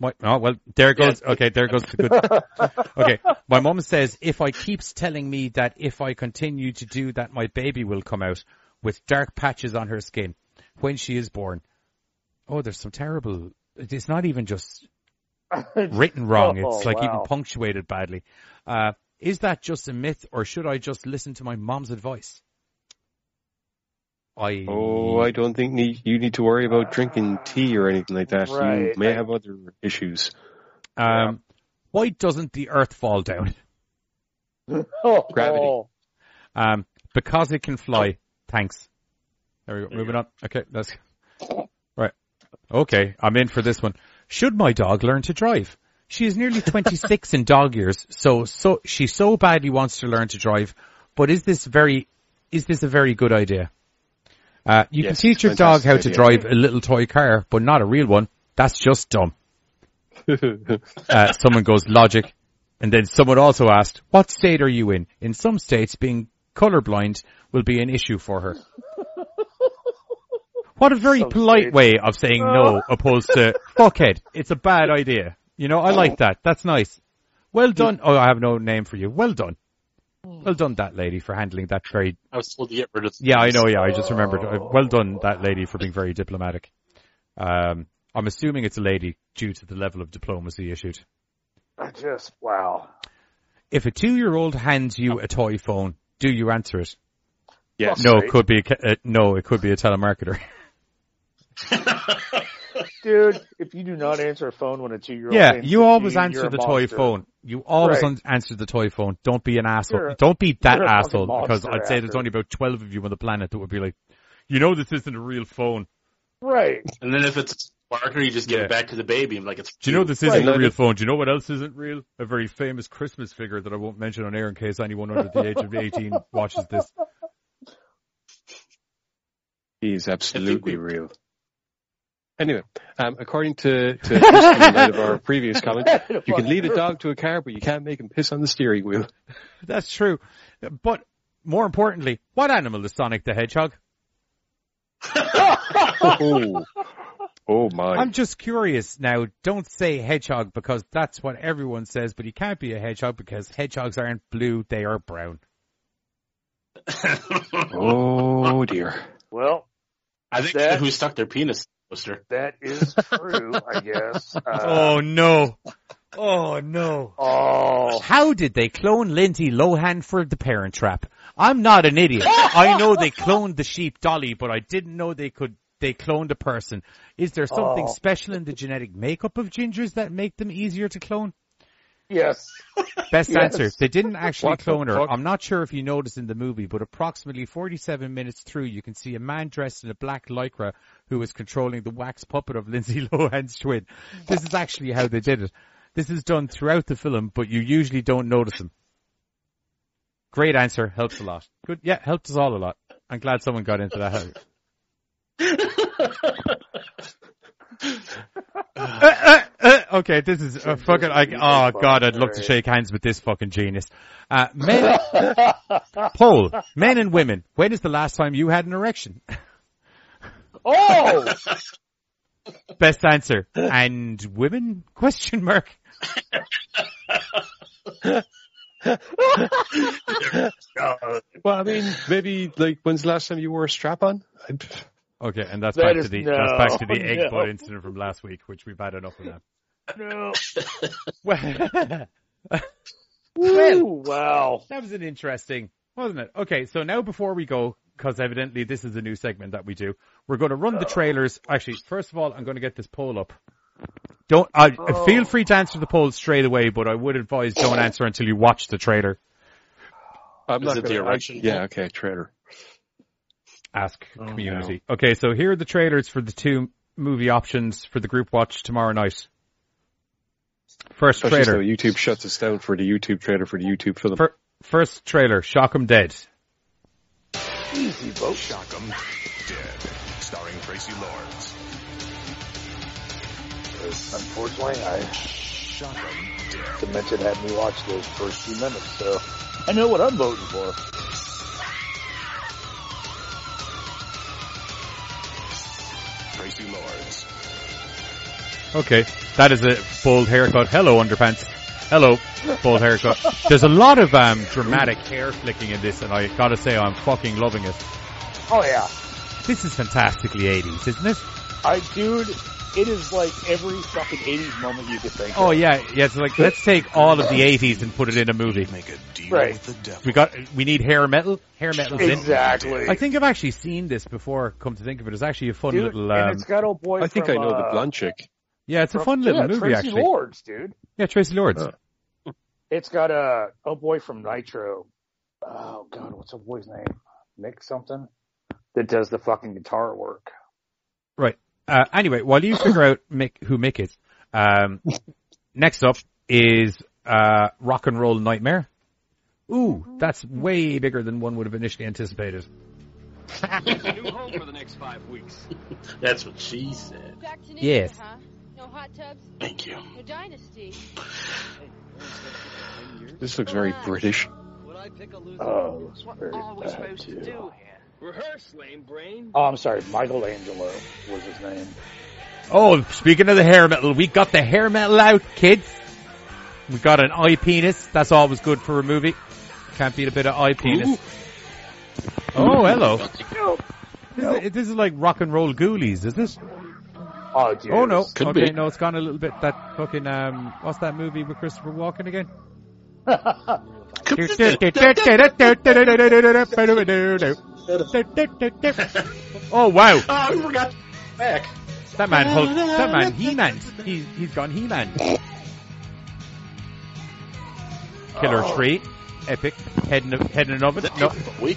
My, oh well, there goes. Okay, there goes the good. Okay, my mum says if I keeps telling me that if I continue to do that, my baby will come out with dark patches on her skin when she is born. Oh, there's some terrible. It's not even just written wrong. Oh, It's like even punctuated badly. Uh, is that just a myth, or should I just listen to my mom's advice? I Oh, I don't think need, you need to worry about drinking tea or anything like that. You may I- have other issues. um, why doesn't the Earth fall down? Oh, Gravity. oh. Um, because it can fly. Thanks. There we go. Moving on. Okay, that's right. Okay, I'm in for this one. Should my dog learn to drive? She is nearly 26 in dog years, so, so, she so badly wants to learn to drive, but is this very, is this a very good idea? Uh, you Yes, can teach your dog how to idea. drive a little toy car, but not a real one. That's just dumb. Uh, someone goes logic. And then someone also asked, what state are you in? In some states, being colorblind will be an issue for her. What a very Some polite states. way of saying no opposed to fuckhead. It's a bad idea. You know, I like that. That's nice. Well done. Oh, I have no name for you. Well done. Well done, that lady, for handling that very I was told to get rid of. yeah, I know. Yeah, I just remembered. Uh, Well done, that lady, for being very diplomatic. Um, I'm assuming it's a lady due to the level of diplomacy issued. I just wow. If a two-year-old hands you a toy phone, do you answer it? yes. No, Right. it could be a, uh, no, it could be a telemarketer. Dude, if you do not answer a phone when a two year old yeah, you always you're answer the toy phone. You always Right. un- answer the toy phone. Don't be an asshole. You're Don't be that you're a fucking asshole because I'd say there's only about 12 of you on the planet that would be like, you know this isn't a real phone. Right. And then if it's Barker, you just give Yeah. it back to the baby and like it's. Do you know this isn't Right. a real phone? Do you know what else isn't real? A very famous Christmas figure that I won't mention on air in case anyone under the age of 18 watches this. He's absolutely we- real. Anyway, um, according to, to history of our previous comment, you can lead a dog to a car, but you can't make him piss on the steering wheel. That's true. But more importantly, what animal is Sonic the Hedgehog? Oh, oh my. I'm just curious now. Don't say hedgehog because that's what everyone says, but he can't be a hedgehog because hedgehogs aren't blue, they are brown. Oh dear. Well, I think That- who stuck their penis that is true, I guess. Uh, oh no. Oh no. oh, How did they clone Lindsay Lohan for the Parent Trap? I'm not an idiot. I know they cloned the sheep Dolly, but I didn't know they could. They cloned a person. Is there something Oh. special in the genetic makeup of gingers that make them easier to clone? Yes. Best Yes. answer. They didn't actually What clone her. I'm not sure if you noticed in the movie, but approximately 47 minutes through, you can see a man dressed in a black lycra who is controlling the wax puppet of Lindsay Lohan's twin. This is actually how they did it. This is done throughout the film, but you usually don't notice them. Great answer. Helps a lot. Good. Yeah, helped us all a lot. I'm glad someone got into that. Uh, uh, uh, okay, this is uh, fucking. I, oh god, I'd love to shake hands with this fucking genius. Uh, men, poll, men and women. When is the last time you had an erection? Oh, Best answer. And women? Question mark. Well, I mean, maybe like when's the last time you wore a strap on? Okay, and that's That back is- to the no, that's back to the egg no. incident from last week, which we've had enough of that. no. Well, Woo, wow. that was an interesting, wasn't it? Okay, so now before we go, because evidently this is a new segment that we do, we're going to run the trailers. Actually, first of all, I'm going to get this poll up. Don't uh, feel free to answer the poll straight away, but I would advise don't answer until you watch the trailer. I'm Is not it the gonna- I- erection yeah, okay, trailer. Ask Oh, community. Okay, so here are the trailers for the two movie options for the group watch tomorrow night. First Especially so trailer. YouTube shuts us down for the YouTube trailer for the YouTube film. Fir- first trailer. Shock 'em dead. Easy vote. Shock 'em Dead, starring Traci Lords. Unfortunately, I Shock 'em Dead. Dimension had me watch those first few minutes, so I know what I'm voting for. Traci Lords. Okay, that is a bold haircut. Hello, underpants. Hello, bold haircut. There's a lot of um, dramatic hair flicking in this, and I gotta say, I'm fucking loving it. Oh yeah, This is fantastically 80s, isn't it? I dude, it is like every fucking '80s moment you could think. Oh of. yeah, yeah. It's like let's take all of the 80s and put it in a movie. Make a deal Right. with the devil. We got, we need hair metal. Hair metal's in. exactly. I think I've actually seen this before. Come to think of it, it's actually a fun dude, little. and Um, it's got old boy. I think I from, know the uh, blonde chick. yeah, it's a fun little yeah, movie Traci actually. Lords, dude. Yeah, Traci Lords. Oh. It's got a old boy from Nitro. Oh god, what's the boy's name? Nick something. That does the fucking guitar work. Right. Uh, anyway, while you figure out Mick, who Mick is, um, next up is uh, Rock and Roll Nightmare. Ooh, that's way bigger than one would have initially anticipated. New home for the next five weeks. That's what she said. Back to Yes. nature, huh? No hot tubs, Thank you. no dynasty. This looks very British. Oh, it's very What are we bad, supposed to too. do here? Rehearse, lame brain. Oh, I'm sorry. Michelangelo was his name. Oh, speaking of the hair metal, we got the hair metal out, kids. We got an eye penis. That's always good for a movie. Can't beat a bit of eye penis. Oh, hello. This, is, this is like rock and roll ghoulies, is it? Oh, dude. Oh no. Could okay, be. no, it's gone a little bit. That fucking um, what's that movie with Christopher Walken again? Oh wow, Oh, we forgot back. that man, Hulk, that man, he, he's gone He-Man. Killer oh. Tree, epic, head in, a, head in an oven. No, We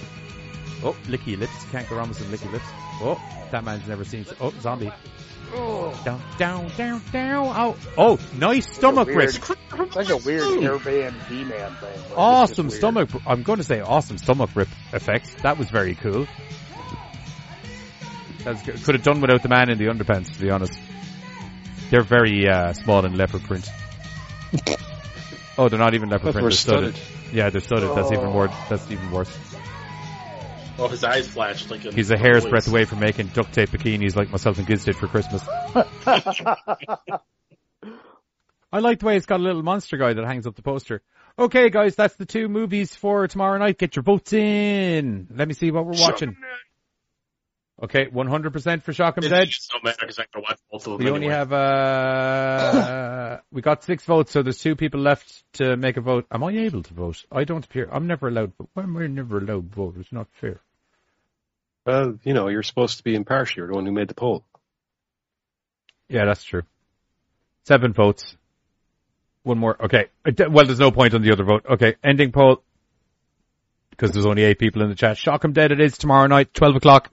oh, licky lips, can't go wrong with some licky lips. Oh, that man's never seen. Oh, zombie. Down, down, down, down. Oh, oh, nice stomach weird- rip. It's like a weird airband He-Man thing. Like, Awesome stomach. I'm going to say awesome stomach rip effect. That was very cool. That's good. Could have done without the man in the underpants, to be honest. They're very uh, small and leopard print. oh, they're not even leopard Thought print. they were They're studded. studded. Yeah, they're studded. That's even Oh. more. That's even worse. Oh, his eyes flashed like a He's a hair's voice. breadth away from making duct tape bikinis like myself and Giz did for Christmas. I like the way it's got a little monster guy that hangs up the poster. Okay, guys, that's the two movies for tomorrow night. Get your votes in. Let me see what we're watching. Okay, 100% for Shock 'em It Dead. doesn't because I can watch both of them. We only anyway. have, uh, we got six votes, so there's two people left to make a vote. Am I able to vote? I don't appear, I'm never allowed, but when we're never allowed to vote? It's not fair. Well, you know, you're supposed to be impartial. You're the one who made the poll. Yeah, that's true. Seven votes. One more. Okay. Well, there's no point on the other vote. Okay. Ending poll. Because there's only eight people in the chat. Shock 'em dead it is tomorrow night, 12 o'clock.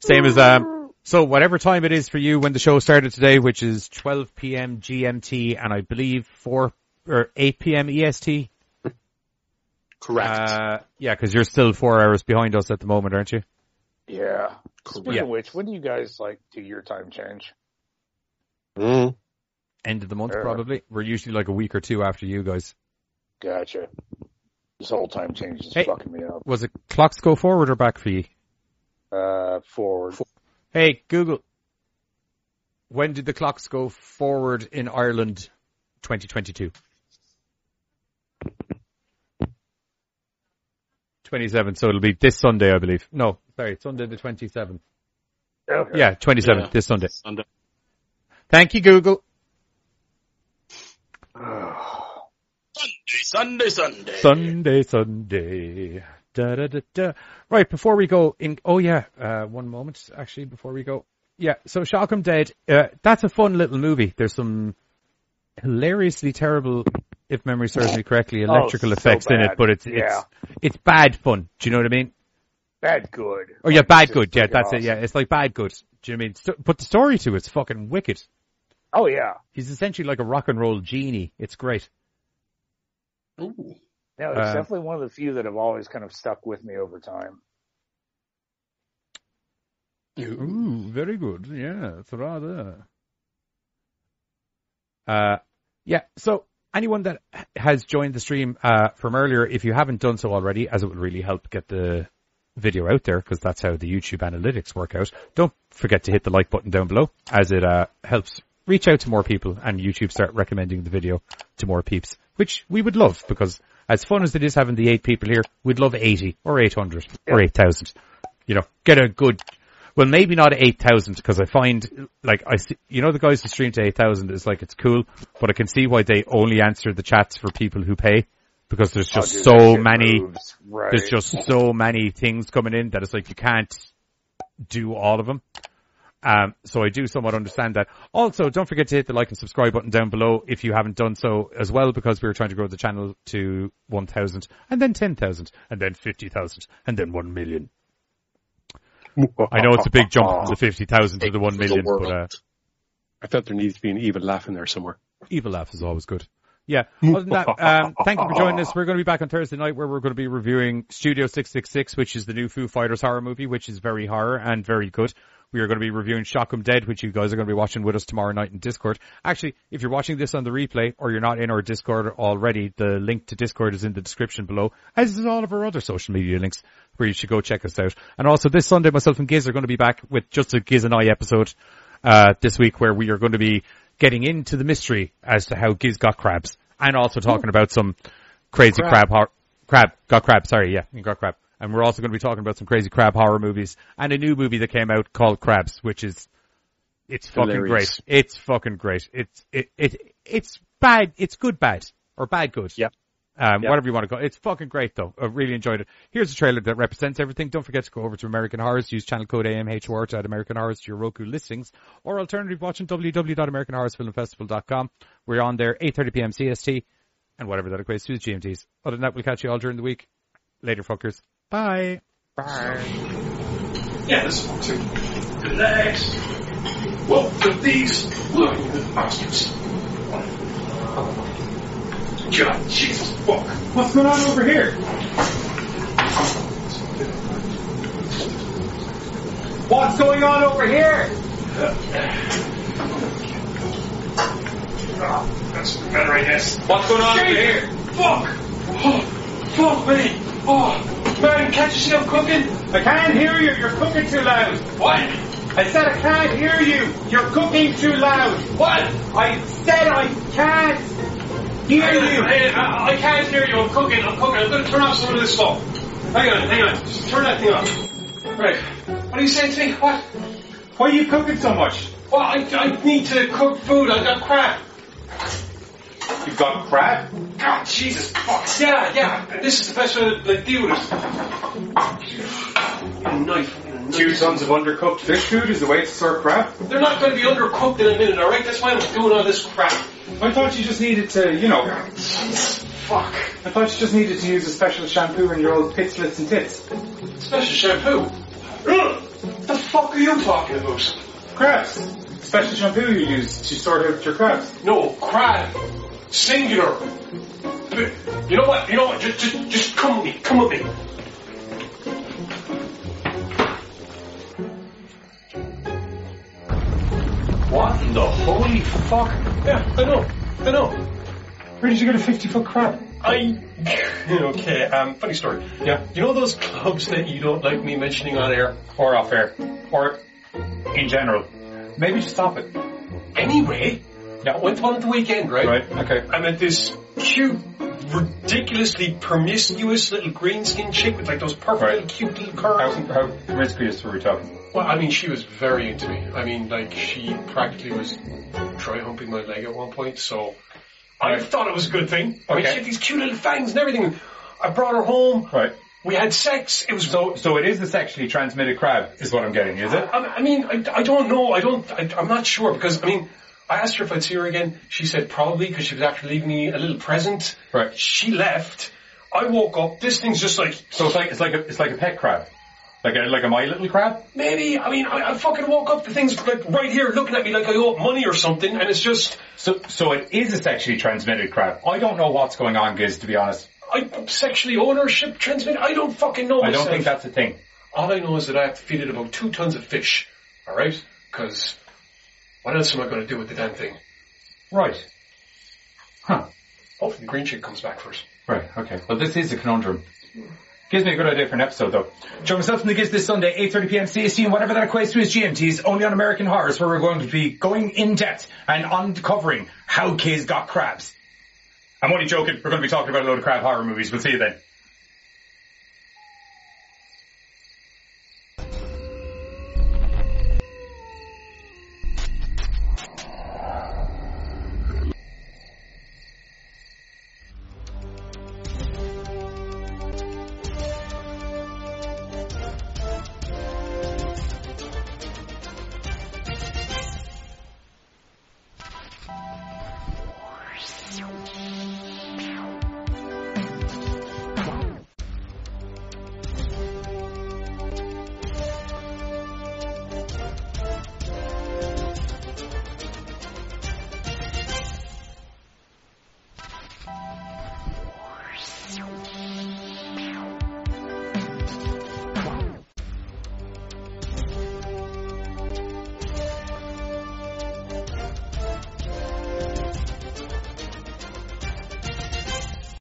Same as, um, so whatever time it is for you when the show started today, which is 12 p.m. GMT and I believe 4 or 8 p.m. EST. correct. Uh, yeah, because you're still four hours behind us at the moment, aren't you? Yeah. Speaking Yeah. of which, when do you guys like do your time change? Mm. End of the month, Yeah. probably. We're usually like a week or two after you guys. Gotcha. This whole time change is Hey. fucking me up. Was it clocks go forward or back for you? Uh, forward. Hey, Google. When did the clocks go forward in Ireland 2022? 27, so it'll be this Sunday, I believe. No, sorry, Sunday the 27th. Okay. Yeah, 27th, Yeah. this Sunday. Sunday. Thank you, Google. Sunday, Sunday, Sunday. Sunday, Sunday. Da, da, da, da. Right, before we go in, oh yeah, uh, one moment, actually, before we go. Yeah, so Shock 'em Dead, uh, that's a fun little movie. There's some hilariously terrible, if memory serves me correctly, electrical Oh, so effects in it, but it's, Yeah. it's, it's bad fun. Do you know what I mean? Bad good. Oh yeah, bad good. Yeah, that's it. Yeah, it's like bad good. Do you know what I mean? But the story to it's fucking wicked. Oh yeah. He's essentially like a rock and roll genie. It's great. Ooh. No, it's Uh, definitely one of the few that have always kind of stuck with me over time. Ooh, very good. Yeah, it's rather. Uh, yeah. So anyone that has joined the stream uh, from earlier, if you haven't done so already, as it would really help get the video out there, because that's how the YouTube analytics work out. Don't forget to hit the like button down below, as it uh, helps reach out to more people, and YouTube start recommending the video to more peeps, which we would love, because as fun as it is having the eight people here, we'd love 80 or 800 or 8,000. You know, get a good well, maybe not 8,000 because I find, like, I see, you know, the guys who stream to 8,000 is like, it's cool, but I can see why they only answer the chats for people who pay because there's just so many. Right. there's just so many things coming in that it's like you can't do all of them. Um, so I do somewhat understand that. Also, don't forget to hit the like and subscribe button down below if you haven't done so as well, because we are trying to grow the channel to 1,000 and then 10,000 and then 50,000 and then 1 million. I know it's a big jump from the 50,000 to the 1 For the million, but, uh, I thought there needs to be an evil laugh in there somewhere. Evil laugh is always good. Yeah. Other than that, um, thank you for joining us. We're going to be back on Thursday night where we're going to be reviewing Studio 666, which is the new Foo Fighters horror movie, which is very horror and very good. We are going to be reviewing Shock 'em Dead, which you guys are going to be watching with us tomorrow night in Discord. Actually, if you're watching this on the replay or you're not in our Discord already, the link to Discord is in the description below, as is all of our other social media links where you should go check us out. And also this Sunday, myself and Giz are going to be back with just a Giz and I episode, uh, this week where we are going to be getting into the mystery as to how Giz got crabs and also talking about some crazy Crab. crab, hor- crab, got crab, sorry, yeah, you got crab. And we're also going to be talking about some crazy crab horror movies and a new movie that came out called Crabs, which is, it's fucking great. It's fucking great. It's, it, it, it's bad, it's good bad, or bad good. Yeah. Um, Yeah. whatever you want to call it. It's fucking great though. I really enjoyed it. Here's a trailer that represents everything. Don't forget to go over to American Horrors, use channel code AMHWR to add American Horrors to your Roku listings, or alternatively watching www.americanhorrorsfilmfestival.com. We're on there 8.30pm CST, and whatever that equates to is GMTs. Other than that, we'll catch you all during the week. Later fuckers. Bye. Bye. Yeah, this one too. Relax. Well, for these, look, you bastards. God, Jesus, fuck. What's going on over here? What's going on over here? Oh, that's better, I guess. What's going on over here? Fuck! Oh, fuck me! Oh, man, can't you see I'm cooking? I can't hear you. You're cooking too loud. What? I said I can't hear you. You're cooking too loud. What? I said I can't hear you. I, uh, uh, I can't hear you. I'm cooking. I'm cooking. I'm going to turn off some of this stuff. Hang on, hang on. Just turn that thing off. Right. What are you saying to me? What? Why are you cooking so much? Well, I, I need to cook food. I got crab. You've got crab? God, Jesus, fuck. Yeah, yeah. This is the best way to like, deal with it. A knife. need a knife. Two tons of undercooked fish food is the way to serve crab? They're not going to be undercooked in a minute, alright? That's why I'm doing all this crap. I thought you just needed to, you know, Fuck. I thought you just needed to use a special shampoo in your old pit lips, and tits. Special shampoo. The fuck are you talking about? Crabs. Special shampoo you use to sort out your crabs. No, crab. Singular. You know what? You know what? Just, just, just come with me. Come with me. What in the holy fuck? Yeah, I know. I know. Where did you get a 50 foot crab? I. Okay, um, funny story. Yeah. You know those clubs that you don't like me mentioning on air? Or off air. Or in general. Maybe just stop it. Anyway, Yeah. I went at the weekend, right? Right, okay. I met this cute, ridiculously promiscuous little green skinned chick with like those perfect Right. little cute little How, curves. how promiscuous were we talking? Well, I mean, she was very into me. I mean, like, she practically was dry humping my leg at one point, so I thought it was a good thing. I mean, Okay. she had these cute little fangs and everything. I brought her home. Right. We had sex. It was So, so it is a sexually transmitted crab, is what I'm getting, is it? I, I mean, I, I don't know. I don't. I, I'm not sure because I mean, I asked her if I'd see her again. She said probably because she was after leaving me a little present. Right. She left. I woke up. This thing's just like So it's like, it's like a, it's like a pet crab. Like a, like a my little crab? maybe. I mean, I, I fucking woke up. to thing's like right here looking at me like I owe money or something, and it's just So, so it is a sexually transmitted crab. I don't know what's going on, Giz, to be honest. I sexually ownership transmitted. I don't fucking know. I myself. don't think that's a thing. All I know is that I have to feed it about two tons of fish. All right, because what else am I going to do with the damn thing? Right. Huh. Hopefully, the green chick comes back first. Right, okay. Well, this is a conundrum. Gives me a good idea for an episode, though. Join myself and the Giz this Sunday, 8.30pm CST, and whatever that equates to is GMTs, only on American Horrors, where we're going to be going in depth and uncovering how kids got crabs. I'm only joking. We're going to be talking about a load of crab horror movies. We'll see you then.